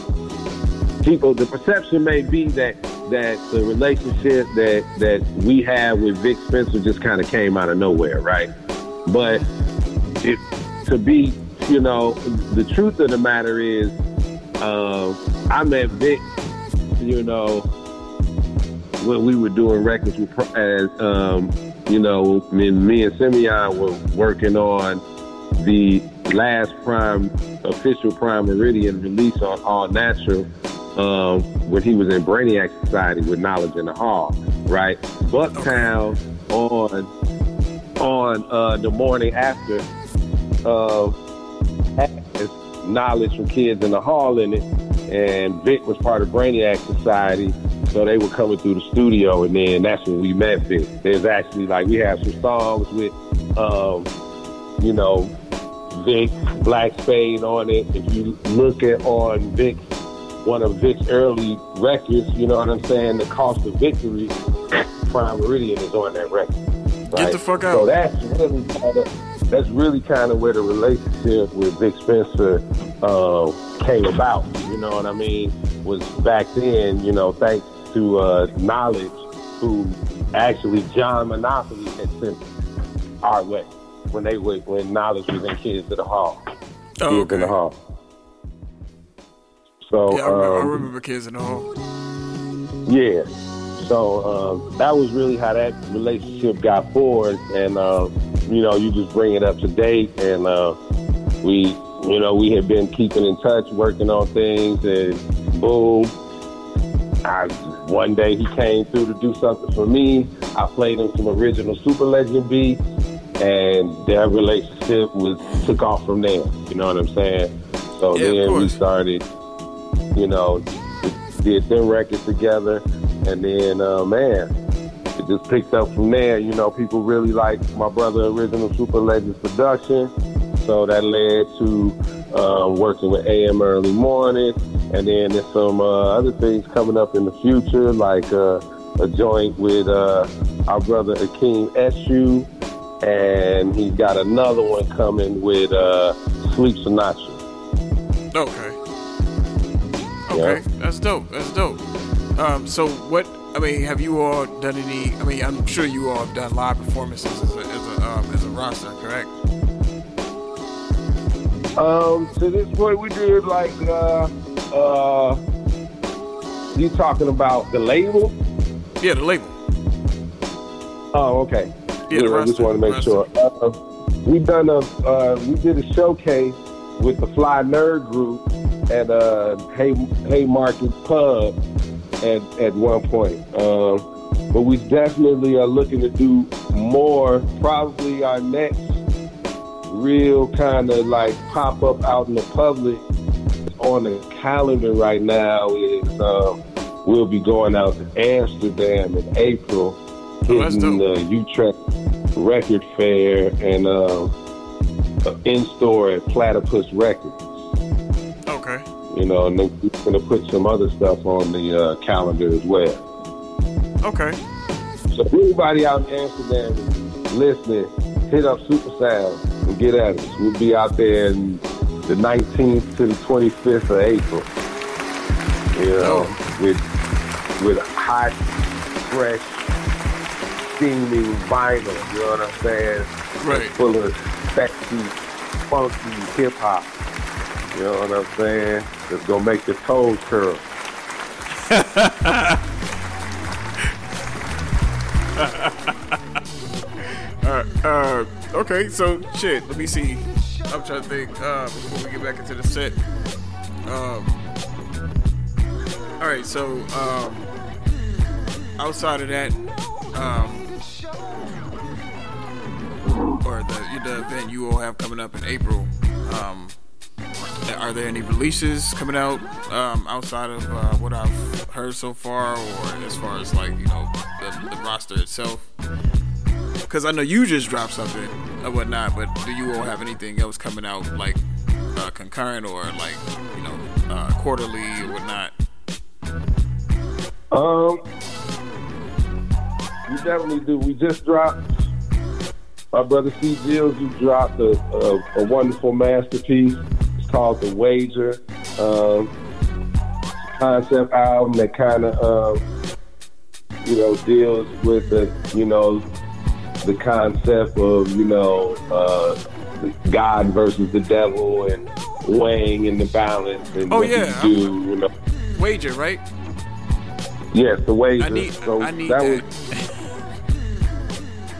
people. The perception may be that that the relationship that that we have with Vic Spencer just kind of came out of nowhere, right? But it to be, you know, the truth of the matter is, uh, I met Vic, you know, when we were doing records with, as um, you know, me, me and Simeon were working on the last Prime official Primeridian release on All Natural um, when he was in Brainiac Society with Naledge in the Hall, right? Bucktown on on uh, the morning after uh, Naledge from kids in the hall in it, and Vic was part of Brainiac Society, so they were coming through the studio, and then that's when we met Vic. There's actually like we have some songs with, um, you know, Vic Black Spade on it. If you look at on Vic, one of Vic's early records, you know what I'm saying, the Cost of Victory, Primeridian is on that record. Get the fuck out. So that's really kind of that's really kind of where the relationship with Vic Spencer uh, came about. You know what I mean? Was back then, you know, thanks to uh, Naledge, who actually John Monopoly had sent our way when they were when Naledge was in Kids of the Hall. Oh, Kids in the Hall. So Yeah, I remember, I um, remember Kids in the Hall. yeah. So um, that was really how that relationship got forward, and uh, you know, you just bring it up to date, and uh, we, you know, we had been keeping in touch, working on things, and boom, I one day he came through to do something for me. I played him some original Super Legend beats, and their relationship was took off from there. You know what I'm saying? So Yeah, then we started, you know, did them records together, and then uh, man, it just picked up from there. You know, people really like my brother original Super Legends production, so that led to uh, working with AM Early Morning, and then there's some uh, other things coming up in the future, like uh, a joint with uh, our brother Akeem Eshu, and he's got another one coming with uh, Sleep Sinatra. Okay. Okay, that's dope. That's dope. Um, so what? I mean, have you all done any? I mean, I'm sure you all have done live performances as a as a, um, as a roster, correct? Um, to this point, we did like, uh, uh, you talking about the label? Yeah, the label. Oh, okay. Yeah, the I just want to make sure. Uh, we done a, uh, we did a showcase with the Fly Nerd Group at uh, Hay Haymarket Pub at at one point. Um, but we definitely are looking to do more. Probably our next real kind of like pop up out in the public on the calendar right now is um, we'll be going out to Amsterdam in April, hitting the Utrecht Record Fair and um, in store at Platypus Records. Okay. You know, and then we're going to put some other stuff on the uh, calendar as well. Okay. So if anybody out in Amsterdam is listening, hit up Super Sound and get at us. We'll be out there in the 19th to the 25th of April. You know, with with hot, fresh, steaming vinyl. You know what I'm saying? Right. Full of sexy, funky hip hop. You know what I'm saying? It's gonna make your toes curl. uh, uh, okay, so shit. Let me see. I'm trying to think uh, before we get back into the set. Um, all right, so um, outside of that, um, or the the event you all have coming up in April, um, are there any releases coming out um, outside of uh, what I've heard so far, or as far as like you know the, the roster itself? Because I know you just dropped something or whatnot, but do you all have anything else coming out like uh, concurrent or like you know uh, quarterly or whatnot? Um, we definitely do. We just dropped. My brother C. Gills, you dropped a, a, a wonderful masterpiece. It's called The Wager. Um, concept album that kind of, um, you know, deals with the, you know, the concept of, you know, uh, God versus the devil and weighing in the balance and Oh, what yeah. you do, you know. Wager, right? Yes, the wager. I need, so I need that that. was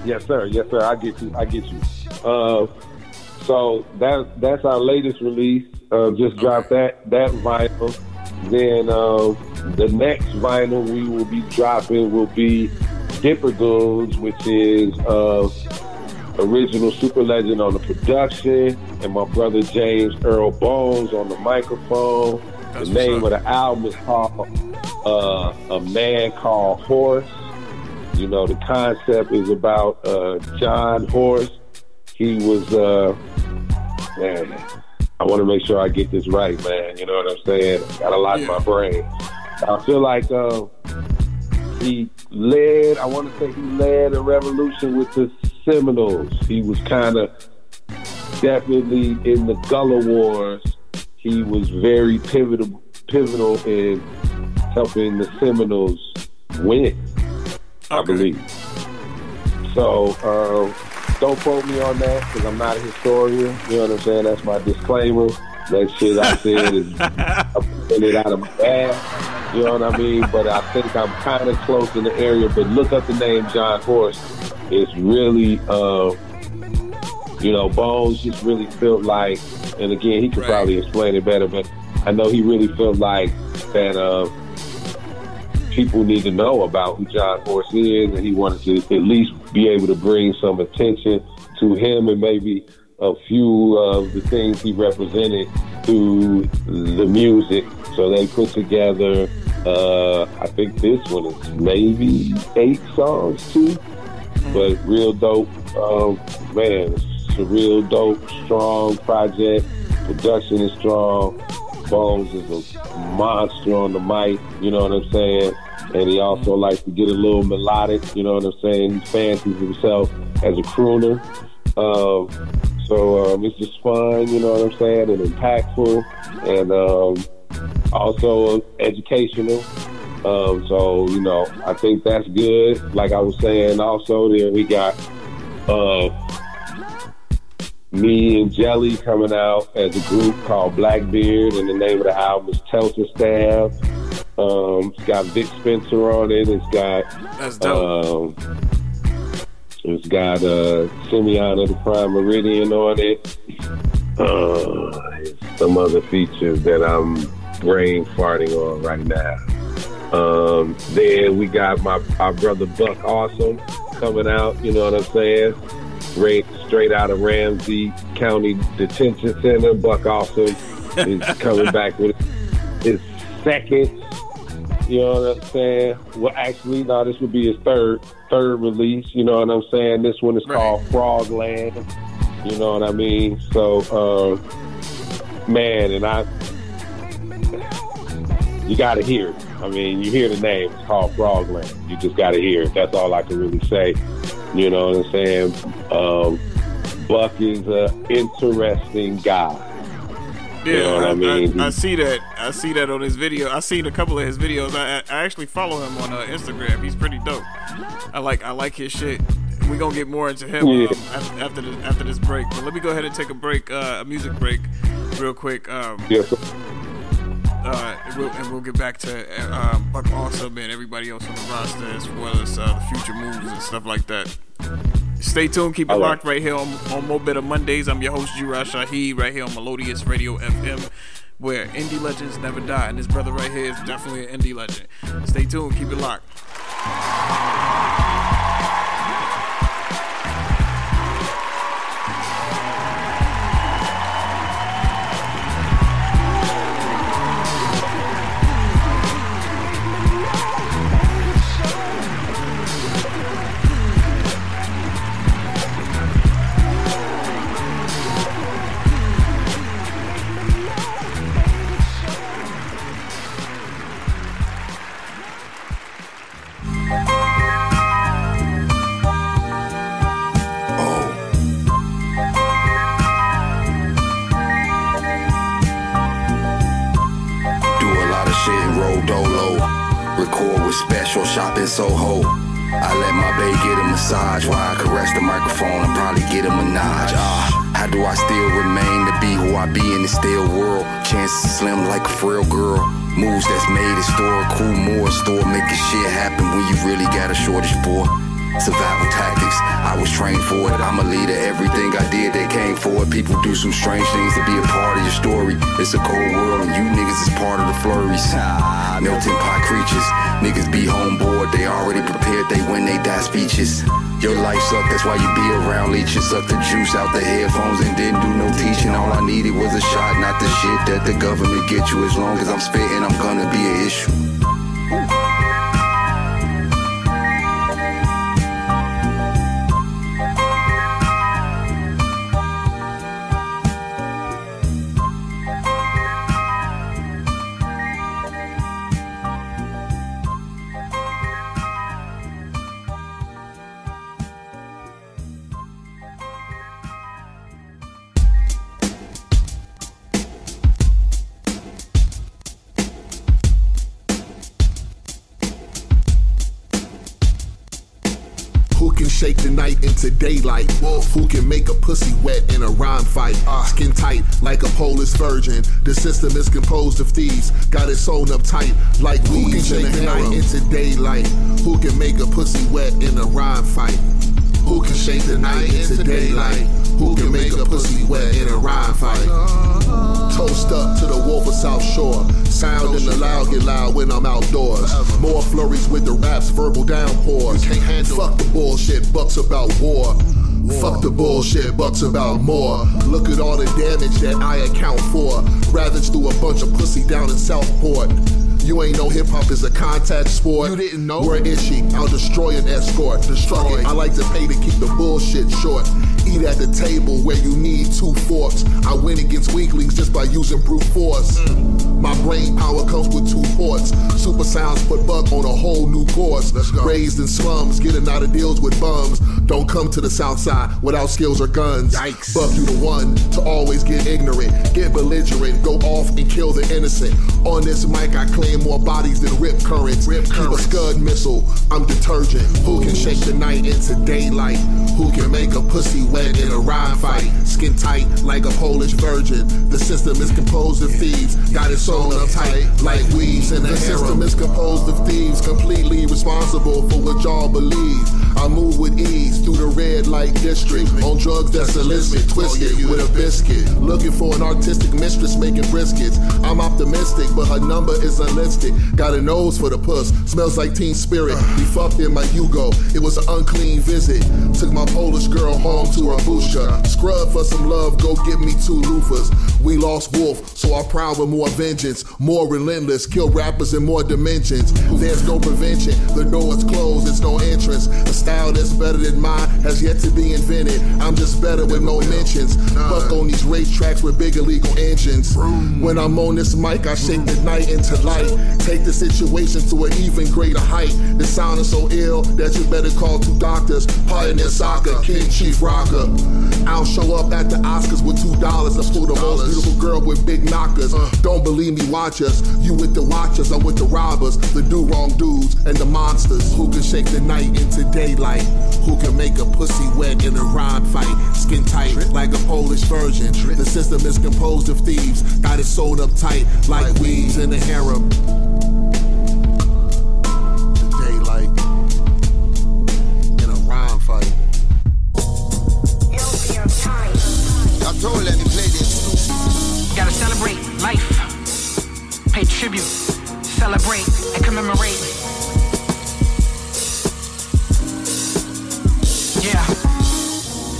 Yes, sir. Yes, sir. I get you. I get you. Uh, so that that's our latest release. Uh, just dropped that that vinyl. Then uh, the next vinyl we will be dropping will be Dipper Goons, which is uh, original Super Legend on the production, and my brother James Earl Bones on the microphone. That's the name of the album is called uh, A Man Called Horse. You know, the concept is about uh, John Horse. He was, uh, man, I want to make sure I get this right, man. You know what I'm saying? Got a lot in my brain. I feel like uh, he led, I want to say he led a revolution with the Seminoles. He was kind of definitely in the Gullah Wars. He was very pivotal, pivotal in helping the Seminoles win. I believe. So um, don't quote me on that because I'm not a historian. You know what I'm saying? That's my disclaimer. That shit I said is it out of my ass. You know what I mean? But I think I'm kind of close in the area. But look up the name John Horse. It's really, uh, you know, Bones just really felt like, and again, he could probably explain it better, but I know he really felt like that. Uh, people need to know about who John Horse is, and he wanted to at least be able to bring some attention to him and maybe a few of the things he represented through the music. So they put together, uh, I think this one is maybe eight songs too, but real dope. Um, man, it's a real dope, strong project. Production is strong. Bones is a monster on the mic, you know what I'm saying? And he also likes to get a little melodic, you know what I'm saying? He fancies himself as a crooner. Um, so um, it's just fun, you know what I'm saying, and impactful, and um, also educational. Um, so you know, I think that's good. Like I was saying, also there we got uh, me and Jelly coming out as a group called Blackbeard, and the name of the album is Telter Stab. Um, it's got Vic Spencer on it. It's got That's dope. Um, it's got uh, Simeon of the Primeridian on it. Uh, some other features that I'm brain farting on right now. Um, then we got my our brother Buck Awesome coming out. You know what I'm saying? Straight straight out of Ramsey County Detention Center. Buck Awesome is coming back with his second. You know what I'm saying? Well, actually, no, this would be his third third release. You know what I'm saying? This one is called Frogland. You know what I mean? So, uh, man, and I, you got to hear it. I mean, you hear the name. It's called Frogland. You just got to hear it. That's all I can really say. You know what I'm saying? Um, Buck is an interesting guy. Yeah, You know I I, mean? I, I see that. I see that on his video. I seen a couple of his videos. I, I actually follow him on uh, Instagram. He's pretty dope. I like I like his shit. We gonna get more into him Yeah. um, after after this, after this break. But let me go ahead and take a break, uh, a music break, real quick. Um, Yes, uh, and, we'll, and we'll get back to uh, um, Buck Awesome and everybody else on the roster, as well as uh, the future moves and stuff like that. Stay tuned. Keep it right. locked right here on, on Mo'Betta Mondays. I'm your host, Jura Shaheed, right here on Melodious Radio FM, where indie legends never die. And this brother right here is definitely an indie legend. Stay tuned. Keep it locked. Your life sucked, that's why you be around leeches. Suck the juice out the headphones and didn't do no teaching. All I needed was a shot, not the shit that the government get you. As long as I'm spitting, I'm gonna be an issue. Daylight? Who can make a pussy wet in a rhyme fight? Ah, skin tight like a Polish virgin. The system is composed of thieves. Got it sewn up tight like Who can shake the night into daylight? Who can make a pussy wet in a rhyme fight? Who can shake the night into daylight? Who can make a pussy wet in a rhyme fight? Toast up to the wolf of South Shore. Sound in the loud get loud when I'm outdoors. More flurries with the raps, verbal downpours. Can't handle Fuck the bullshit, bucks about war. Fuck the bullshit, bucks about more. Look at all the damage that I account for. Ravaged through a bunch of pussy down in Southport. You ain't know hip hop is a contact sport. You didn't know? Where is she? I'll destroy an escort. Destroy. I like to pay to keep the bullshit short. Eat at the table where you need two forks. I win against weaklings just by using brute force. My brain power comes with two ports. Super sounds put Buck on a whole new course. Raised in slums, getting out of deals with bums. Don't come to the south side without skills or guns. Yikes. Buck, you the one to always get ignorant, get belligerent, go off and kill the innocent. On this mic, I claim more bodies than rip currents. Rip Keep a scud missile, I'm detergent. Who can shake the night into daylight? Who can make a pussy wet in a rhyme fight? Skin tight like a Polish virgin. The system is composed of thieves, got it sewn up tight like weaves in a The system is composed of thieves, completely responsible for what y'all believe. I move with ease through the red light district on drugs that's illicit, twisted with a biscuit. Looking for an artistic mistress making briskets. I'm optimistic, but her number is unlisted. Got a nose for the puss, smells like teen spirit. We fucked in my Hugo, it was an unclean visit. Took my Polish girl home to her busha. Scrub for some love, go get me two loofahs. We lost Wolf, so I proud with more vengeance, more relentless. Kill rappers in more dimensions. There's no prevention, the door is closed, it's no entrance. A style that's better than mine has yet to be invented. I'm just better with no mentions. Buck on these racetracks with big illegal engines. When I'm on this mic, I shake the night into light. Take the situation to an even greater height. The sound is so ill that you better call two doctors. Pioneer Soccer, King Chief Rocker. I'll show up at the Oscars with two dollars to pull the most beautiful girl with big knockers. Don't believe me, watch us. You with the watchers, I'm with the robbers, the do wrong dudes, and the monsters. Who can shake the night into daylight? Who can make a pussy wet in a rhyme fight? Skin tight like a Polish virgin. The system is composed of thieves, got it sewn up tight like weaves in a harem. Daylight in a rhyme fight. I told let me play this. Gotta celebrate life, pay tribute, celebrate and commemorate. Yeah.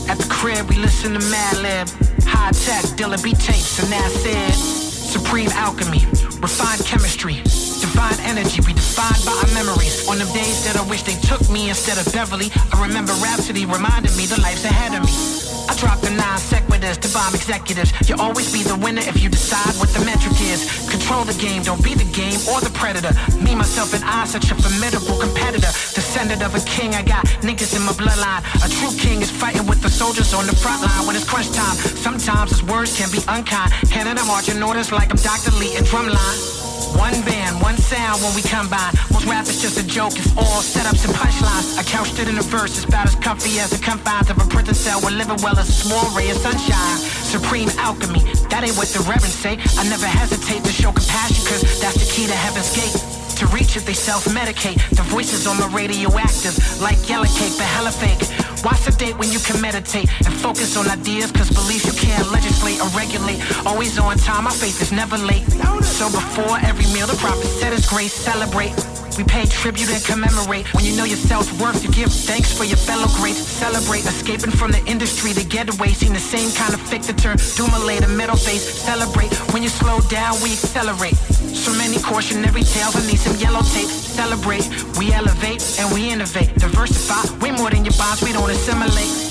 At the crib, we listen to Madlib, Hi-Tek, Dilla beat tapes, and that's it. Supreme alchemy, refined chemistry, divine energy. We defined by our memories. On the days that I wish they took me instead of Beverly, I remember Rhapsody reminding me the life's ahead of me. I dropped the nine sequiturs to bomb executives. You'll always be the winner if you decide what the metric is. Control the game, don't be the game or the predator. Me, myself, and I, such a formidable competitor. Descendant of a king, I got niggas in my bloodline. A true king is fighting with the soldiers on the front line when it's crunch time. Sometimes his words can be unkind. Handing out marching orders like I'm Dr. Lee in drumline. One band, one sound when we combine. Most rap is just a joke, it's all setups and punchlines. I couched it in a verse, it's about as comfy as the confines of a prison cell. We're living well as a small ray of sunshine. Supreme alchemy, that ain't what the reverends say. I never hesitate to show compassion, cause that's the key to heaven's gate. To reach it, they self-medicate. The voices on the radio active, like yellow cake, but hella fake. Why sedate when you can meditate and focus on ideas? Cause belief you can't legislate or regulate. Always on time, my faith is never late. So before every meal, the prophet said his grace, celebrate. We pay tribute and commemorate. When you know your self-worth, you give thanks for your fellow greats. Celebrate, escaping from the industry to get away. Seen the same kind of fake to turn doom a middle face. Celebrate, when you slow down, we accelerate. So many cautionary tales, I need some yellow tape. Celebrate, we elevate and we innovate. Diversify, way more than your bonds, we don't assimilate.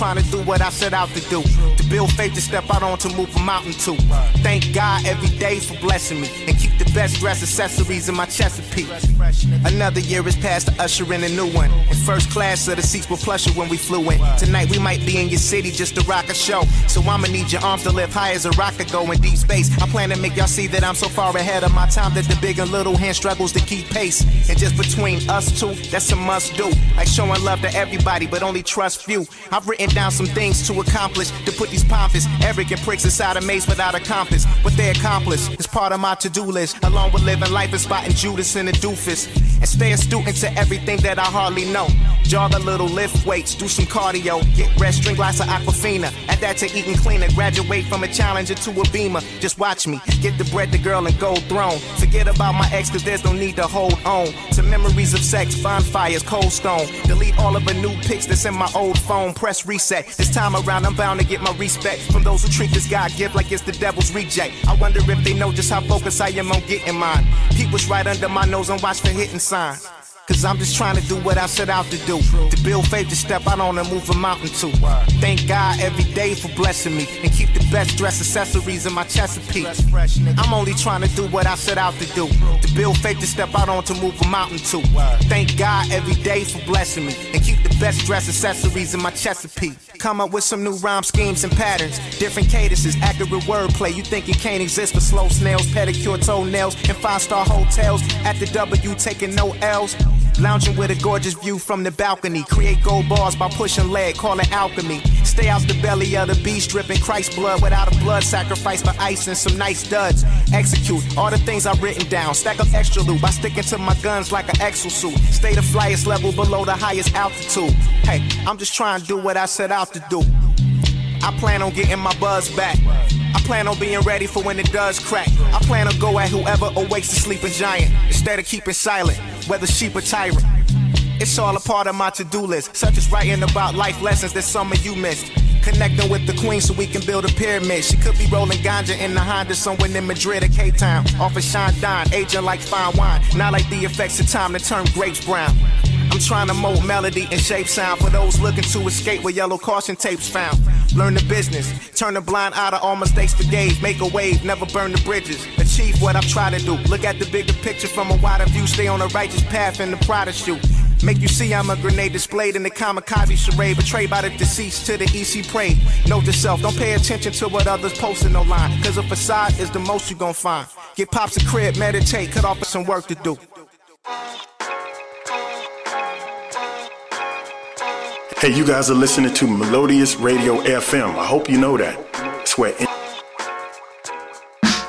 Trying to do what I set out to do. To build faith to step out on to move a mountain to. Thank God every day for blessing me and keep the best dress accessories in my Chesapeake. Another year has passed to usher in a new one. In first class, so the seats were plusher when we flew in. Tonight we might be in your city just to rock a show. So I'ma need your arms to lift high as a rocket go in deep space. I plan to make y'all see that I'm so far ahead of my time that the big and little hand struggles to keep pace. And just between us two, that's a must do. Like showing love to everybody, but only trust few. I've written down some things to accomplish to put these pompous, arrogant pricks inside a maze without a compass. What they accomplish is part of my to-do list, along with living life and spotting Judas in the doofus. And stay a student to everything that I hardly know. Jog a little, lift weights, do some cardio, get rest, drink lots of Aquafina. Add that to eating cleaner, graduate from a challenger to a beamer. Just watch me, get the bread, the girl, and gold throne. Forget about my ex, cause there's no need to hold on. To memories of sex, bonfires, cold stone. Delete all of the new pics that's in my old phone, press reset. This time around, I'm bound to get my respect from those who treat this God gift like it's the devil's reject. I wonder if they know just how focused I am on getting mine. People's right under my nose and watch for hitting signs. Cause I'm just trying to do what I set out to do. To build faith to step out on and move a mountain to. Thank God every day for blessing me and keep the best dress accessories in my Chesapeake. I'm only trying to do what I set out to do. To build faith to step out on to move a mountain to. Thank God every day for blessing me and keep the best dress accessories in my Chesapeake. Come up with some new rhyme schemes and patterns. Different cadences, accurate wordplay. You think it can't exist for slow snails, pedicure toenails, and five star hotels. At the W taking no L's. Lounging with a gorgeous view from the balcony. Create gold bars by pushing lead, call it alchemy. Stay out the belly of the beast, dripping Christ blood without a blood sacrifice for ice and some nice duds. Execute all the things I've written down. Stack up extra loot by sticking to my guns like an exosuit. Stay the flyest level below the highest altitude. Hey, I'm just trying to do what I set out to do. I plan on getting my buzz back. I plan on being ready for when it does crack. I plan to go at whoever awakes the sleeping giant instead of keeping silent, whether sheep or tyrant. It's all a part of my to-do list, such as writing about life lessons that some of you missed. Connecting with the queen so we can build a pyramid. She could be rolling ganja in the Honda somewhere in Madrid or Cape Town. Off of Shandon, aging like fine wine. Not like the effects of time to turn grapes brown. I'm trying to mold melody and shape sound for those looking to escape where yellow caution tapes found. Learn the business, turn a blind eye to all mistakes forgave, make a wave, never burn the bridges. Achieve what I've tried to do. Look at the bigger picture from a wider view, stay on the righteous path and the pride of shoot. Make you see I'm a grenade displayed in the kamikaze charade, betrayed by the deceased to the EC prey. Note to self, don't pay attention to what others posting online, cause a facade is the most you gon' find. Get pops a crib, meditate, cut off with some work to do. Hey, you guys are listening to Melodious Radio FM. I hope you know that. It's where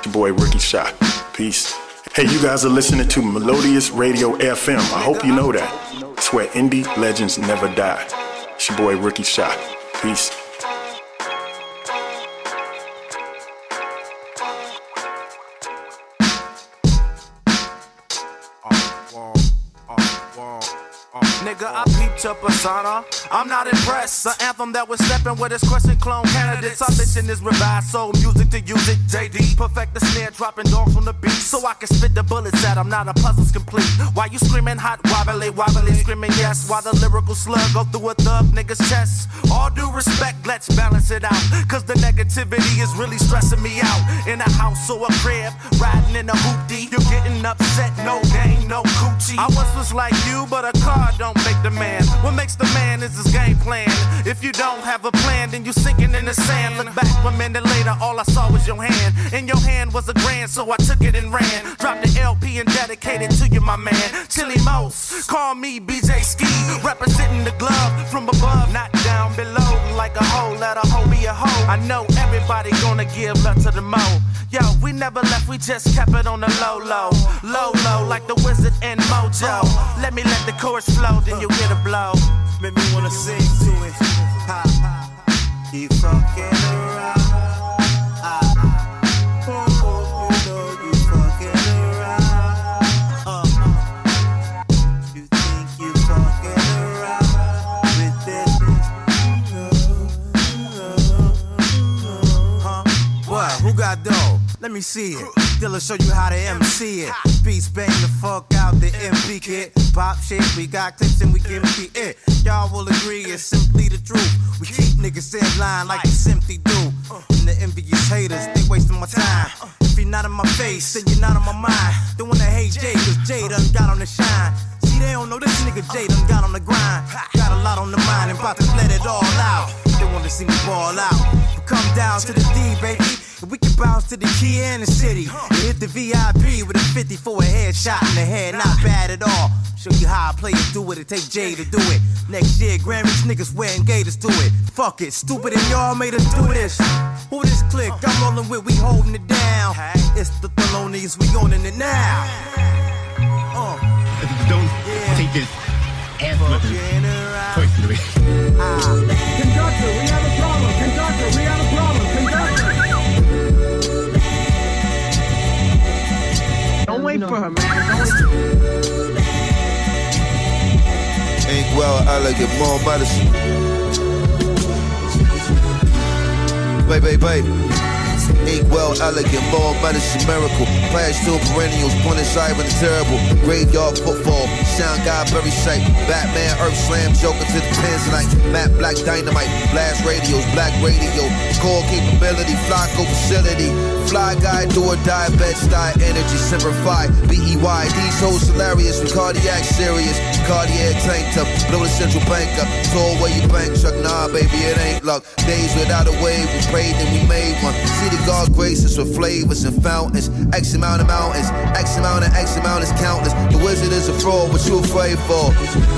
your boy Ricky Shot. Peace. Hey, you guys are listening to Melodious Radio FM. I hope you know that. It's where indie legends never die. It's your boy Ricky Shot. Peace. Nigga, I peeped your persona. I'm not impressed. The anthem that was stepping with his question clone candidates. Our mission is revive soul music to use it. JD, perfect the snare, dropping dogs on the beat. So I can spit the bullets at 'em. Now the puzzle's complete. Why you screaming hot, wobbly, wobbly, screaming yes? While the lyrical slug go through a thug nigga's chest. All due respect, let's balance it out. Cause the negativity is really stressing me out. In a house or a crib, riding in a hoopty. You're getting upset, no game, no coochie. I once was like you, but a car don't make the man. What makes the man is his game plan. If you don't have a plan, then you sinking in the sand. Look back one minute later, all I saw was your hand. In your hand was a grand, so I took it and ran. Dropped the LP and dedicated to you, my man. Chili Most, call me BJ Ski. Representing the glove from above, not down below. Like a hoe, let a hoe be a hoe. I know everybody gonna give love to the mo. Yo, we never left, we just kept it on the low, low. Low, low, like the wizard and mojo. Let me let the chorus flow, then you get a blow. Make me wanna sing to it. Ha, ha. Keep fucking around. Who got dough? Let me see it. Dilla show you how to MC it. Beats bang the fuck out the MP kit. Pop shit, we got clips and we give it it. Y'all will agree it's simply the truth. We keep niggas in line like we simply do. And the envious haters, they wasting my time. If you're not in my face, then you're not on my mind. Don't wanna hate Jay, cause Jay done got on the shine. They don't know this nigga Jay done got on the grind. Got a lot on the mind and about to let it all out. They wanna see me ball out. But come down to the D, baby. And we can bounce to the key and the city. And hit the VIP with a 50 for a headshot in the head. Not bad at all. Show you how I play it, do it. It take Jay to do it. Next year, Grammys niggas wearing gators do it. Fuck it, stupid and y'all made us do this. Who this click? I'm rolling with, we holding it down. It's the Thelonious, we owning it now. Uh. Don't take this anthem personally. Conductor, we have a problem. Conductor, we have a problem. Conductor. Don't wait for her, man. Ain't well elegant, more medicine. Baby, baby. Ain't well elegant, more medicine, miracle. Clash two perennials, inside when it's terrible. Graveyard football, sound guy, very sight. Batman, Earth Slam, Joker to the Tanzanite. Matt Black Dynamite, blast radios, black radio. Core capability, Flacco facility. Fly guy, do or die, bed style, energy, simplify. B-E-Y, these hoes hilarious, with cardiac serious. Cardiac tank top, blow the central bank up. Told where you bank truck, nah, baby, it ain't luck. Days without a wave, we prayed and we made one. See the God grace us with flavors and fountains. X amount of mountains, X amount and X amount is countless. The wizard is a fraud, what you afraid for?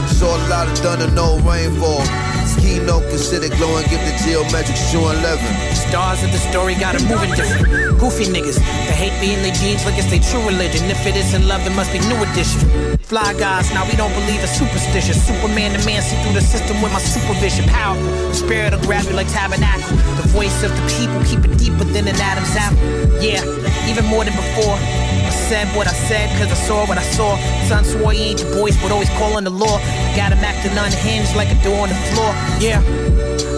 Saw a lot of thunder, no rainfall. Keynote considered glowing, give the geometric shoe 11. Stars of the story got 'em moving different. Goofy niggas that hate me in their jeans like it's their true religion. If it isn't love, it must be new edition. Fly guys, now we don't believe in superstition. Superman, the man, see through the system with my supervision. Powerful, the spirit grab you like tabernacle. The voice of the people, keep it deeper than an Adam's apple. Yeah, even more than before. Said what I said, cause I saw what I saw. Son swore he ain't the voice, but always calling the law. I got him acting unhinged like a door on the floor. Yeah.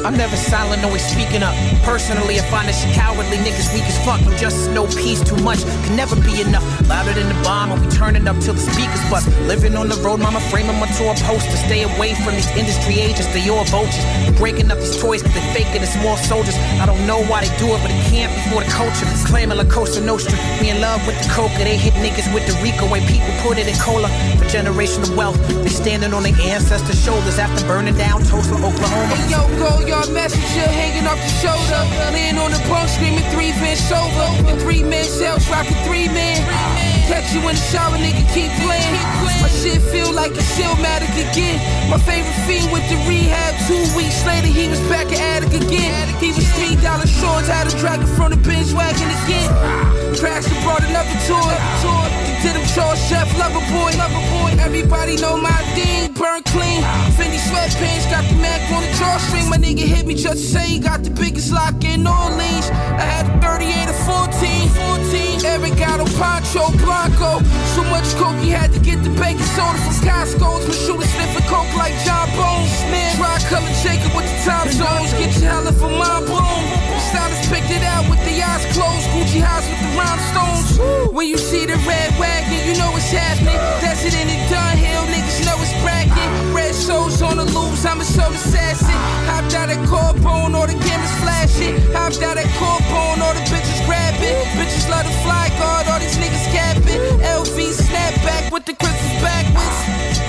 I'm never silent, always speaking up. Personally, I find this cowardly. Niggas weak as fuck. No justice, no peace, too much. Can never be enough. Louder than the bomb, and we turning up till the speakers bust. Living on the road, mama framing my tour poster. Stay away from these industry agents, they all vultures. Breaking up these toys, cause they faking it's more soldiers. I don't know why they do it, but it can't be for the culture. Claiming La Costa Nostra. Me in love with the coca. They hit niggas with the Rico way people put it in cola. For generational wealth, they standing on their ancestors' shoulders after burning down Tulsa, Oklahoma. Hey, yo, go, yard messenger hanging off the shoulder. Laying on the bunk screaming three Vince sober. And three men cells rocking three men. Catch you in the shower, nigga, keep playing. My shit feel like it's Illmatic again. My favorite fiend went to rehab two weeks later. He was back at attic again. He was three dollar shorts, had him dragging from the bench wagon again. Crashed and brought another tour. tour. To them chores, chef, lover boy, lover boy. Everybody know my thing, burn clean. Fendi sweatpants, got the Mac on the drawstring. My nigga hit me just to say he got the biggest lock in Orleans. I had a 38 or 14, 14. Eric got on Poncho Blanco. So much coke he had to get the baking soda from Costco's. My shooter sniffing coke like John Bones. Man, try color Jacob with the time zones. Get your hella for my boom. Stylist picked it out with the eyes closed. Gucci house with the rhinestones. When you see the red wagon, you know it's happening. Desert in the bragging. Red shows on the loose, I'm a soul assassin. Hopped out at Carbone, all the cameras flashing. Hopped out at Carbone, all the bitches grabbing. Bitches love the fly guard, all these niggas capping. LV snapback with the crystals backwards.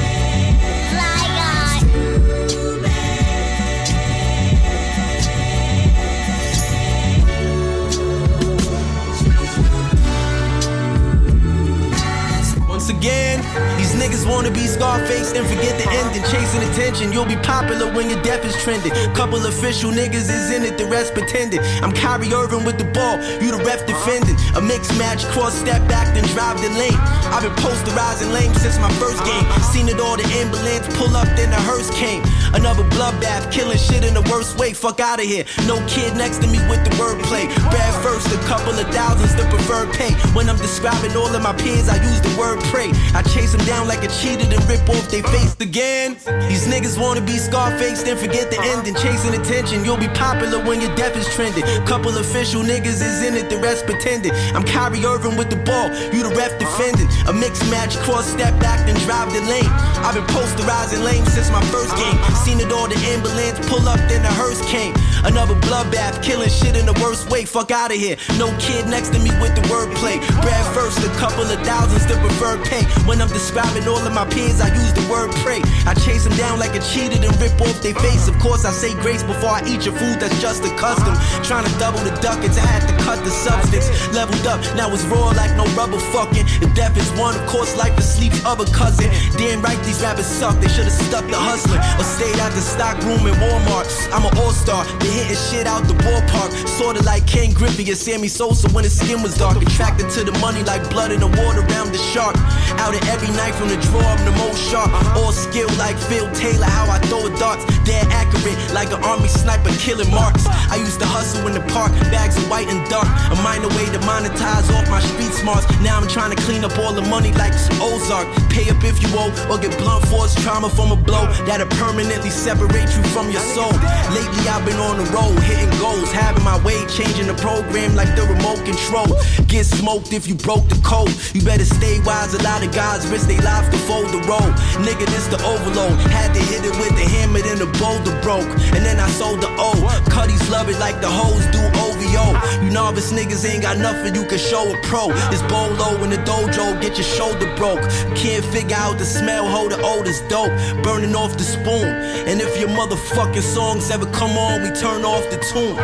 Once again, these niggas wanna be Scarface and forget the ending. Chasing attention, you'll be popular when your death is trending. Couple official niggas is in it, the rest pretending. I'm Kyrie Irving with the ball, you the ref defending. A mixed match, cross step back, then drive the lane. I've been posterizing lame since my first game. Seen it all, the ambulance pull up, then the hearse came. Another bloodbath, killing shit in the worst way. Fuck out of here. No kid next to me with the wordplay. Bad first, a couple of thousands, the preferred pay. When I'm describing all of my peers, I use the word pray. I chase them down like a cheater, then rip off they face again. These niggas wanna be Scarface, then forget the ending. Chasing attention, you'll be popular when your death is trending. Couple official niggas is in it, the rest pretending. I'm Kyrie Irving with the ball, you the ref defending. A mixed match, cross step back, then drive the lane. I've been posterizing lame since my first game. Seen it all, the ambulance pull up, then the hearse came. Another bloodbath, killing shit in the worst way. Fuck out of here. No kid next to me with the wordplay. Brad first, a couple of thousands, the preferred When I'm describing all of my peers, I use the word pray. I chase them down like a cheater, and rip off their face. Of course, I say grace before I eat your food, that's just a custom. Trying to double the ducats, I had to cut the substance. Leveled up, now it's raw like no rubber fucking. If death is one, of course, life is sleep's other cousin. Damn right, these rappers suck, they should've stuck to hustling. Or stayed at the stock room in Walmart. I'm an all-star, they hitting shit out the ballpark. Sorta like Ken Griffey or Sammy Sosa when his skin was dark. Attracted to the money like blood in the water around the shark. Out of every night from the draw, I'm the most sharp. All skill like Phil Taylor, how I throw darts. Dead accurate like an army sniper killing marks. I used to hustle in the park, bags of white and dark. A minor way to monetize off my street smarts. Now I'm trying to clean up all the money like some Ozark. Pay up if you owe, or get blunt force trauma from a blow that'll permanently separate you from your soul. Lately I've been on the road, hitting goals, having my way, changing the program like the remote control. Get smoked if you broke the code. You better stay wise, lot of guys risk their lives to fold the road. Nigga, this the overload. Had to hit it with the hammer, then the boulder broke. And then I sold the O. Cuddies love it like the hoes do OVO. You novice niggas ain't got nothing you can show a pro. It's bolo in the dojo, get your shoulder broke. Can't figure out the smell, hold the odor's dope. Burning off the spoon. And if your motherfucking songs ever come on, we turn off the tune.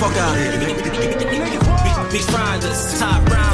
Fuck out here, nigga. Big.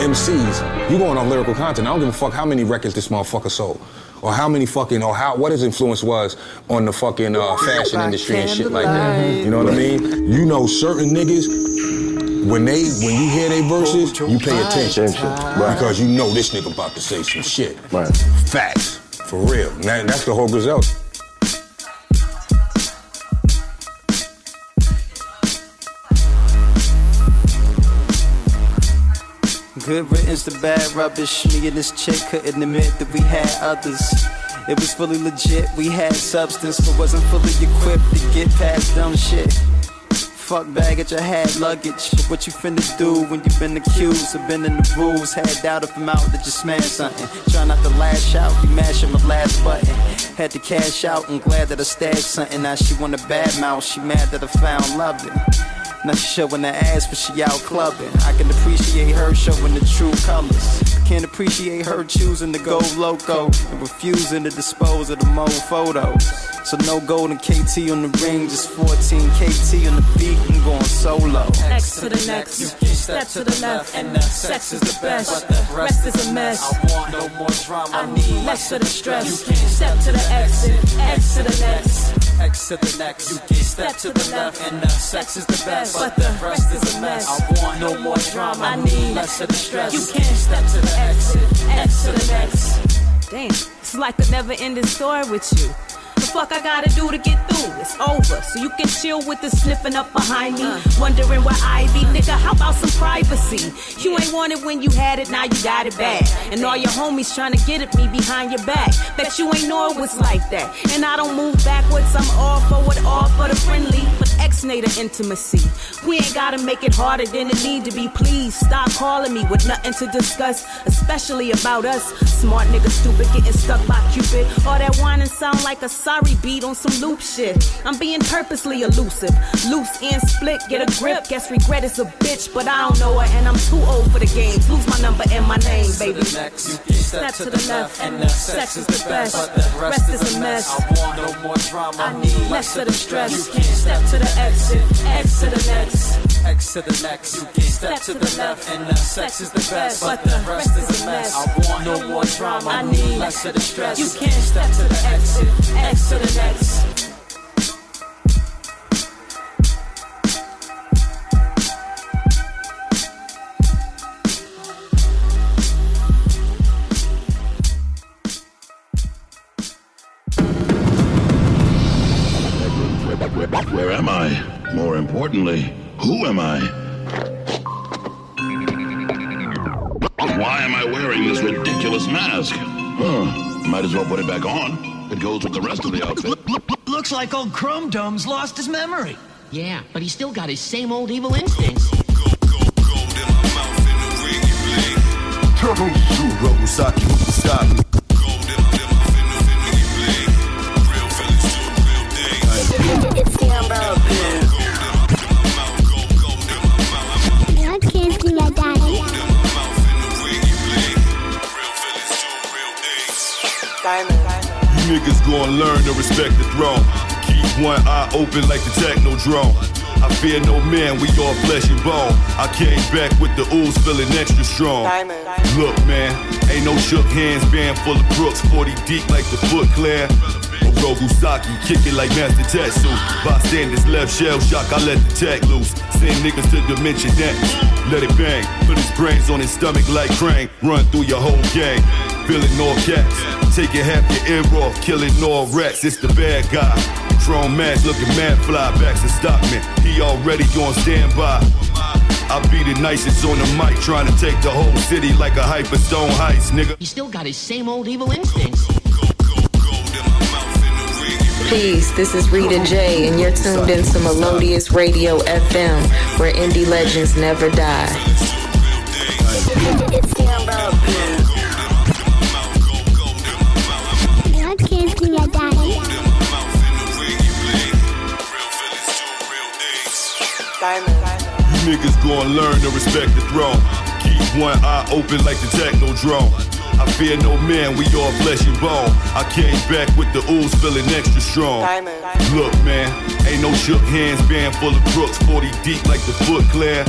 MCs, you going off lyrical content. I don't give a fuck how many records this motherfucker sold. Or how many fucking, or how, what his influence was on the fucking uh, fashion industry and shit like that. You know what I mean? You know certain niggas, when they, when you hear their verses, you pay attention. Because you know this nigga about to say some shit. Right. Facts. For real. And that- that's the whole Griselda. Good riddance to bad rubbish. Me and this chick couldn't admit that we had others. It was fully legit, we had substance, but wasn't fully equipped to get past dumb shit. Fuck baggage, I had luggage. What you finna do when you've been accused of been in the rules? Had doubt if I'm out that you smash something. Try not to lash out, you mashing my last button. Had to cash out and glad that I stashed something. Now she want a bad mouth, she mad that I found loving. Now she showing her ass, but she out clubbing. I can appreciate her showing the true colors. Can't appreciate her choosing to go loco and refusing to dispose of the mo photos. So no golden KT on the ring, just 14 KT on the beat and going solo. X to the next, you step to the left, and the sex is the best. But The rest is a mess. I want no more drama. I need less of the stress. You Step to the exit, X to the next. X to the next. You can step to the left, and the sex is the best. But the rest is a mess. I want no more drama. I need less of the stress. You can't step to the exit, X to the next. Damn, it's like a never ending story with you. Fuck I gotta do to get through? It's over, so you can chill with the sniffing up behind me. Wondering where I be, nigga. How about some privacy? You ain't want it when you had it, now you got it back. And all your homies trying to get at me behind your back. Bet you ain't know it was like that. And I don't move backwards, I'm all forward, all for the friendly. But X native intimacy. We ain't gotta make it harder than it need to be. Please stop calling me with nothing to discuss, especially about us. Smart nigga, stupid, getting stuck by Cupid. All that whining sound like a sorry beat on some loop shit. I'm being purposely elusive. Loose and split, get a grip. Guess regret is a bitch, but I don't know her, and I'm too old for the games. Lose my number and my name, baby. Step to the left, and the sex is the best. but The rest is a mess. I want no more drama. I need less of the stress. You can step to the exit, X to the next. X to the next. You can step to the left, and the sex is the best. But the rest is a mess. I want no more drama. I need less of the stress. You can't step to the exit, X to the next. Where am I? More importantly, who am I? Why am I wearing this ridiculous mask? Huh. Might as well put it back on. It goes with the rest of the outfit. Looks like old Chrome Dome's lost his memory. Yeah, but he's still got his same old evil instincts. Turtle Rosaki, Rosaki. I niggas gonna learn to respect the throne. Keep one eye open like the techno drone. I fear no man, we all flesh and bone. I came back with the ooze feeling extra strong. Look, man, ain't no shook hands, band full of crooks, 40 deep like the Foot Clan. Oroku Saki, kick it like Master Tetsu. Bystanders left shell shock, I let the tech loose. Send niggas to Dimension X. Let it bang, put his brains on his stomach like Krang. Run through your whole gang, feeling all cats. Taking half your ear off, killing all rats. It's the bad guy. Chrome mask looking mad fly, Baxter Stockman. He already on standby. I be the nicest on the mic, trying to take the whole city like a hyperstone heist, nigga. He's still got his same old evil instincts. Peace, this is Rita J, and you're tuned in to Melodious Radio FM, where indie legends never die. Niggas gonna learn to respect the throne. Keep one eye open like the techno drone. I fear no man, we all flesh and bone. I came back with the ooze feeling extra strong. Look, man, ain't no shook hands, band full of crooks, 40 deep like the Foot Clan.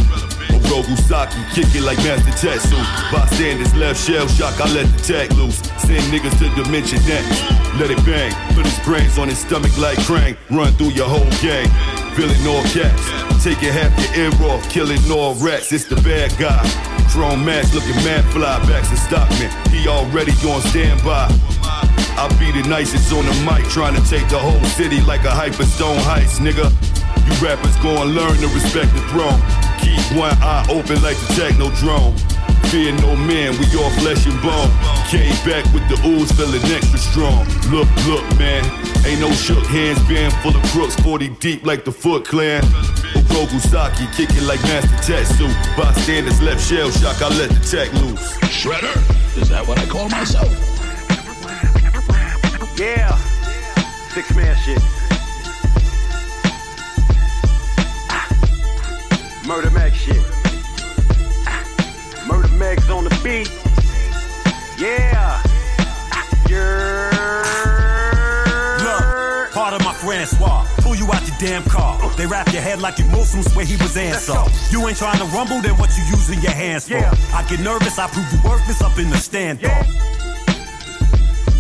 Oroku Saki, kick it like Master Tetsu. Bystanders left shell shock, I let the tag loose. Send niggas to Dimension X. Let it bang, put his brains on his stomach like Krang. Run through your whole gang, feeling all caps. Taking half your ear off, killing all rats. It's the bad guy. Chrome mask looking mad fly, Baxter Stockman. He already on standby. I be the nicest on the mic, trying to take the whole city like a hyperstone heist, nigga. You rappers gonna learn to respect the throne. Keep one eye open like the techno drone. Fear no man, we all flesh and bone. Came back with the ooze, feeling extra strong. Look, look, man, ain't no shook hands, band full of crooks, 40 deep like the Foot Clan. Oroku Saki, kicking like Master Tatsu. Bystanders left shell shock, I let the tech loose. Shredder? Is that what I call myself? Yeah. Six man shit. Ah. Murder Meg shit. Murder Meg's on the beat. Yeah. Look, part of my Francois. Pull you out your damn car. They wrap your head like you Muslims where he was Ansar. You ain't trying to rumble, then what you using your hands for? I get nervous, I prove you worthless up in the stand off.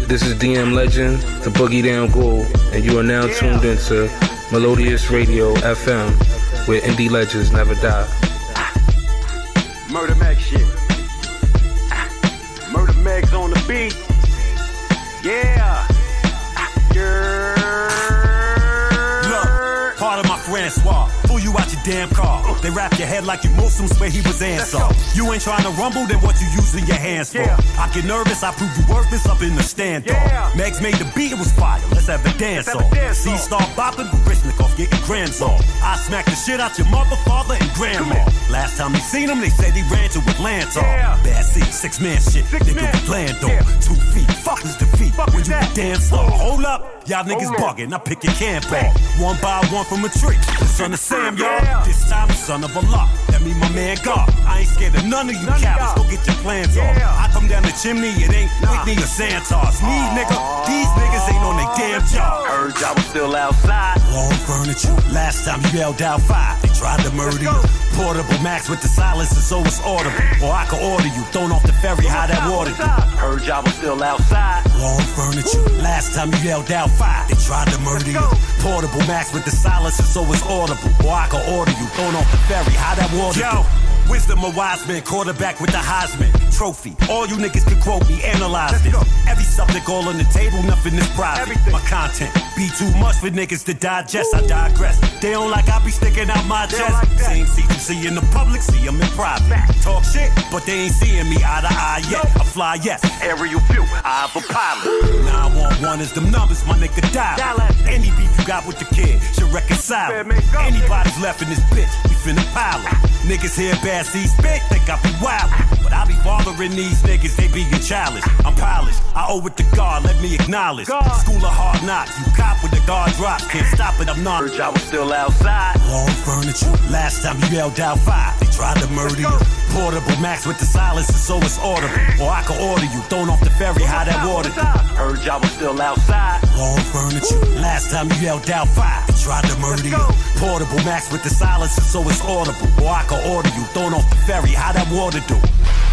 This is DM Legend, the Boogie Down Ghoul, and you are now tuned into Melodious Radio FM, where indie legends never die. Murder Meg shit. Ah. Murder Meg's on the beat. Yeah. Damn car. They wrap your head like you Muslim, swear he was Ansar. You ain't trying to rumble, then what you using your hands for? I get nervous, I prove you worthless up in the stand off. Megs made the beat, it was fire. Let's have a dance off. See start bopping, Baryshnikov getting grands off. I smack the shit out your mother, father, and grandma. Last time they seen him, they said he ran to Atlanta. Bad C, six man shit, nigga, we planned on. Two feet, fuck is defeat. When you dance slow, hold up, y'all niggas bugging. I pick your camp off. One by one from a tree. The son of Sam, y'all. This time, son of Allah. That mean my man God. I ain't scared of none of you cowards. Go get your plans off. I come down the chimney, it ain't Whitney or Santos. Me, nigga, these niggas ain't on their damn job. Heard y'all was still outside. Long furniture. Last time you yelled out five, they tried to murder you. Portable max with the silencer, so it's audible. Or I can order you, thrown off the ferry, how that water do. Heard y'all was still outside. Long furniture. Last time you yelled out five, they tried to murder you. Portable max with the silencer, so it's audible. Or I can order you, thrown off the ferry, how that water Yo. Wisdom of wise men, quarterback with the Heisman trophy. All you niggas can quote me, analyze this. Every subject all on the table, nothing is private. My content be too much for niggas to digest. I digress. They don't like I be sticking out my chest. Same seat you see in the public, see 'em in private. Talk shit, but they ain't seeing me eye to eye yet. I fly, yes. Aerial view, I have a pilot. 911 is them numbers, my nigga dial. Any beef you got with the kid should reconcile. it. Anybody's left in this bitch, we finna pile. Niggas here bad see spit, think I be wild. But I be bothering these niggas, they be being childish. I'm polished, I owe it to God, let me acknowledge. School of hard knocks, you cop with the guard drops, can't stop it, I'm not. Heard y'all was still outside. Long furniture, last time you yelled out five, they tried to murder you. Portable max with the silencer, so it's audible. Or I can order you, thrown off the ferry, how that water do. Heard y'all was still outside. Long furniture, last time you yelled out five, they tried to murder you. Portable max with the silencer, so it's audible. Or I can order you, thrown off the ferry, how that water do.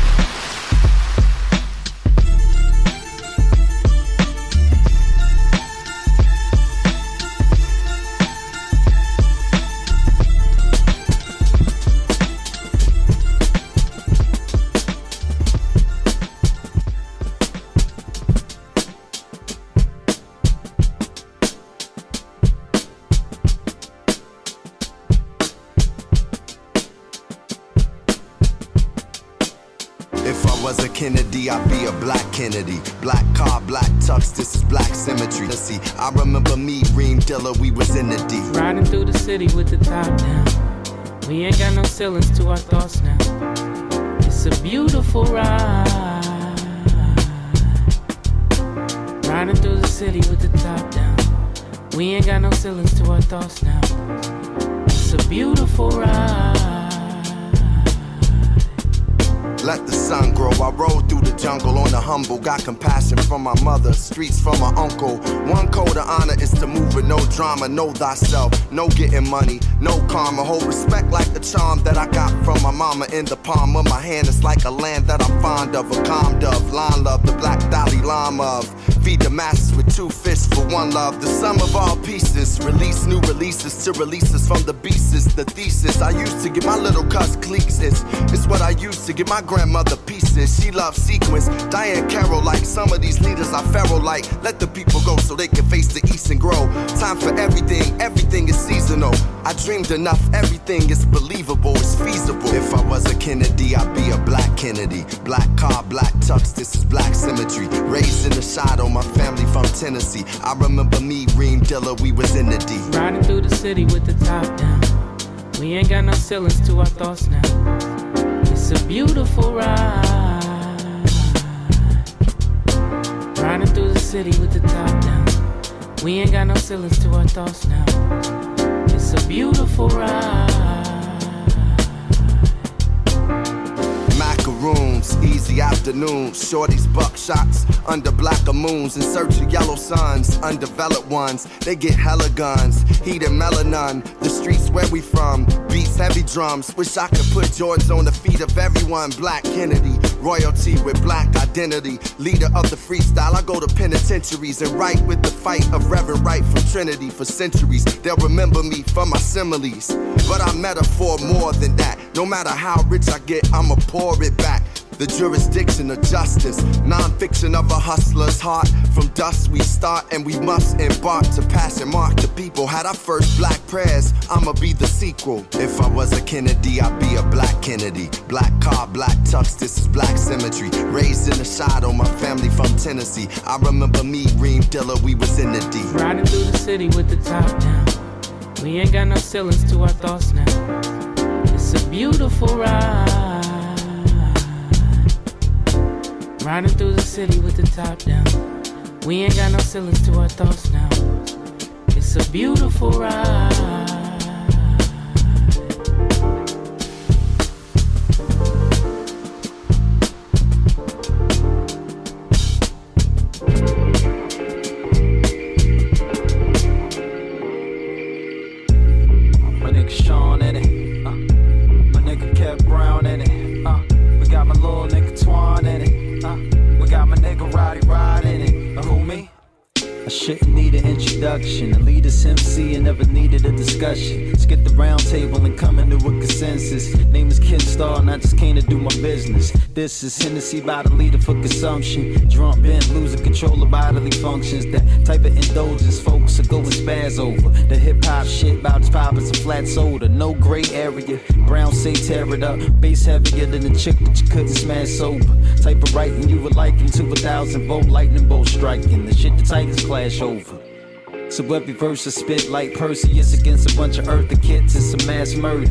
We was in the. Riding through the city with the top down. We ain't got no ceilings to our thoughts now. It's a beautiful ride. Riding through the city with the top down. We ain't got no ceilings to our thoughts now. It's a beautiful ride. Let the sun grow. I rode through the jungle on the humble. Got compassion from my mother, streets from my uncle. One code of honor is to move with no drama. Know thyself, no getting money, no karma. Hold respect like the charm that I got from my mama in the palm of my hand. It's like a land that I'm fond of. A calm dove, line love, the black Dalai Lama of. Feed the masses with two fists for one love. The sum of all pieces. Release new releases to release us from the beasts. The thesis I used to give my little cuss cliques. It's, what I used to give my grandmother pieces. She loves sequence. Diahann Carroll like some of these leaders are feral like. Let the people go so they can face the east and grow. Time for everything. Everything is seasonal. I dreamed enough. Everything is believable. It's feasible. If I was a Kennedy, I'd be a black Kennedy. Black car, black tux. This is black symmetry. Raised in the shadow. My family from Tennessee. I remember me, Reem Dilla. We was in the D. Riding through the city with the top down. We ain't got no ceilings to our thoughts now. It's a beautiful ride. Riding through the city with the top down. We ain't got no ceilings to our thoughts now. It's a beautiful ride. Macaroons, easy afternoons, shorties buckshots under blacker moons in search of yellow suns, undeveloped ones. They get hella guns, heated melanin. The streets where we from, beats heavy drums. Wish I could put George on the feet of everyone. Black Kennedy, royalty with black identity, leader of the freestyle. I go to penitentiaries and write with the fight of Reverend Wright from Trinity for centuries. They'll remember me for my similes, but I'm metaphor more than that. No matter how rich I get, I'ma pour it back. The jurisdiction of justice, non-fiction of a hustler's heart. From dust we start and we must embark to pass and mark the people. Had our first black prayers, I'ma be the sequel. If I was a Kennedy, I'd be a black Kennedy. Black car, black tux, this is black symmetry. Raised in the shadow, my family from Tennessee. I remember me, Reem Dilla, we was in the D. Riding through the city with the top down. We ain't got no ceilings to our thoughts now. It's a beautiful ride. Riding through the city with the top down. We ain't got no ceilings to our thoughts now. It's a beautiful ride. Introduction. A leader's MC and never needed a discussion. Let's get the round table and come into a consensus. Name is Ken Starr and I just came to do my business. This is Hennessy by the leader for consumption. Drunk bent, losing control of bodily functions. That type of indulgence folks are going spaz over. The hip hop shit about as pop as a flat soda. No gray area. Brown say tear it up. Bass heavier than the chick that you couldn't smash sober. Type of writing you would liken to a thousand volt lightning bolt striking. The shit the Titans clash over. So every verse I spit like Perseus against a bunch of earther kids. It's a mass murder.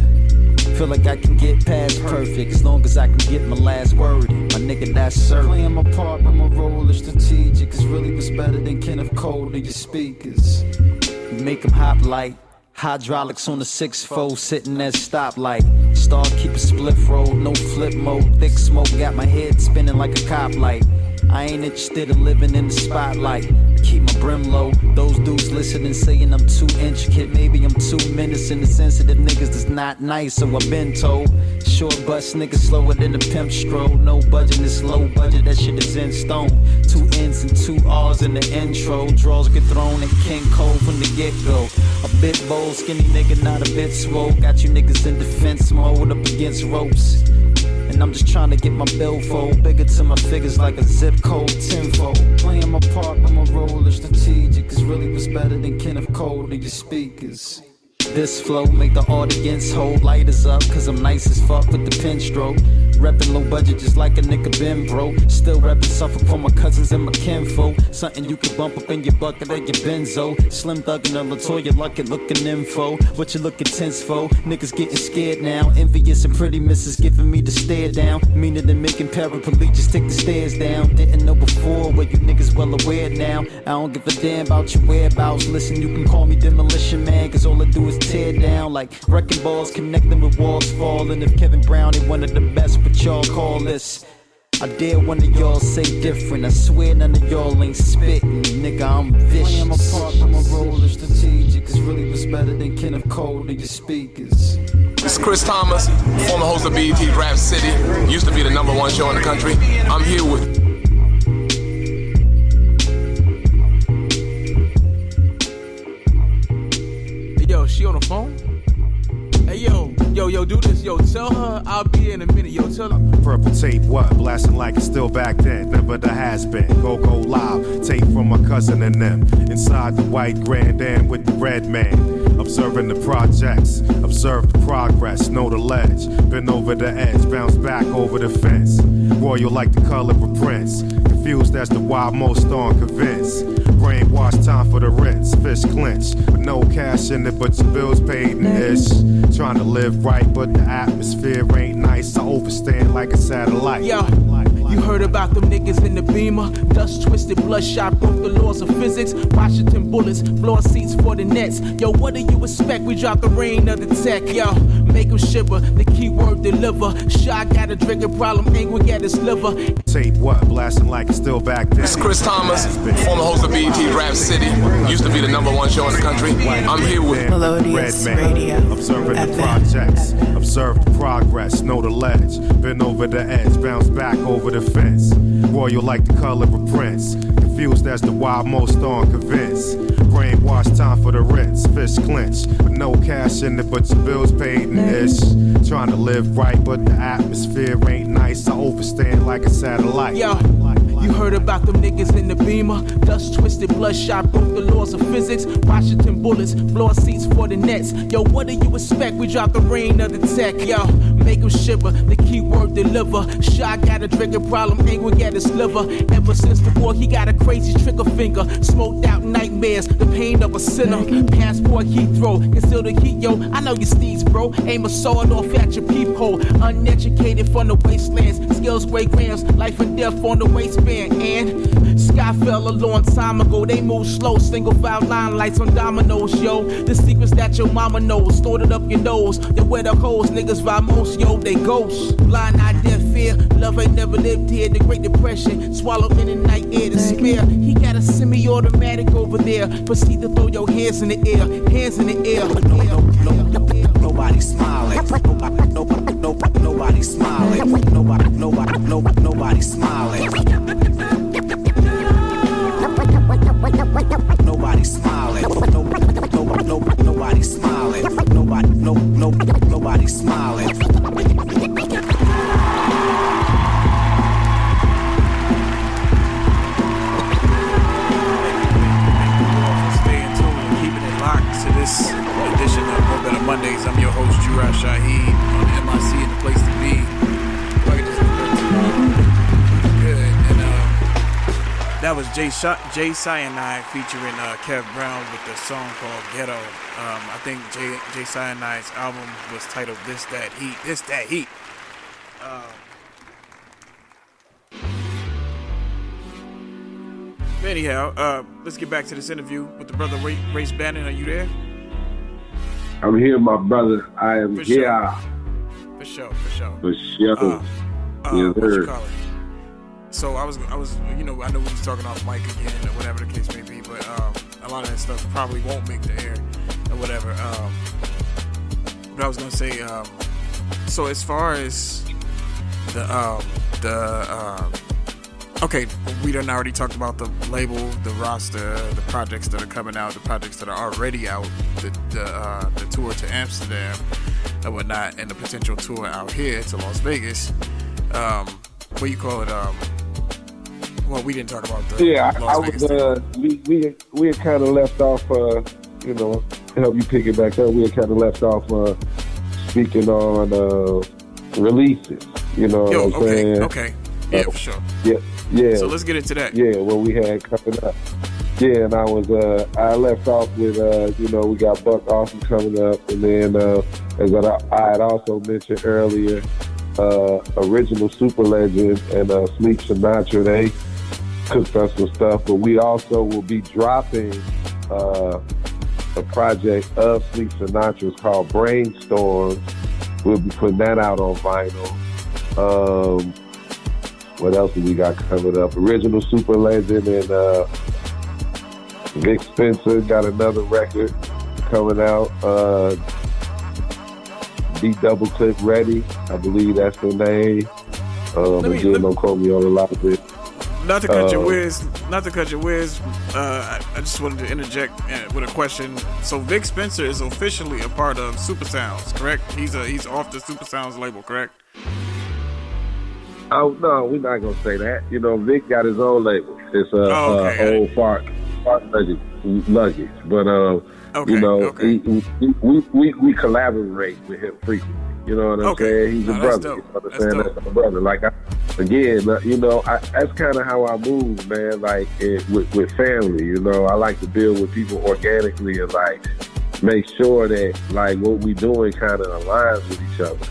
Feel like I can get past perfect as long as I can get my last word. in. My nigga, that's certain. Playing my part, but my role is strategic. It's really what's better than Kenneth Cole to your speakers. You make them hop like hydraulics on the six fold, sitting at stoplight. Star keep a split roll, no flip mode. Thick smoke got my head spinning like a cop light. I ain't interested in living in the spotlight. Keep my brim low. Those dudes listening saying I'm too intricate. Maybe I'm too menacing. The sensitive niggas that's not nice, so I've been told. Short bus niggas slower than a pimp stroll. No budget, this low budget, that shit is in stone. Two N's and two R's in the intro. Draws get thrown at King Cole from the get go. A bit bold, skinny nigga, not a bit swole. Got you niggas in defense mode up against ropes. And I'm just trying to get my billfold bigger to my figures like a zip code tenfold. Playing my part, but my role is strategic. It's really what's better than Kenneth Cole to your speakers. This flow make the audience hold lighters up, cause I'm nice as fuck with the pen stroke. Reppin' low budget just like a nigga been broke. Still reppin' Suffolk for my cousins and my kinfolk. Something you can bump up in your bucket or your benzo. Slim Thug and a Latoya lucky looking info. What you looking tense for? Niggas getting scared now. Envious and pretty misses giving me the stare down. Meaner than making paraplegics take the stairs down. Didn't know before, but you niggas well aware now. I don't give a damn about your whereabouts. Listen, you can call me Demolition Man, cause all I do is tear down. Like wrecking balls connecting with walls falling. If Kevin Brown ain't one of the best, but y'all call this. I dare one of y'all say different. I swear none of y'all ain't spitting. Nigga, I'm vicious. When I'm apart, I'm a roller strategic. It's really what's better than Kenneth Cole to your speakers. It's Chris Thomas, former host of BET Rap City. Used to be the number one show in the country. I'm here with she on the phone? Hey, yo, yo, yo, do this. Yo, tell her I'll be in a minute. Yo, tell her. Purple tape, what? Blasting like it's still back then. Never the has been. Go, go live. Tape from my cousin and them. Inside the white Grand Am with the red man. Observing the projects. Observe the progress. Know the ledge. Been over the edge. Bounce back over the fence. Royal like the color of a Prince. Confused as to why most aren't convinced. Brainwash time for the rinse. Fish clinch. With no cash in it, but your bills paid and ish. Trying to live right, but the atmosphere ain't nice. I overstand like a satellite. Yo, you heard about them niggas in the beamer? Dust twisted, bloodshot, broke the laws of physics. Washington bullets, blowing seats for the Nets. Yo, what do you expect? We drop the rain of the tech, yo. Make Make 'em shiver, the keyword deliver. Shot got a drinking problem, angry at his liver. Tape what? Blasting like it's still back then. It's Chris Thomas, former host of BET Rap City. Used to be the number one show in the country. I'm here with Red Man. Observing the projects. Observe the progress. Know the ledge. Been over the edge. Bounce back over the fence. Royal like the color of a Prince. Confused as to why most aren't convinced. Brainwash time for the rinse. Fish clinch. With no cash in it, but your bills paid and ish. Trying to live right, but the atmosphere ain't nice. I overstand like a satellite. You heard about them niggas in the beamer? Dust twisted, bloodshot, broke the laws of physics. Washington bullets, blowing seats for the Nets. Yo, what do you expect? We drop the rain of the tech. Yo, make 'em shiver, the key word deliver. Shot got a drinking problem, angry at his liver. Ever since the war, he got a crazy trigger finger. Smoked out nightmares, the pain of a sinner. Passport Heathrow, conceal the heat, yo. I know your steeds, bro. Aim a sword off at your peephole. Uneducated from the wastelands, skills great grams, life and death on the waistband. And sky fell a long time ago. They move slow, single file line lights on dominoes, yo. The secrets that your mama knows, snorted up your nose. They wear the hoes, niggas buy most, yo. They ghosts, blind eye, deaf fear. Love ain't never lived here. The Great Depression, swallowed in the night air to spare. He got a semi-automatic over there. Proceed to throw your hands in the air, hands in the air. No, no, no, Nobody smiling. Nobody, nobody, nobody, nobody smiling. Nobody, nobody, nobody, nobody smiling. Nobody smiling. No, no, no, nobody smiling. No, no, nobody smiling. Keeping it locked to this edition of Better Mondays. I'm your host, Jura Shaheed that was Jay, Sh- Jay Cyanide featuring uh, Kev Brown with the song called Ghetto. Um, I think Jay, Jay Cyanide's album was titled This That Heat. This That Heat. Um, anyhow, uh, let's get back to this interview with the brother Ray, Race Bannon. Are you there? I'm here, my brother. I am For here. sure. For sure, for sure. For sure. Uh, uh, yes, what you sir. So I was, I was, you know, I know we was talking off mic again, or whatever the case may be, but um, a lot of that stuff probably won't make the air, or whatever. Um, but I was gonna say, um, so as far as the, um, the, um, okay, we done already talked about the label, the roster, the projects that are coming out, the projects that are already out, the, the, uh, the tour to Amsterdam and whatnot, and the potential tour out here to Las Vegas. Um, what you call it? Well, we didn't talk about the Yeah, I, I was. Uh, we we we had kind of left off uh, you know, to help you pick it back up. We had kind of left off uh, speaking on uh, releases. You know Yo, what I'm okay, saying? okay. Yeah, Uh, for sure. Yeah, yeah. So let's get into that. Yeah, what we had coming up. Yeah, and I was uh I left off with uh you know we got Buck Awesome coming up, and then uh as I, I had also mentioned earlier, uh original Super Legend and uh Sleep Sinatra they cooked us some stuff, but we also will be dropping uh a project of Sleep Sinatra it's called Brainstorms. We'll be putting that out on vinyl. Um, what else do we got coming up? Original Super Legend and uh, Vic Spencer got another record coming out. Uh, D Double Click Ready, I believe that's the name. Um, me- again, don't quote me on a lot of it. Not to cut your Uh, whiz, not to cut your whiz. Uh, I, I just wanted to interject uh, with a question. So Vic Spencer is officially a part of Super Sounds, correct? He's a he's off the Super Sounds label, correct? Oh no, we're not gonna say that. You know, Vic got his own label. It's a Oh, okay, uh, old fart fart luggage, luggage. But um, you know, he, he, we, we we collaborate with him frequently. You know what I'm Okay. saying? He's No, a brother. You know what I'm That's saying? dope. That's my brother. Like I, again, you know, I, that's kind of how I move, man. Like it, with with family. You know, I like to build with people organically and like make sure that like what we doing kind of aligns with each other.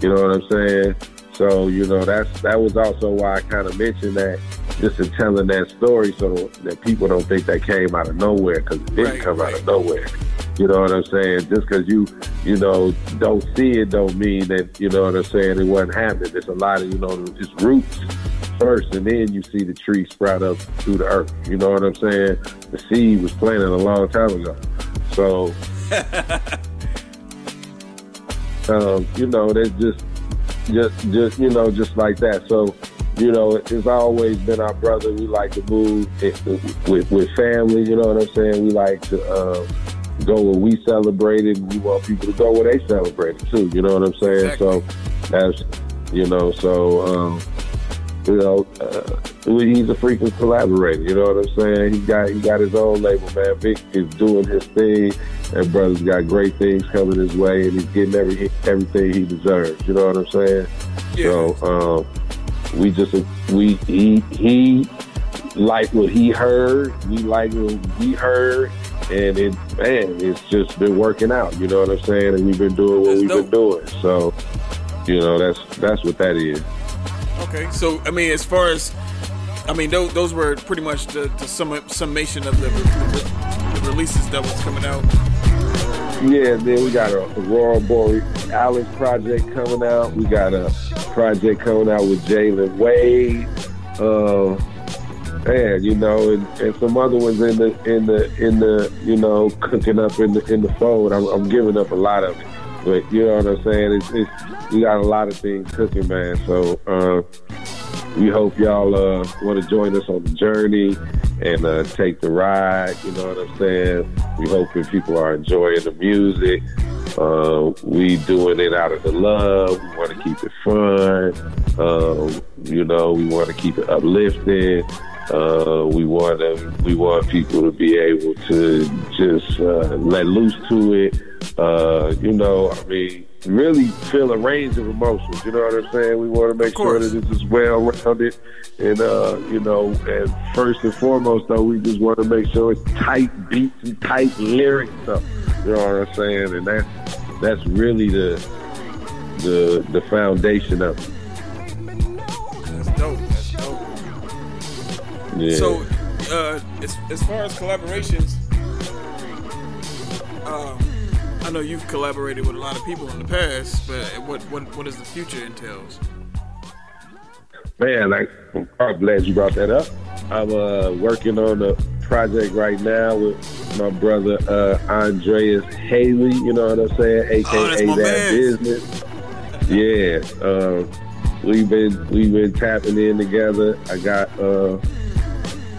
You know what I'm saying? So you know that's that was also why I kind of mentioned that just in telling that story, so that people don't think that came out of nowhere because it didn't come out of nowhere. You know what I'm saying? Just because you you know don't see it don't mean that you know what I'm saying it wasn't happening. There's a lot of you know it's roots first, and then you see the tree sprout up through the earth. You know what I'm saying? The seed was planted a long time ago. So um, you know, that's just, just, just, you know, just like that. So, you know, it's always been our brother. We like to move it, with with family. You know what I'm saying? We like to uh, go where we celebrated. We want people to go where they celebrated too. You know what I'm saying? So that's, you know, so. Um, you know, uh, he's a freaking collaborator. You know what I'm saying? He got he got his own label, man. Vic is doing his thing, and brother's got great things coming his way, and he's getting every everything he deserves. You know what I'm saying? So um, we just we he he like what he heard. We like what we heard. And it, man, it's just been working out. You know what I'm saying? And we've been doing what we've been doing. So, you know, that's that's what that is. Okay, so I mean, as far as I mean, those, those were pretty much the, the sum, summation of the, the, the releases that was coming out. Yeah, then we got a Aurora Borealis project coming out. We got a project coming out with Jalen Wade. Uh, and you know, and, and some other ones in the in the in the you know cooking up in the in the fold. I'm, I'm giving up a lot of it, but you know what I'm saying. It's, it's we got a lot of things cooking, man. So uh, we hope y'all uh, want to join us on the journey and uh, take the ride. You know what I'm saying? We hope that people are enjoying the music. Uh, we doing it out of the love. We want to keep it fun. Um, you know, we want to keep it uplifting. Uh, we want to, we want people to be able to just uh, let loose to it. Uh, you know, I mean, really feel a range of emotions. You know what I'm saying? We want to make sure that this is well rounded, and uh, you know, and first and foremost, though, we just want to make sure it's tight beats and tight lyrics stuff. You know what I'm saying? And that's that's really the the the foundation of it. That's dope. Yeah. So, uh, as, as far as collaborations, um, I know you've collaborated with a lot of people in the past, but what what what does the future entails? Man, like, I'm glad you brought that up. I'm uh, working on a project right now with my brother uh, Andreas Haley. You know what I'm saying? AKA Oh, that man. business. Yeah, um, we've been we've been tapping in together. I got uh,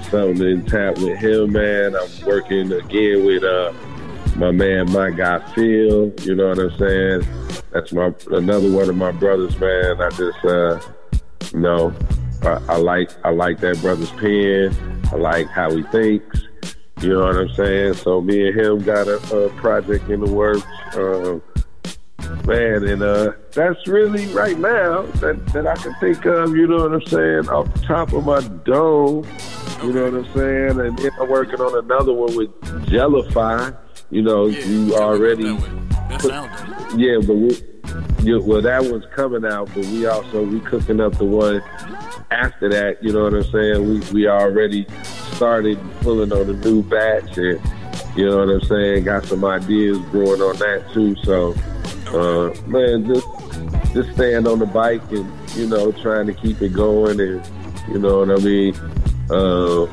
something in tap with him, man. I'm working again with uh, my man, my guy Phil. You know what I'm saying? That's my another one of my brothers, man. I just uh, you know, I, I like I like that brother's pen. I like how he thinks. You know what I'm saying? So me and him got a, a project in the works. Um, man, and uh, that's really right now that, that I can think of, you know what I'm saying, off the top of my dome. You know what I'm saying? And then I'm working on another one with Jellify. You know, you already That sounds yeah, but we yeah, well that one's coming out, but we also we cooking up the one after that, you know what I'm saying? We we already started pulling on a new batch and you know what I'm saying, got some ideas growing on that too. So uh man, just just staying on the bike and, you know, trying to keep it going and you know what I mean? Uh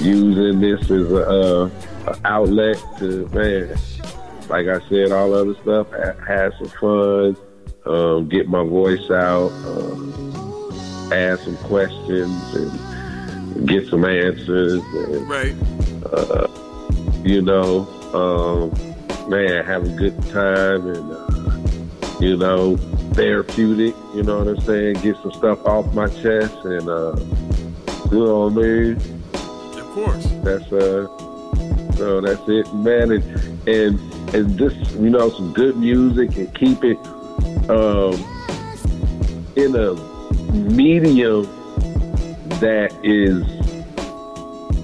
using this as a, uh, a outlet to man like I said, all other stuff, ha- have some fun, um, get my voice out, uh, ask some questions, and get some answers. And, right. Uh, you know, um, man, have a good time and, uh, you know, therapeutic, you know what I'm saying? Get some stuff off my chest and, uh, you know what I mean? Of course. That's uh so that's it, man. And and and just you know some good music and keep it um in a medium that is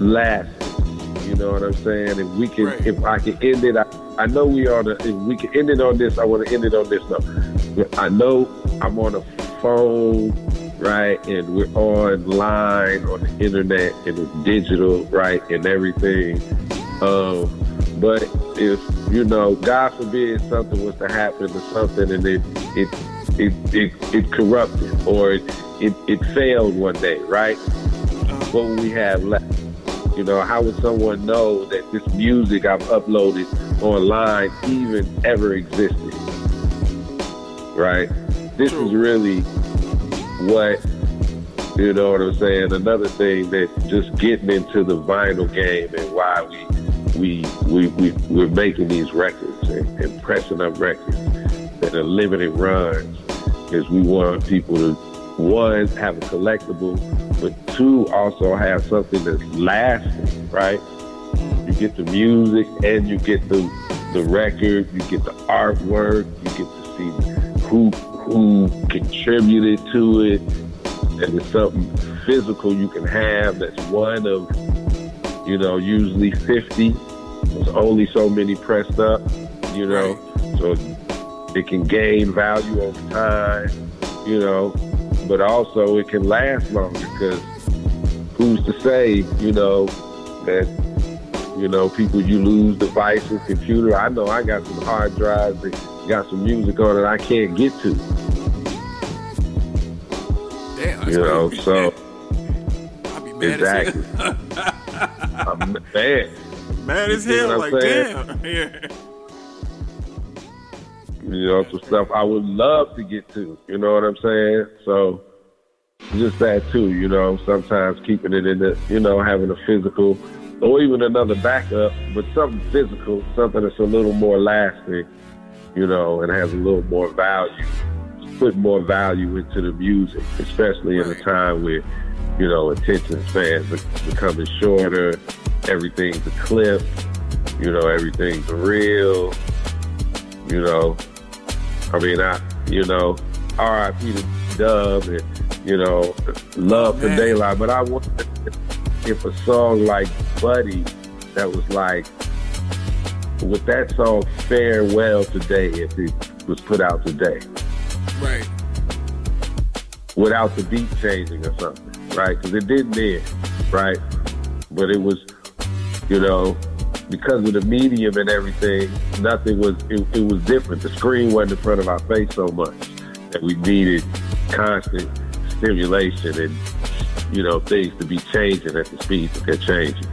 lasting. You know what I'm saying? If we can, if I can end it, I, I know we are. The, if we can end it on this, I want to end it on this note. I know I'm on a phone, right, and we're online on the internet and it's digital, right, and everything. Um, but if you know, God forbid, something was to happen or something, and it it it it, it corrupted or it, it it failed one day, right? What would we have left? You know, how would someone know that this music I've uploaded online even ever existed? Right? This is really what you know what I'm saying. Another thing that just getting into the vinyl game and why we we we, we we're making these records and, and pressing up records that are limited runs is we want people to one have a collectible, but two also have something that's lasting, right? You get the music and you get the the record, you get the artwork, you get to see who who contributed to it, and it's something physical you can have that's one of you know, usually 50. There's only so many pressed up, you know, so it can gain value over time, you know, but also it can last longer because who's to say, you know, that, you know, people you lose devices, computer. I know I got some hard drives that got some music on it I can't get to. You know, so exactly. I'm mad. Mad as hell, like saying? damn. Yeah. You know, some stuff I would love to get to. You know what I'm saying? So just that too. You know, sometimes keeping it in the, you know, having a physical or even another backup, but something physical, something that's a little more lasting. You know, and has a little more value. Put more value into the music, especially in a time where, you know, attention spans are becoming shorter. Everything's a clip. You know, everything's real. You know, I mean, I, you know, R.I.P. to Dub and, you know, love for Man. Daylight. But I wonder if a song like Buddy that was like, with that song Farewell today if it was put out today Right. without the beat changing or something, right? Because it didn't right? But it was, you know, because of the medium and everything, nothing was, it, it was different. The screen wasn't in front of our face so much that we needed constant stimulation and, you know, things to be changing at the speed that they're changing.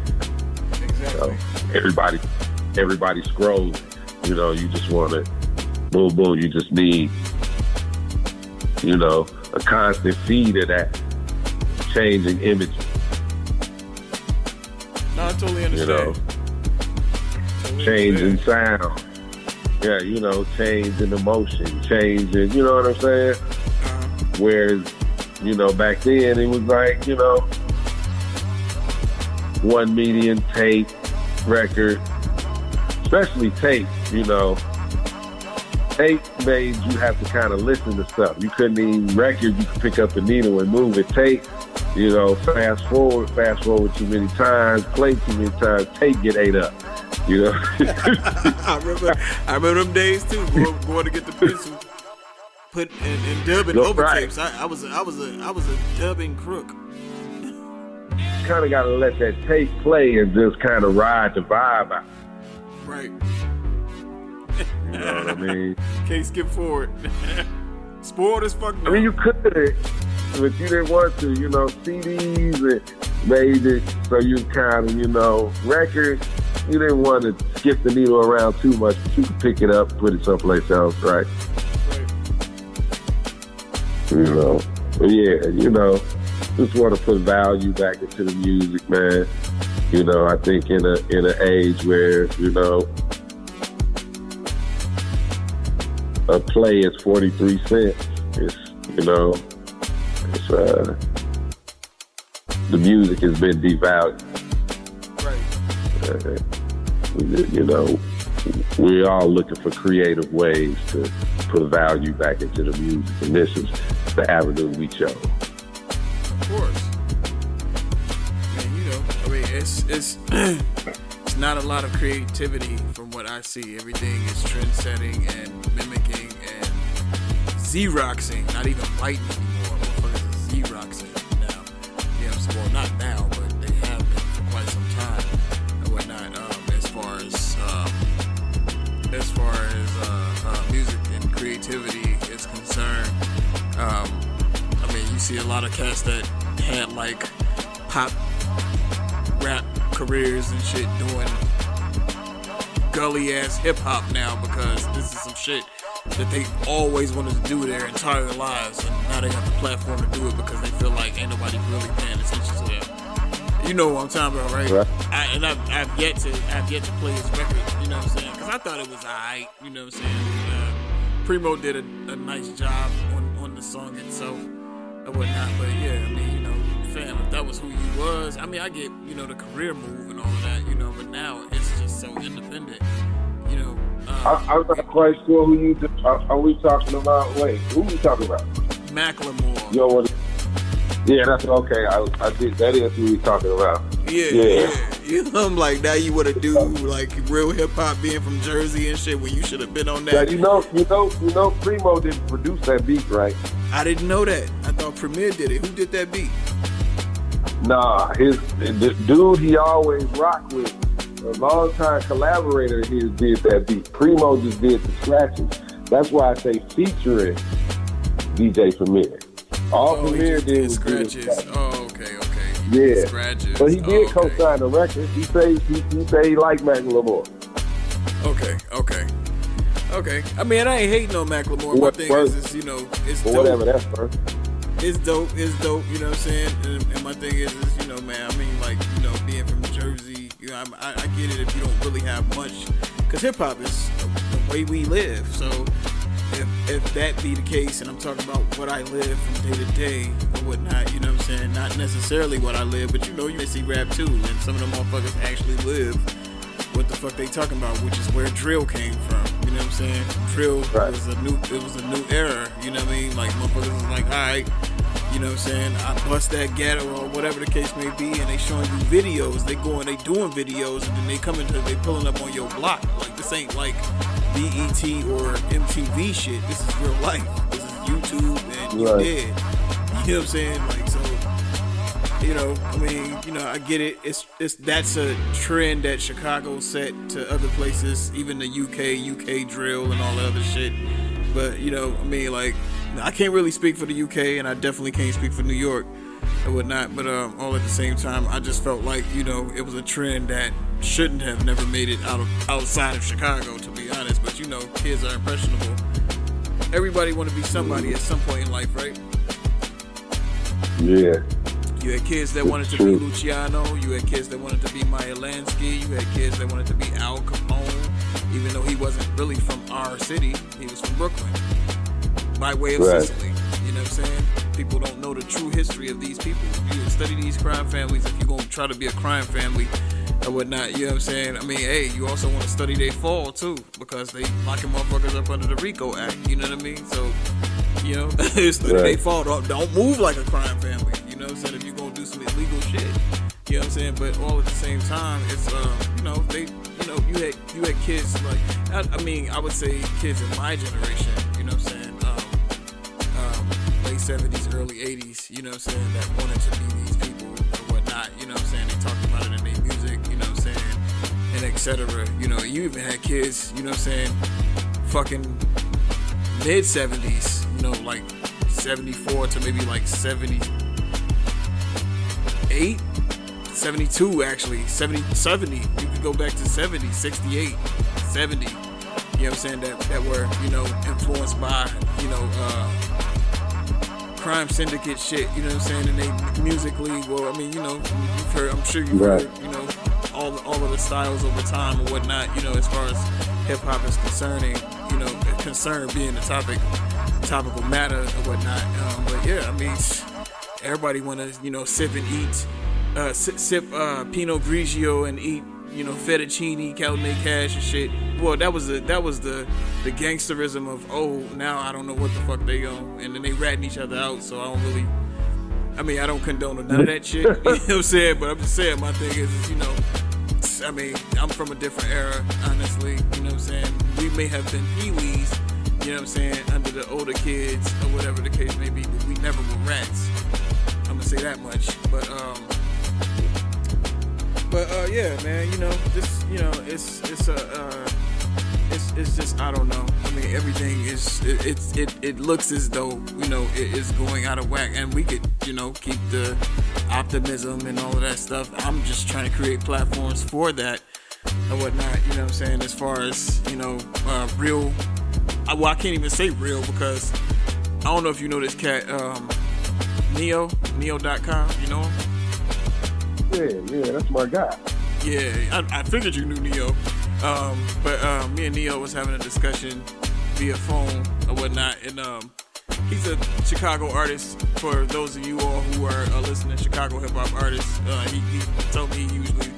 So everybody, everybody scrolls, you know, you just want to, boom, boom, you just need, you know, a constant feed of that changing image, No, I totally understand. you know, change in sound. Yeah, you know, change in emotion, change in, you know what I'm saying? Uh-huh. Whereas, you know, back then it was like, you know, one medium tape, record, especially tape, you know, tape made you have to kind of listen to stuff. You couldn't even record, you could pick up the needle and move it. Tape, you know, fast forward, fast forward too many times, play too many times, tape get ate up. You know? I remember, I remember them days too. Going, going to get the pencil, put and, and dubbing Look, over right. tapes. I, I was, I was a, I was a dubbing crook. You kind of got to let that tape play and just kind of ride the vibe out. Right. You know what I mean? Can't skip forward. Spoiled as fuck. I mean, you could, but you didn't want to. You know, CDs and made it so you kind of, you know, records. You didn't want to skip the needle around too much, but you could pick it up, put it someplace else, right? You know, but yeah, you know, just want to put value back into the music, man. You know, I think in a in an age where you know a play is forty three cents. It's you know, it's uh, the music has been devalued. Uh, you know, we're all looking for creative ways to put value back into the music, and this is the avenue we chose. Of course. Man, you know, I mean, it's it's it's not a lot of creativity from what I see. Everything is trend setting and mimicking and xeroxing, not even writing anymore. Motherfuckers xeroxing now. Know, so, well, not now, but they have been for quite some time and whatnot. Um, as far as um, as far as uh, uh, music and creativity is concerned. Um, I mean, you see a lot of cats that had like pop rap careers and shit doing gully ass hip hop now because this is some shit that they always wanted to do their entire lives and now they have the platform to do it because they feel like ain't nobody really paying attention to them. You know what I'm talking about, right? Right. I, and I've, I've yet to I've yet to play his record. You know what I'm saying? Because I thought it was alright. You know what I'm saying? Uh, Primo did a, a nice job on, on the song itself or whatnot. But yeah, I mean, you know, fam, if that was who you was, I mean, I get you know the career move and all of that, you know, but now it's just so independent. You know, I, I'm not quite sure who you. Are, are we talking about? Wait, who we talking about? Macklemore. Know what? Yeah, that's okay. I, I did. That is who we talking about. Yeah, yeah. You know, I'm like now you want to do like real hip hop being from Jersey and shit when you should have been on that. Yeah, you know, you know, you know. Primo didn't produce that beat, right? I didn't know that. I thought Premier did it. Who did that beat? Nah, his the dude he always rock with, a longtime collaborator of his did that beat. Primo just did the scratches. That's why I say featuring DJ Premier. All Oh, Premier did was the scratches. Oh, okay, okay. He Yeah, scratches. but he did Oh, okay. co-sign the record. He say he, he say he liked Macklemore. Okay, okay. Okay. I mean, I ain't hating on Macklemore. My What- thing what- is, is, you know, it's dope. whatever that's for. It's dope. It's dope. You know what I'm saying? And, and my thing is, is, you know, man, I mean, like, you know, being from Jersey, you know, I, I get it if you don't really have much. Because hip hop is the, way we live. So if, if that be the case, and I'm talking about what I live from day to day or whatnot, you know what I'm saying? Not necessarily what I live, but you know, you may see rap too. And some of them motherfuckers actually live what the fuck they talking about, which is where drill came from. You know what I'm saying? Drill was a new it was a new era, you know what I mean? Like motherfuckers was like, alright, you know what I'm saying? I bust that ghetto or whatever the case may be, and they showing you videos. They going, they doing videos, and then they coming to, they pulling up on your block. Like this ain't like BET or MTV shit. This is real life. This is YouTube, and you Right. dead. You know what I'm saying? Like you know, I mean, you know, I get it. It's it's that's a trend that Chicago set to other places, even the UK, UK drill and all that other shit. But you know, I mean, like, I can't really speak for the UK, and I definitely can't speak for New York and whatnot. But um, all at the same time, I just felt like you know it was a trend that shouldn't have never made it out of outside of Chicago, to be honest. But you know, kids are impressionable. Everybody want to be somebody at some point in life, right? Yeah. You had kids that wanted to be Luciano. You had kids that wanted to be Meyer Lansky. You had kids that wanted to be Al Capone, even though he wasn't really from our city. He was from Brooklyn, by way of Right. Sicily. You know what I'm saying? People don't know the true history of these people. You study these crime families. If you're gonna try to be a crime family, or whatnot. You know what I'm saying? I mean, hey, you also want to study their fall too, because they locking motherfuckers up under the RICO Act. You know what I mean? So, you know, study Right. their fall. Don't, don't move like a crime family. You know what I'm saying? Some illegal shit, you know what I'm saying? But all at the same time, it's um, you know, they, you know, you had you had kids like, I, I mean, I would say kids in my generation. You know what I'm saying? Um, um, late 70s, early 80s, you know what I'm saying, that wanted to be these people or whatnot, you know what I'm saying? They talked about it in their music, you know what I'm saying, and et cetera. You know, you even had kids, you know what I'm saying, fucking mid 70s, you know, like 74 to maybe like 78, 72 actually, 70, 70. You could go back to 70, 68, 70. You know what I'm saying? That, that were, you know, influenced by, you know, uh, crime syndicate shit, you know what I'm saying? And they musically, well, I mean, you know, you've heard, I'm sure you've Right. heard, you know, all, all of the styles over time and whatnot, you know, as far as hip hop is concerning, you know, concern being the topic, topical matter and whatnot. Um, but yeah, I mean, everybody want to, you know, sip and eat, uh, sip, sip uh, Pinot Grigio and eat, you know, fettuccine, Cabernet Cash and shit. Well, that was the that was the the gangsterism of oh now I don't know what the fuck they on, and then they ratting each other out. So I don't really. I mean, I don't condone none of that shit. You know what I'm saying? But I'm just saying, my thing is, is, you know, I mean, I'm from a different era, honestly. You know what I'm saying? We may have been peewees, you know what I'm saying, under the older kids or whatever the case may be, but we never were rats. Say that much. But um, but uh, yeah, man, you know, this, you know, it's it's a. Uh, it's, it's just I don't know. I mean, everything is it, it's it, it looks as though you know it is going out of whack, and we could you know keep the optimism and all of that stuff. I'm just trying to create platforms for that and whatnot. You know what I'm saying? As far as you know, uh, real. Well, I can't even say real because I don't know if you know this cat, um, Neo, Neo.com. You know him? Yeah, yeah, that's my guy. Yeah, I, I figured you knew Neo. Um, but um, me and Neo was having a discussion via phone or whatnot, and um, he's a Chicago artist. For those of you all who are uh, listening, Chicago hip hop artist, uh, he, he told me he usually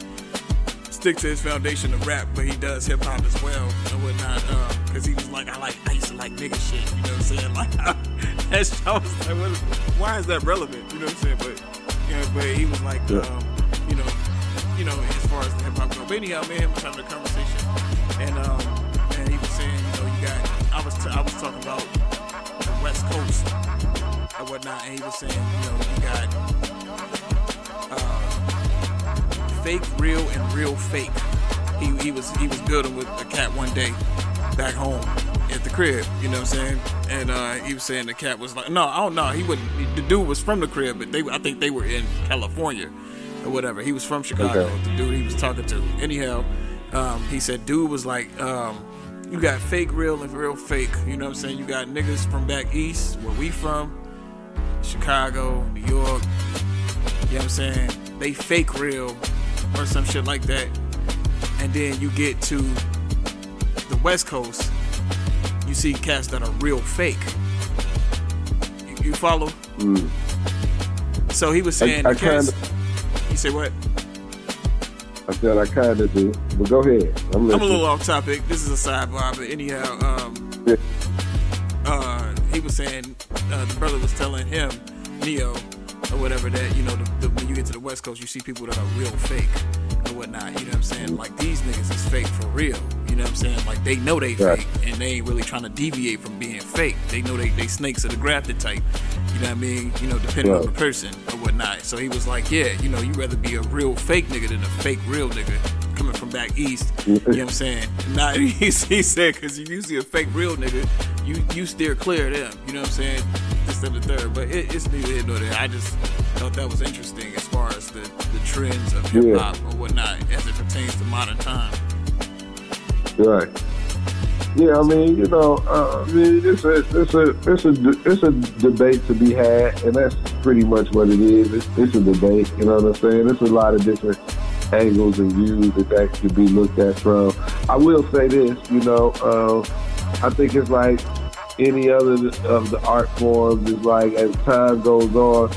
sticks to his foundation of rap, but he does hip hop as well and whatnot. Because he was like, I like, I used to like nigga shit. You know what I'm saying? Like, that's, I was like, what why is that relevant? You know what I'm saying? But you know, but he was like, um, you know, you know, as far as the hip hop go. But anyhow, me and him was having a conversation, and um, and he was saying, you know, you got, I was, t- I was talking about the West Coast and whatnot, and he was saying, you know, you got fake real and real fake. He, he was he was building with a cat one day back home at the crib, you know what I'm saying? And uh, he was saying the cat was like, no, I don't know. He wouldn't. The dude was from the crib, but they I think they were in California or whatever. He was from Chicago. Okay. The dude he was talking to. Anyhow, um, he said dude was like, um, you got fake real and real fake. You know what I'm saying? You got niggas from back east, where we from, Chicago, New York. You know what I'm saying? They fake real or some shit like that. And then you get to the West Coast, you see cats that are real fake. You, you follow? Mm. So he was saying I, I cats. kind You say what? I said I kind of do, but go ahead. I'm, I'm a little off topic. This is a sidebar, but anyhow, um, Yeah. uh, he was saying uh, the brother was telling him, Neo, or whatever, that you know, the, the, when you get to the West Coast, you see people that are real fake or whatnot. You know what I'm saying? Like these niggas is fake for real. You know what I'm saying? Like they know they Right. fake, and they ain't really trying to deviate from being fake. They know they they snakes are the grafted type. You know what I mean? You know, depending on the person or whatnot. So he was like, yeah, you know, you rather be a real fake nigga than a fake real nigga coming from back east. You know what I'm saying? Not he, he said because you usually a fake real nigga, you you steer clear of them. You know what I'm saying? This and the third, but it, it's neither here nor there. I just thought that was interesting as far as the the trends of hip hop or whatnot as it pertains to modern time. Right. Yeah, I mean, you know, uh, I mean, it's a, it's a, it's a, it's a debate to be had, and that's pretty much what it is. It's, it's a debate. You know what I'm saying? There's a lot of different angles and views that that could be looked at from. I will say this, you know, uh, I think it's like any other of the art forms. Is like as time goes on,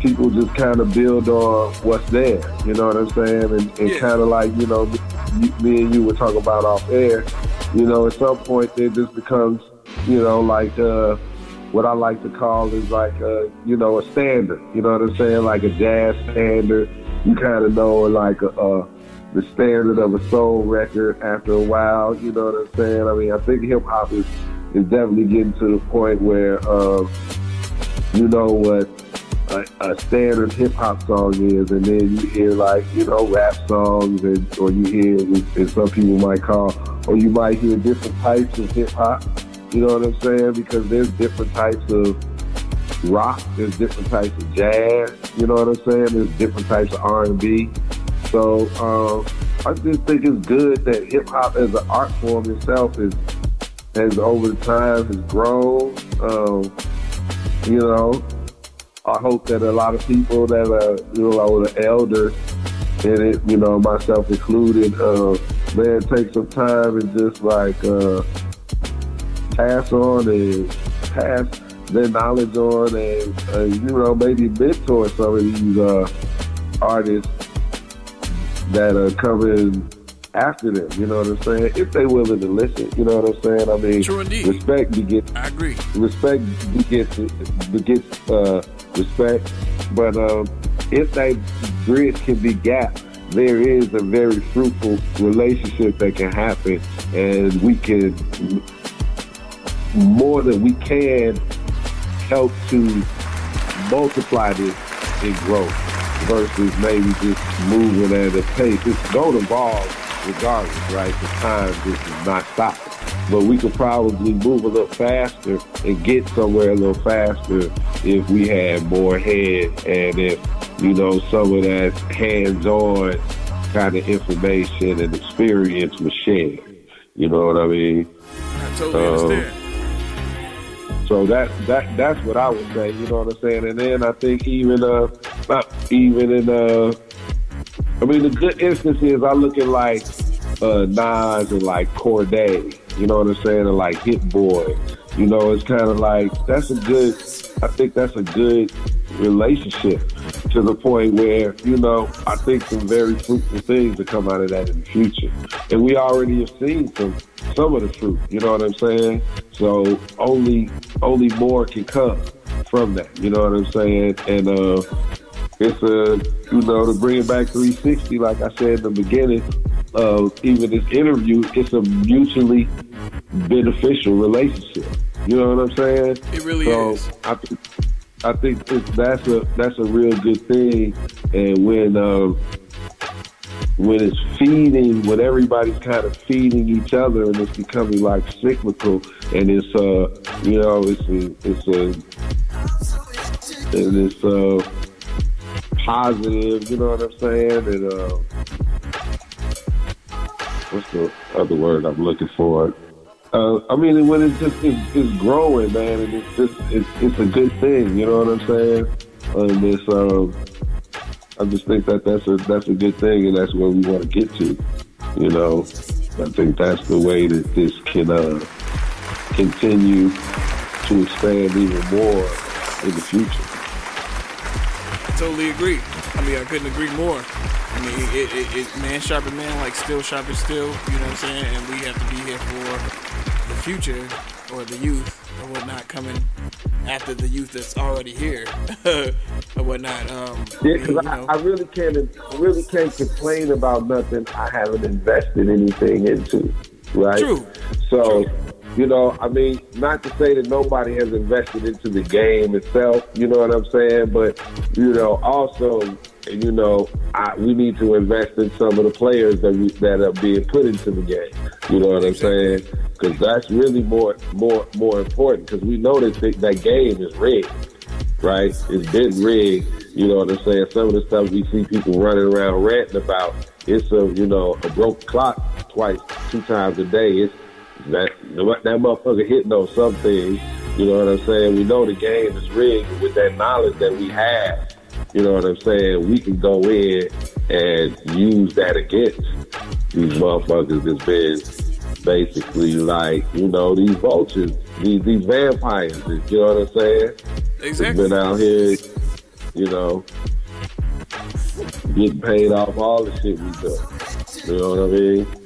people just kind of build on what's there. You know what I'm saying? And, and Yeah. kind of like you know, me, me and you were talking about off air. You know, at some point it just becomes, you know, like uh, what I like to call is like uh, you know a standard. You know what I'm saying? Like a jazz standard. You kind of know like a, uh, the standard of a soul record after a while. You know what I'm saying? I mean, I think hip hop is is definitely getting to the point where uh, you know what a, a standard hip hop song is, and then you hear like you know rap songs, and or you hear and some people might call, or you might hear different types of hip hop. You know what I'm saying? Because there's different types of rock, there's different types of jazz. You know what I'm saying? There's different types of R&B. So um, I just think it's good that hip hop as an art form itself is has over time has grown. Um, you know, I hope that a lot of people that are you know the elders in it, you know, myself included, uh, man, take some time and just like uh, pass on and pass their knowledge on, and uh, you know maybe mentor some of these uh, artists that are coming after them. You know what I'm saying? If they willing to listen, you know what I'm saying? I mean, True indeed. respect begets. I agree. Respect begets begets uh, respect, but um, if that bridge can be gapped, there is a very fruitful relationship that can happen, and we can more than we can help to multiply this in growth versus maybe just moving at a pace. It's going to evolve regardless, right? The time just is not stopping. But we could probably move a little faster and get somewhere a little faster if we had more heads and if, you know, some of that hands-on kind of information and experience was shared. You know what I mean? I totally Um, understand. So that that that's what I would say. You know what I'm saying? And then I think even uh not even in uh I mean the good instances I look at like uh Nas and like Cordae, you know what I'm saying, and like Hit Boy. You know, it's kinda like that's a good I think that's a good relationship to the point where, you know, I think some very fruitful things to come out of that in the future. And we already have seen some some of the fruit, you know what I'm saying? So only only more can come from that, you know what I'm saying? And uh it's a you know to bring it back 360 like I said in the beginning of even this interview, it's a mutually beneficial relationship. You know what I'm saying? It really so is. I I think that's a that's a real good thing. And when um, when it's feeding, when everybody's kind of feeding each other, and it's becoming like cyclical, and it's uh you know it's a it's a and it's uh positive. You know what I'm saying? And uh, what's the other word I'm looking for? Uh, I mean, when it's just it's, it's growing, man, and it's just it's it's a good thing. You know what I'm saying? And it's um, I just think that that's a that's a good thing, and that's where we want to get to. You know, I think that's the way that this can uh, continue to expand even more in the future. I totally agree. I mean, I couldn't agree more. I mean, it, it, it man sharpen man like still sharpen still. You know what I'm saying? And we have to be here for the future or the youth or whatnot coming after the youth that's already here or whatnot. Um, Yeah, because I, I really can't I really can't complain about nothing I haven't invested anything into, right? True. So, you know, I mean, not to say that nobody has invested into the game itself, you know what I'm saying? But, you know, also, you know, I, we need to invest in some of the players that we, that are being put into the game. You know what I'm saying? Because that's really more more more important. Because we know that th- that game is rigged, right? It's been rigged. You know what I'm saying? Some of the stuff we see people running around ranting about, it's a you know a broke clock twice, two times a day. It's that that motherfucker hitting on something. You know what I'm saying? We know the game is rigged with that knowledge that we have. You know what I'm saying? We can go in and use that against these motherfuckers that's been basically like, you know, these vultures, these these vampires, you know what I'm saying? Exactly. That's been out here you know, getting paid off all the shit we do. You know what I mean?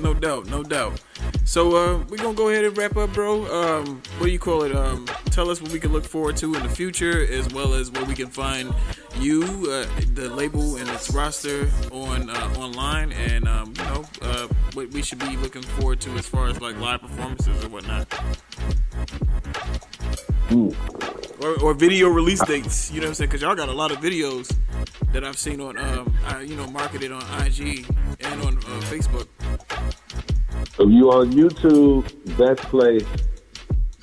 No doubt, no doubt. So uh, we're gonna go ahead and wrap up, bro. Um, what do you call it? Um, tell us what we can look forward to in the future, as well as where we can find you, uh, the label and its roster on uh, online, and um, you know uh, what we should be looking forward to as far as like live performances or whatnot, or, or video release dates. You know what I'm saying? Because y'all got a lot of videos that I've seen on, um, I, you know, marketed on IG and on uh, Facebook. If you on YouTube, best place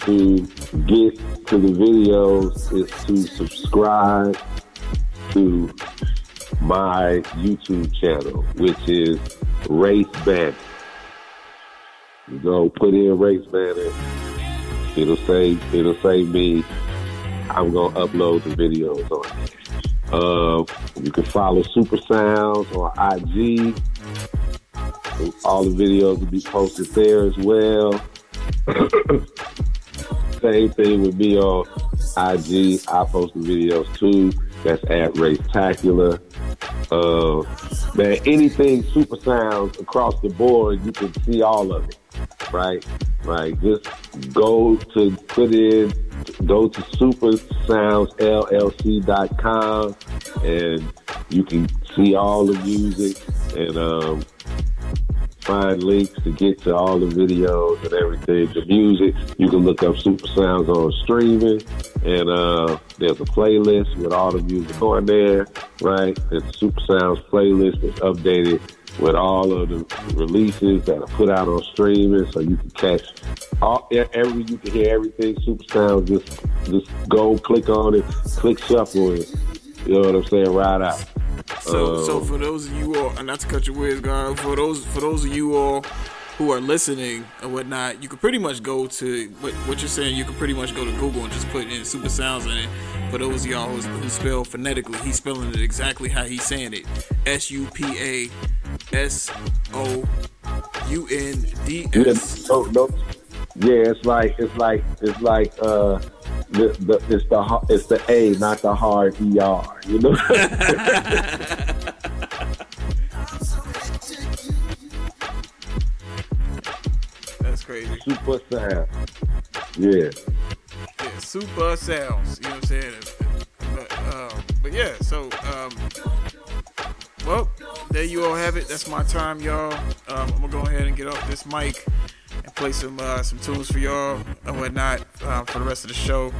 to get to the videos is to subscribe to my YouTube channel, which is Race Bandit. You go put in Race Bandit. It'll say it'll say me. I'm gonna upload the videos on there. Uh, you can follow Supa Sounds on IG. All the videos will be posted there as well. Same thing with me on IG. I post the videos too. That's at Racetacular. Uh, man, anything Supa Sounds across the board, you can see all of it. Right? Right. Just go to put in, go to supasoundsllc.com and you can see all the music and um, find links to get to all the videos and everything. The music, you can look up Supa Sounds on streaming, and uh, there's a playlist with all the music on there, right? A Supa Sounds playlist that's updated with all of the releases that are put out on streaming, so you can catch all every you can hear everything Supa Sounds. Just just go click on it, click shuffle it. You know what I'm saying? Right out. So, so Um, for those of you all, and not to cut your words, guys, for those for those of you all who are listening and whatnot, you could pretty much go to what, what you're saying. You could pretty much go to Google and just put in Supa Sounds in it. For those of y'all who, spell phonetically, he's spelling it exactly how he's saying it: S U P A S O U N D S. no. Yeah, it's like it's like it's like uh, the, the it's the it's the A, not the hard ER. You know. That's crazy. Supa sound. Yeah. Yeah, supa sounds. You know what I'm saying? But, um, but yeah, so um, well, there you all have it. That's my time, y'all. Um, I'm gonna go ahead and get off this mic and play some uh, some tunes for y'all and whatnot uh, for the rest of the show.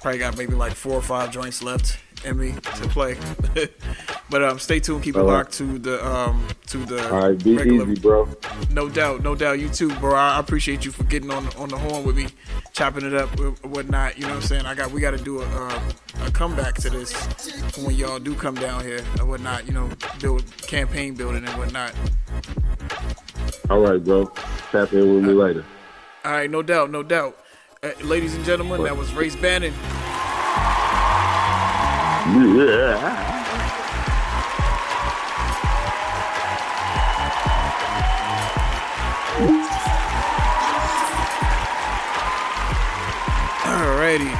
Probably got maybe like four or five joints left in me to play. but um, stay tuned. Keep it right. locked to the um, to the All right, be regular easy, bro. no doubt, no doubt. You too, bro. I appreciate you for getting on on the horn with me, chopping it up, or whatnot. You know what I'm saying? I got we got to do a um, a comeback to this when y'all do come down here and whatnot. You know, build campaign building and whatnot. All right, bro. Tap in with me later. All right, no doubt, no doubt. Uh, ladies and gentlemen, that was Race Bannon. Yeah. Alrighty.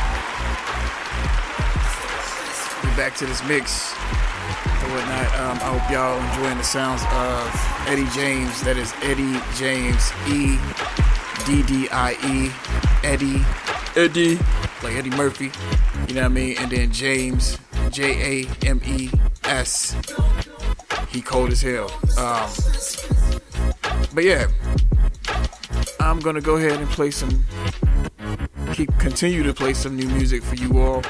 Get back to this mix and whatnot. Um, I hope y'all enjoying the sounds of Eddie James. That is Eddie James. E D D I E. Eddie. Eddie. Like Eddie Murphy. You know what I mean? And then James. J A M E S. He cold as hell. Um, but yeah. I'm gonna go ahead and play some keep continue to play some new music for you all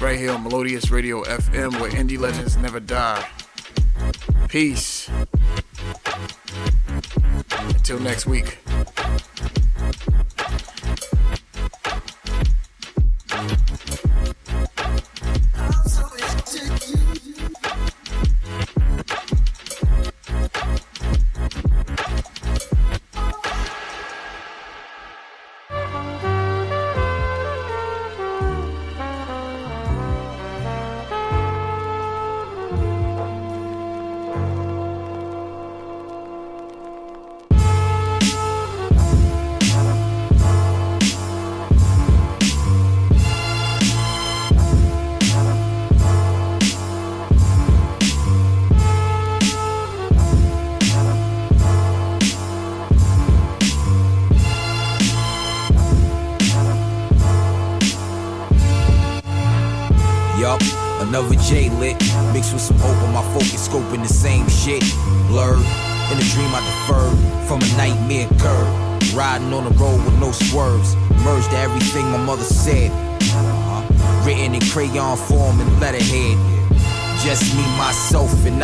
right here on Melodious Radio FM where indie legends never die. Peace. Until next week.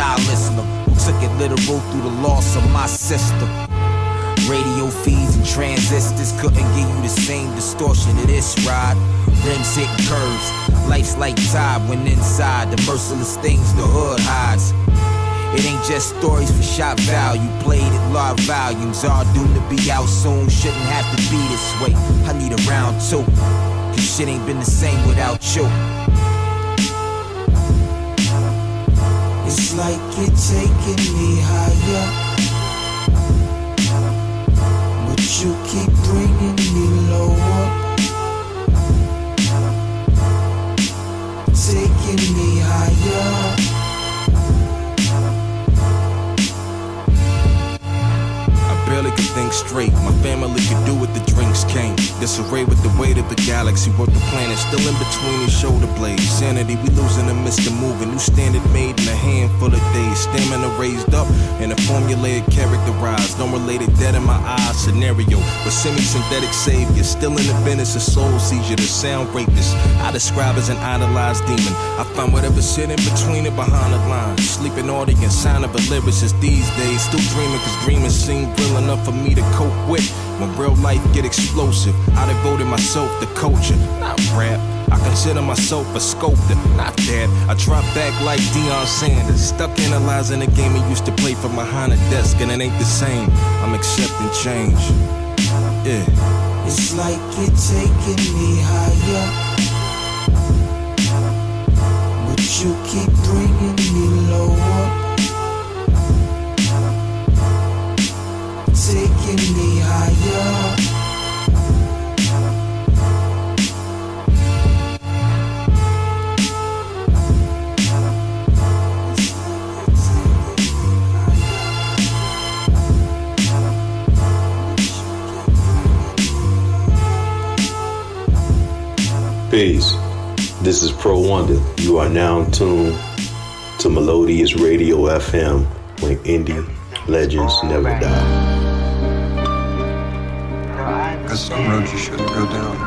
I listener who took it literal through the loss of my sister. Radio feeds and transistors couldn't give you the same distortion of this ride. Rims hitting curves, life's like tide when inside the merciless things the hood hides. It ain't just stories for shot value, played at large volumes, all doomed to be out soon. Shouldn't have to be this way. I need a round two, cause shit ain't been the same without you. Like you're taking me higher. But you keep bringing me Disarray with the weight of the galaxy, worth the planet still in between his shoulder blades. Sanity, we losing amidst the moving. New standard made in a handful of days. Stamina raised up and a formulated characterized. No related dead in my eyes scenario. But semi-synthetic savior, still in the business of soul seizure. The sound rapist, I describe as an idolized demon. I find whatever sit in between it behind the lines. Sleeping audience, sign of a lyricist these days. Still dreaming, cause dreaming seem real enough for me to cope with. When real life get explosive, I devoted myself to culture, not rap. I consider myself a sculptor, not that. I drop back like Deion Sanders, stuck analyzing the game I used to play from behind a desk, and it ain't the same. I'm accepting change. Yeah. It's like you're taking me higher. But you keep bringing me lower. Taking me higher. Peace. This is Pro Wonder. You are now tuned to Melodious Radio FM when indie legends never die. Because some roads you shouldn't go down.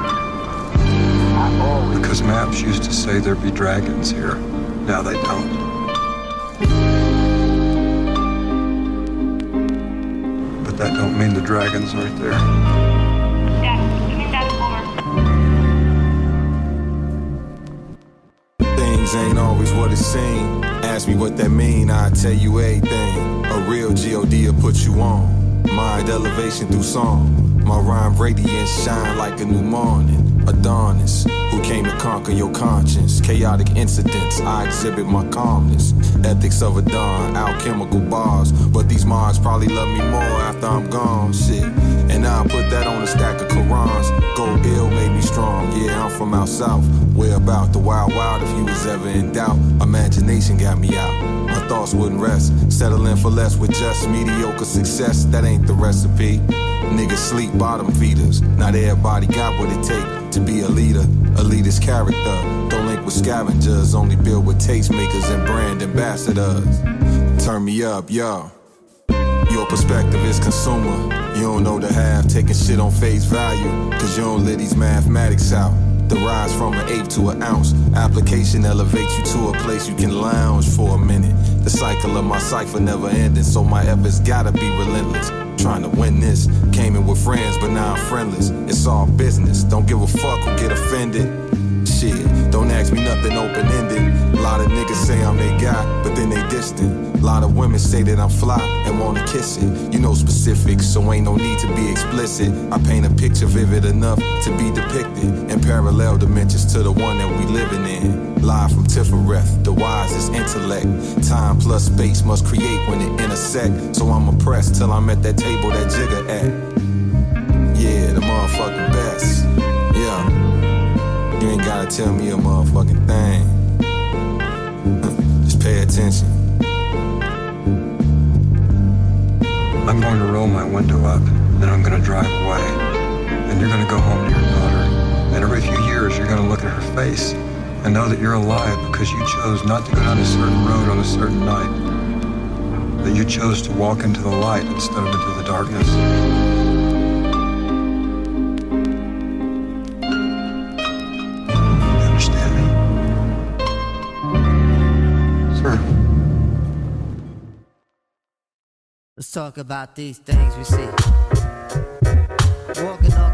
Because maps used to say there'd be dragons here. Now they don't. But that don't mean the dragons aren't there. Things ain't always what it seems. Ask me what that mean, I tell you everything. A real G.O.D. will put you on. Mind elevation through song. My rhyme radiance shine like a new morning. Adonis, who came to conquer your conscience. Chaotic incidents, I exhibit my calmness. Ethics of a dawn, alchemical bars. But these mods probably love me more after I'm gone, shit. And I'll put that on a stack of Qurans. Go ill made me strong, yeah, I'm from out south. Where about the wild wild if you was ever in doubt. Imagination got me out. My thoughts wouldn't rest. Settling for less with just mediocre success, that ain't the recipe. Niggas sleep bottom feeders. Not everybody got what it take to be a leader. A leader's character. Don't link with scavengers, only build with tastemakers and brand ambassadors. Turn me up, y'all. Your perspective is consumer. You don't know the half, taking shit on face value. Cause you don't let these mathematics out. The rise from an eighth to an ounce. Application elevates you to a place you can lounge for a minute. The cycle of my cipher never ending, so my efforts gotta be relentless. Trying to win this. Came in with friends, but now I'm friendless. It's all business. Don't give a fuck who get offended. Shit, don't ask me nothing open ended. A lot of niggas say I'm they guy, but then they distant. A lot of women say that I'm fly and wanna kiss it. You know specifics, so ain't no need to be explicit. I paint a picture vivid enough to be depicted in parallel dimensions to the one that we living in. Live from Tifereth, the wisest intellect. Time plus space must create when it intersect. So I'm oppressed till I'm at that table that Jigga at. Yeah, the motherfucking best. Yeah. Gotta tell me a motherfucking thing. Just pay attention. I'm going to roll my window up, then I'm going to drive away. And you're going to go home to your daughter. And every few years, you're going to look at her face. And know that you're alive because you chose not to go down a certain road on a certain night. That you chose to walk into the light instead of into the darkness. Let's talk about these things we see. Walking all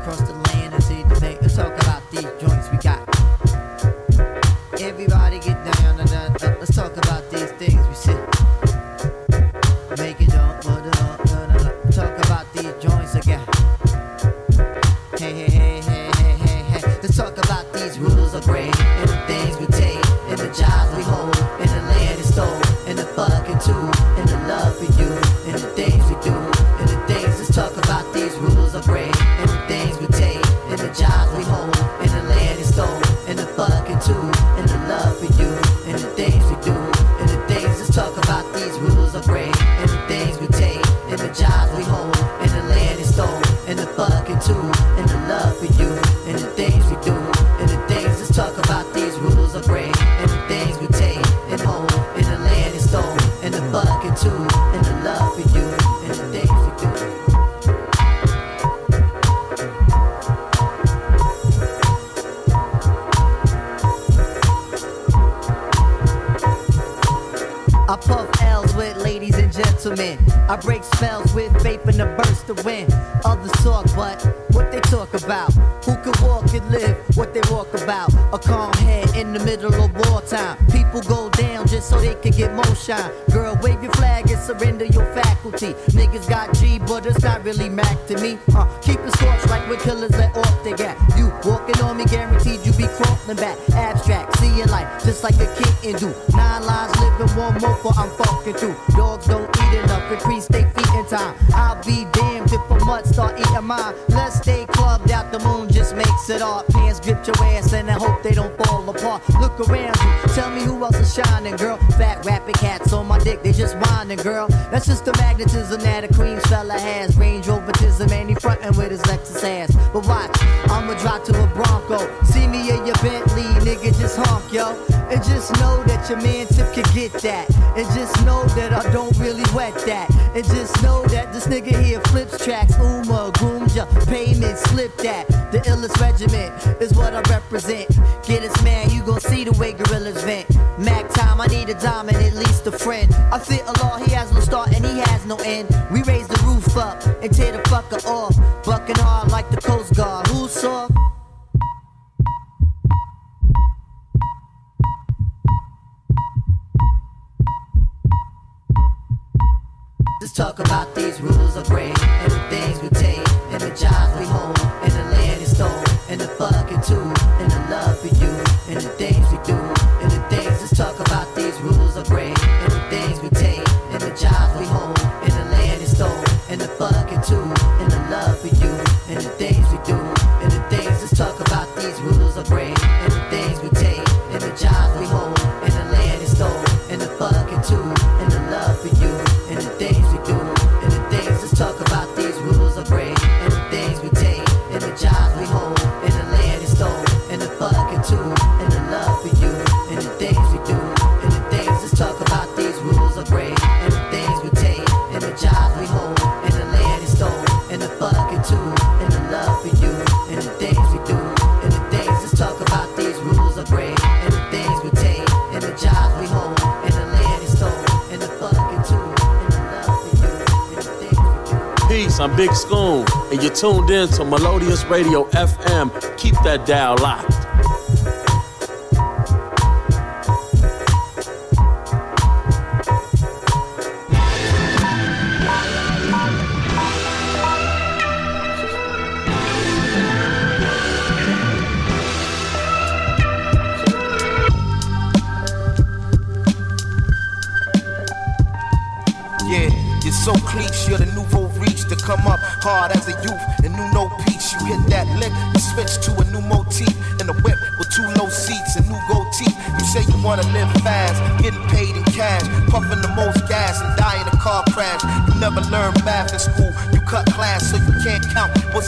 gentlemen. I break spells with vape and a burst of wind. Others talk, but what they talk about? Who can walk and live what they walk about? A calm head in the middle of wartime. People go can get more shine. Girl, wave your flag and surrender your faculty. Niggas got G, but it's not really Mac to me. Uh, keep it scorched like when killers let off the gap. You walking on me, guaranteed you be crawling back. Abstract, see your life just like a kitten do. Nine lives living, one more for I'm fucking through. Dogs don't eat enough, increase they feet in time. I'll be damned if a mutt start eating mine. Let's stay clubbed out, the moon just makes it art. Pants grip your ass and I hope they don't fall apart. Look around you, tell me who else is shining, girl. Fat rapping cats on my dick, they just whining, girl. That's just the magnetism that a Queens fella has. Range Rovertism and he frontin' with his Lexus ass. But watch, I'ma drop to a Bronco. See me in your Bentley, nigga, just honk, yo. And just know that your man Tip can get that. And just know that I don't really wet that. And just know that this nigga here flips tracks. Uma, grooms ya, payment, slip that. The illest regiment is what I represent. Get us, man, you gon' see the way gorillas vent. Mac time, I need a diamond, at least a friend. I fit a law, he has no start and he has no end. We raise the roof up and tear the fucker off. Bucking hard like the Coast Guard. Who saw? Let's talk about these rules of brain and the things we take and the jobs we hold I'm Big Scoon, and you're tuned in to Melodious Radio FM. Keep that dial locked.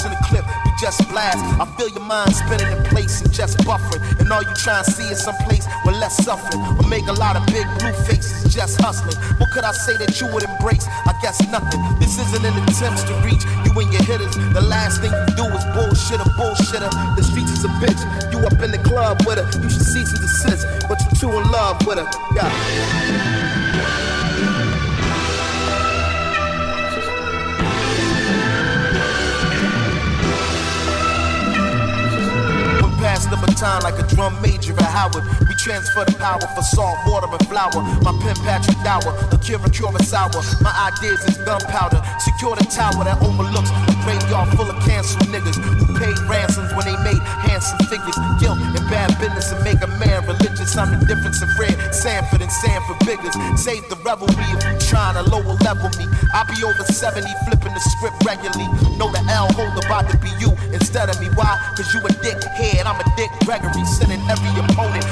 In the clip. we just blast. I feel your mind spinning in place and just buffering. And all you try and see is some place with less suffering. Or make a lot of big blue faces just hustling. What could I say that you would embrace? I guess nothing. This isn't an attempt to reach you and your hitters. The last thing you do is bullshit a bullshitter. The streets is a bitch. You up in the club with her. You should cease and desist. But you're too in love with her. Yeah. Pass the baton like a drum major at Howard. Transfer the power for salt, water, and flour. My pen Patrick Dower, the cure and cure sour. My ideas is gunpowder. Secure the tower that overlooks a graveyard full of canceled niggas who paid ransoms when they made handsome figures. Guilt and bad business and make a man religious. I'm the difference in Fred Sanford and Sanford Biggers. Save the revelry if you trying to lower level me. I be over 70, flipping the script regularly. Know the L hold about to be you instead of me. Why? Cause you a dickhead. I'm a Dick Gregory, sending every opponent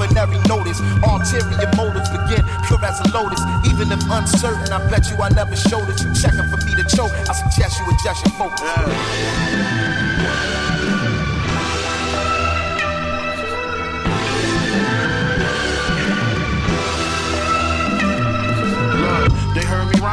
disciplinary notice. Ulterior motives begin pure as a lotus. Even if uncertain, I bet you I never showed it. You checking for me to choke. I suggest you adjust your focus. They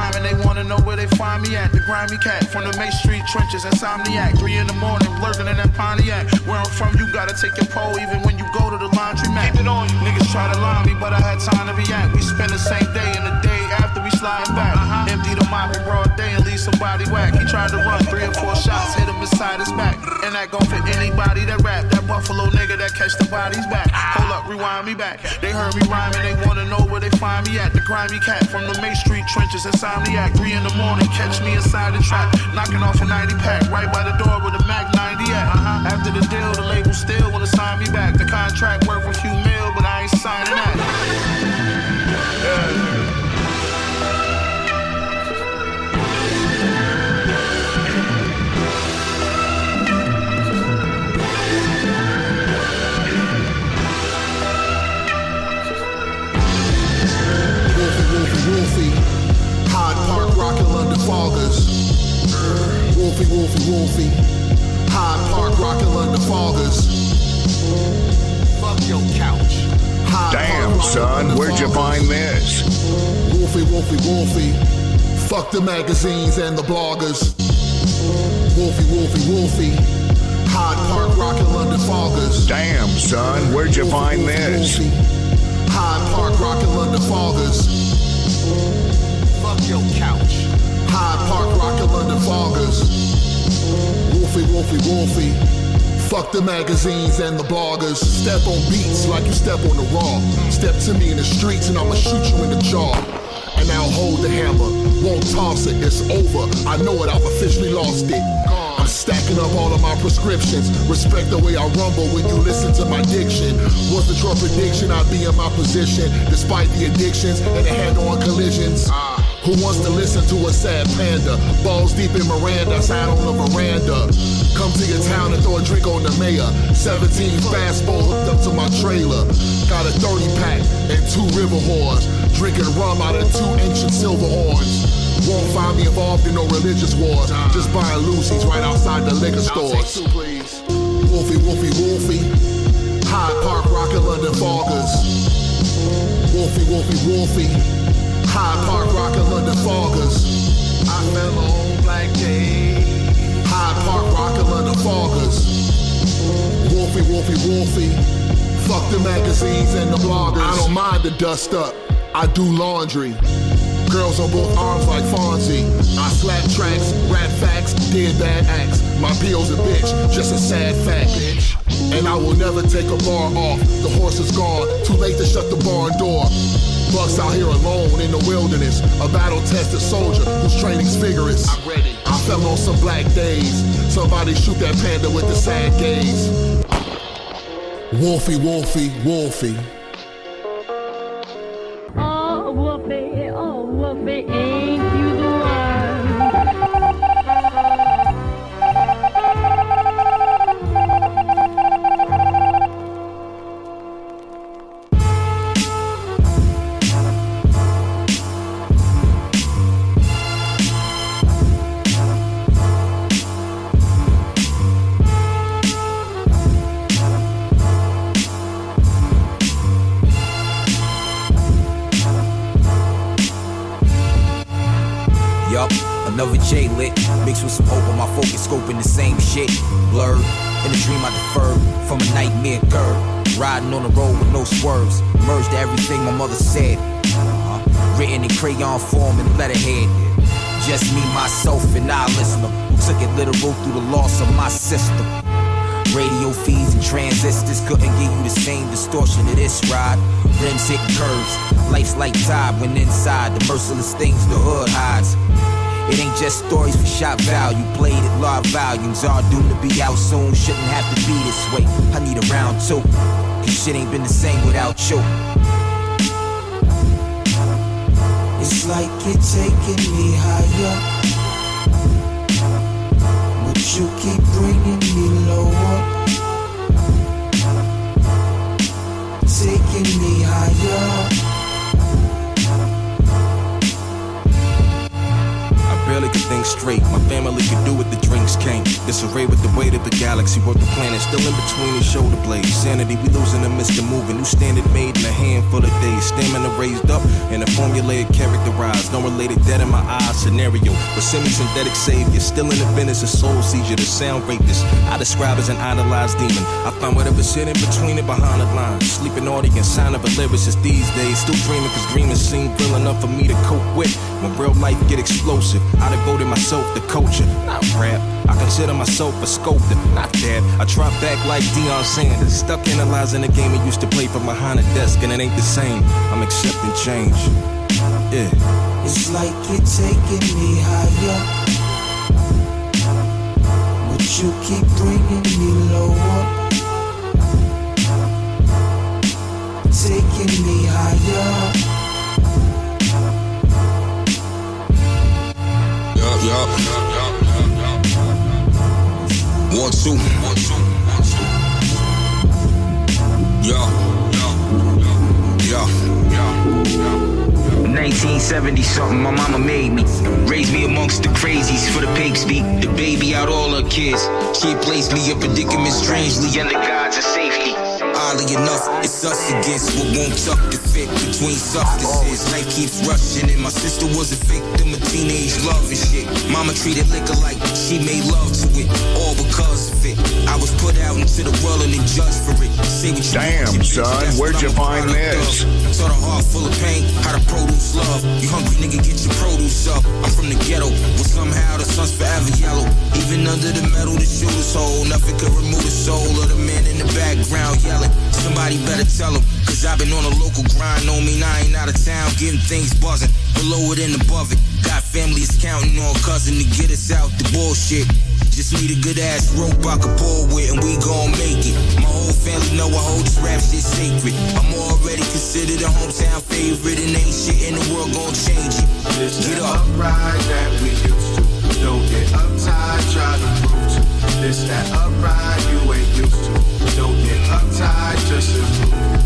heard me rhyme and they wanna know where they find me at. The grimy cat from the Main Street trenches, insomniac. Three in the morning, lurking in that Pontiac. Where I'm from, you gotta take your pole even when you go to the laundry mat. Keep it on you. Niggas try to lie me, but I had time to react. We spend the same day and the day after we sliding back. Uh-huh. Empty the mop in broad day and leave somebody whack. He tried to run three or four shots, hit him beside his back. And that go for anybody that rap. That buffalo nigga that catch the bodies back. Hold up, rewind me back. They heard me rhyme and they wanna know where they find me at. The grimy cat from the Main Street trenches, insomniac. Three in the morning, catch me inside the trap. Knocking off a 90 pack right by the door with a Mac 90 at. Uh-huh. After the deal, the label still wanna sign me back. The contract worth a few mil, but I ain't signing that. Hyde Park, rockin' London foggers. Wolfie, Wolfie, Wolfie, Hyde Park, rockin' London foggers. Fuck your couch. Hyde Damn, Park, son, where'd you find this? Wolfie, Wolfie, Wolfie. Fuck the magazines and the bloggers. Wolfie, Wolfie, Wolfie. Hyde Park, rockin' London foggers. Damn, son, where'd you find this? Hyde Park, rockin' London foggers. Hyde Park, rockin' London foggers. Wolfie, Wolfie, Wolfie. Fuck the magazines and the bloggers. Step on beats like you step on the raw. Step to me in the streets and I'ma shoot you in the jaw. And I'll hold the hammer, won't toss it, it's over. I know it, I've officially lost it. I'm stacking up all of my prescriptions. Respect the way I rumble when you listen to my diction. Was the Trump prediction I'd be in my position despite the addictions and the hand-on collisions? Who wants to listen to a sad panda? Balls deep in Miranda, sat on the veranda. Come to your town and throw a drink on the mayor. 17 fastball hooked up to my trailer. Got a 30 pack and two river whores. Drinking rum out of two ancient silver horns. Won't find me involved in no religious wars. Just buying Lucy's right outside the liquor stores. Wolfie, Wolfie, Wolfie. Hyde Park, rockin' London foggers. Wolfie, Wolfie, Wolfie. Hyde Park, rockin' London foggers. I fell on Black Day. Hyde Park, rockin' London foggers. Wolfie, Wolfie, Wolfie. Fuck the magazines and the bloggers. I don't mind the dust up. I do laundry. Girls on both arms like Fonzie. I slap tracks, rap facts, did bad acts. My PO's a bitch, just a sad fact. Bitch. And I will never take a bar off. The horse is gone, too late to shut the barn door. Bucks out here alone in the wilderness. A battle tested soldier whose training's vigorous. I'm ready. I fell on some black days. Somebody shoot that panda with the sad gaze. Wolfie, Wolfie, Wolfie. Riding on the road with no swerves, merged everything my mother said. Uh-huh. Written in crayon form and letterhead. Just me, myself, and I listener who took it literal through the loss of my system. Radio feeds and transistors couldn't give you the same distortion of this ride. Rims hit curves, life's like tide when inside the merciless things the hood hides. It ain't just stories for shot value, played at large volumes, all doomed to be out soon. Shouldn't have to be this way. I need a round two, cause shit ain't been the same without you. It's like you're taking me higher. But you keep bringing me lower. Taking me higher. Barely could think straight. My family could do what the drinks came. Disarray with the weight of the galaxy, worth the planet still in between his shoulder blades. Sanity, we losing the midst of moving. New standard made in a handful of days. Stamina raised up and a formulated characterized. No related dead in my eyes scenario. But semi-synthetic savior, still in the business of soul seizure. The sound rapist, I describe as an idolized demon. I find whatever's hidden between it behind the lines. Sleeping audience, sign of a lyricist these days. Still dreaming cause dreaming seem real enough for me to cope with. When real life get explosive, I devoted myself to culture, not rap. I consider myself a sculptor, not that. I drop back like Deion Sanders, stuck analyzing the game I used to play from behind a desk, and it ain't the same. I'm accepting change. Yeah. It's like you're taking me higher. But you keep bringing me lower. Taking me higher. Yup, yup. One, two. Yo. Yo. 1970 something, my mama made me. Raised me amongst the crazies for the pigs beat. The baby out all her kids. She placed me in a predicament strangely under God's safety. Oddly enough, it's us against what won't tuck the fit between substances. Life keeps rushing, and my sister was a victim of teenage love and shit. Mama treated liquor like she made love to it, all because it. I was put out into the world and then judged for it. Say what you Damn, want, son, where'd you find this? Taught a heart full of pain, how to produce love. You hungry nigga, get your produce up. I'm from the ghetto, but somehow the sun's forever yellow. Even under the metal, the shooter's hole. Nothing could remove the soul of the man in the background yelling. Somebody better tell him, cause I've been on a local grind. Know me, now I ain't out of town, getting things buzzing. Below it and above it. Got families counting on cousin to get us out the bullshit. Just need a good ass rope I could pull with and we gon' make it. My whole family know I hold this rap shit sacred. I'm already considered a hometown favorite and ain't shit in the world gon' change it. This Get up. upright that we used to. Don't get uptight, try to prove to. This that upright you ain't used to. Don't get uptight, just improve.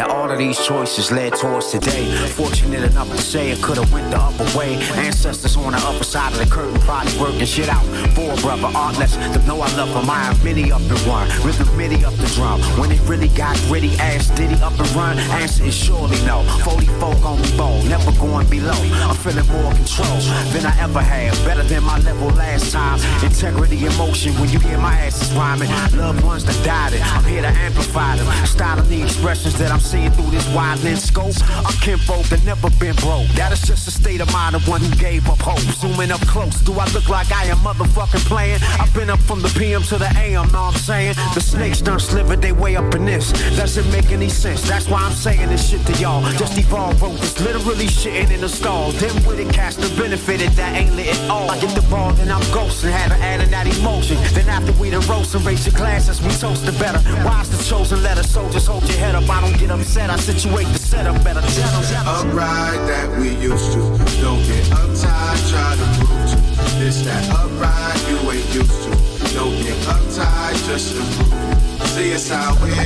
Now all of these choices led towards today. Fortunate enough to say it could've went the upper way. Ancestors on the upper side of the curtain, probably working shit out. For a brother, artless, to know I love them. I am many up and one, rhythm many up the drum. When it really got gritty, ass diddy up and run. Answer is surely no. 44 gon' be bold, never going below. I'm feeling more control than I ever had. Better than my level last time. Integrity, emotion when you hear my ass is rhyming. Loved ones that died it. I'm here to amplify them. Style of the expressions that I'm seeing through this wide lens scope. I'm kinfolk that never been broke. That is just a state of mind of one who gave up hope. Zooming up close, do I look like I am motherfucking playing? I've been up from the PM to the AM, know I'm saying? The snakes done slivered they way up in this. Doesn't make any sense. That's why I'm saying this shit to y'all. Just evolve this literally shitting in the stall. Then with it cast the benefited that ain't lit at all. I get the ball, then I'm ghosting, had to add in that emotion. Then after we done roast and raise your glasses, we toast the better. Why's the chosen letter? So just hold your head up. I don't get upset. I situate the setup better. Upright that we used to. Don't get uptight, try to prove to. This that upright you ain't used to. Don't get uptight, just to improve. See us out here.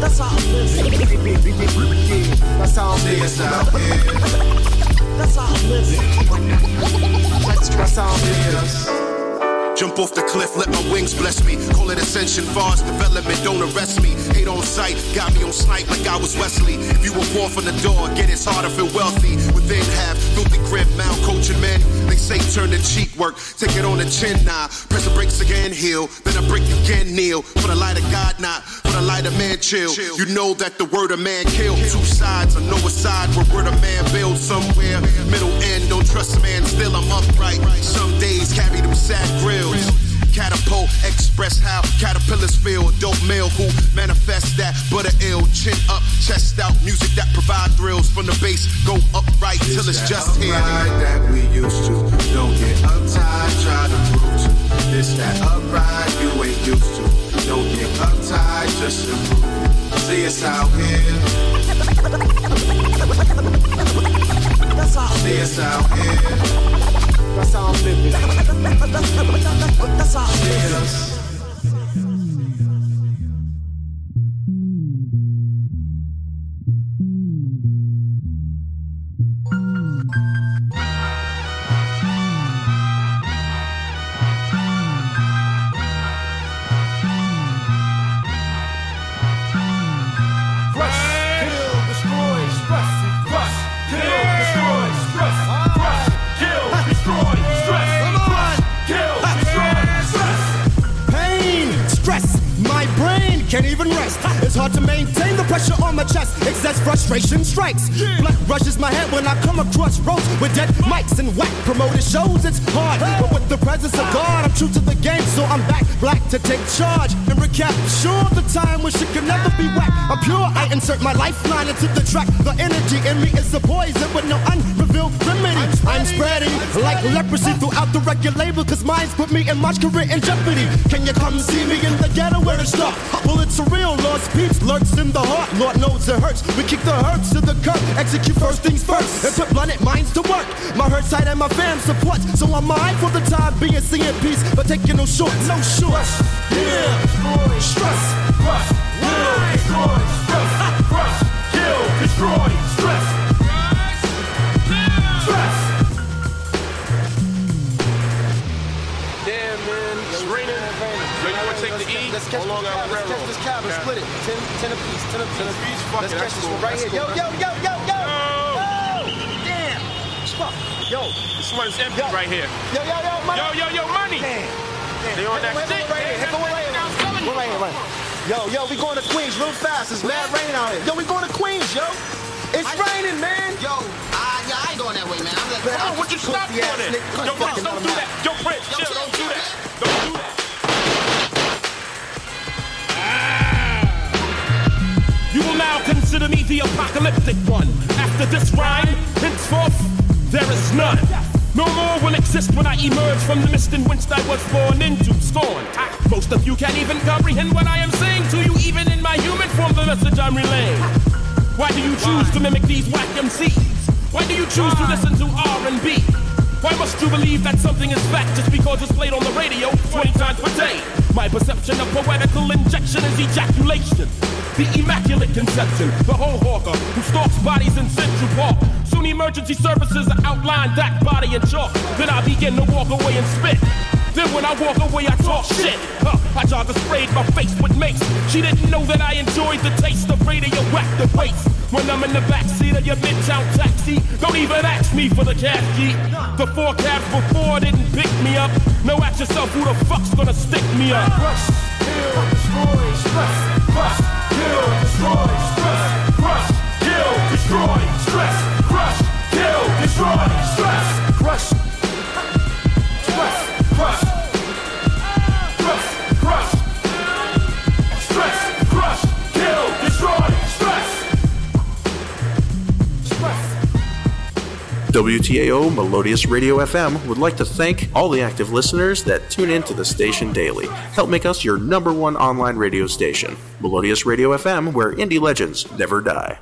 That's all I'm living. That's all I'm See us out here. That's all I'm living. That's all I'm living. Jump off the cliff, let my wings bless me. Call it ascension, far as development, don't arrest me. Hate on sight, got me on snipe like I was Wesley. If you were born from the door, get it's harder, feel wealthy. Within half, filthy grip, malcoaching men. They say turn the cheek work, take it on the chin now. Press the brakes again, heal. Then I break again, kneel. For the light of God, not for the light of man, chill. You know that the word of man kill. Two sides, I know a side where word of man build somewhere. Middle end, don't trust a man, still I'm upright. Some days carry them sad grills. Catapult, express how caterpillars feel. Dope male who manifest that butter ill. Chin up, chest out, music that provide thrills. From the bass, go upright till it's just here. that we used to. Don't get uptight, try to prove to. This that upright you ain't used to. Don't get uptight, just to prove it. See us out here. See us out here. That's how I'm living. That's how I'm living. Maintain the pressure on my chest. Excess frustration strikes. Blood rushes my head when I come across roads with dead mics and whack promoted shows. It's hard, but with the presence of God, I'm true to the game, so I'm back black to take charge and recap. Sure, the time when shit could never be whack. I'm pure, I insert my lifeline into the track. The energy in me is a poison with no unrevealed remedy. I'm spreading like leprosy throughout the record label, cause mine's put me and my career in jeopardy. Can you come see me in the ghetto where it's dark? Bullets are real, lost peeps lurks in the heart. Lord knows it hurts. We kick the hurts to the curb, execute first things first, and put blunted minds to work. My hurt side and my fam supports, so I'm mine for the time being singing peace, but taking no shorts, no shorts. Yeah, stress. Crush, kill, destroy, stress. Crush, kill, destroy, stress. Stress. Damn, man. It's raining. Yo, you want to take the E? Let's catch this cab, let's catch this cab and Okay. split it. Ten, ten apiece, ten apiece. Ten apiece? Fuck Let's it, catch this cool. one right That's here. Yo, cool. yo, yo, yo, yo. Yo. Damn. Fuck. Yo. This one's empty Yo. right here. Yo, yo, yo, money. Yo, yo, yo, money. Damn. Damn. They on that shit. Right here. Here, go right here. Go right here, right. Yo, yo, we going to Queens real fast. It's mad rain out here. Yo, we going to Queens, yo. It's raining, man. Yo, uh, yeah, I ain't going that way, man. I'm like, Man, Oh, what you stop doing it? Yo, Prince, don't do that. Yo, Prince, chill, don't do that. Don't do that. Consider me the apocalyptic one. After this rhyme, henceforth, there is none. No more will exist when I emerge from the mist in which I was born into scorn. Most of you can't even comprehend what I am saying to you, even in my human form, the message I'm relaying. Why do you choose to mimic these whack MCs? Why do you choose to listen to R&B? Why must you believe that something is fact just because it's played on the radio 20 times per day? My perception of poetical injection is ejaculation. The immaculate conception, the whole hawker who stalks bodies in Central Park. Soon emergency services outline that body in chalk. Then I begin to walk away and spit. Then when I walk away, I talk shit. Huh, I jogger sprayed my face with mace. She didn't know that I enjoyed the taste of radio. radioactive waste. When I'm in the backseat of your midtown taxi, don't even ask me for the cash key. The four cabs before didn't pick me up. Now ask yourself who the fuck's gonna stick me up. Crush, kill, destroy, stress. Crush, kill, destroy, stress. Crush, kill, destroy, stress. Crush, kill, destroy, stress. Crush. WTAO Melodious Radio FM would like to thank all the active listeners that tune into the station daily. Help make us your number one online radio station. Melodious Radio FM, where indie legends never die.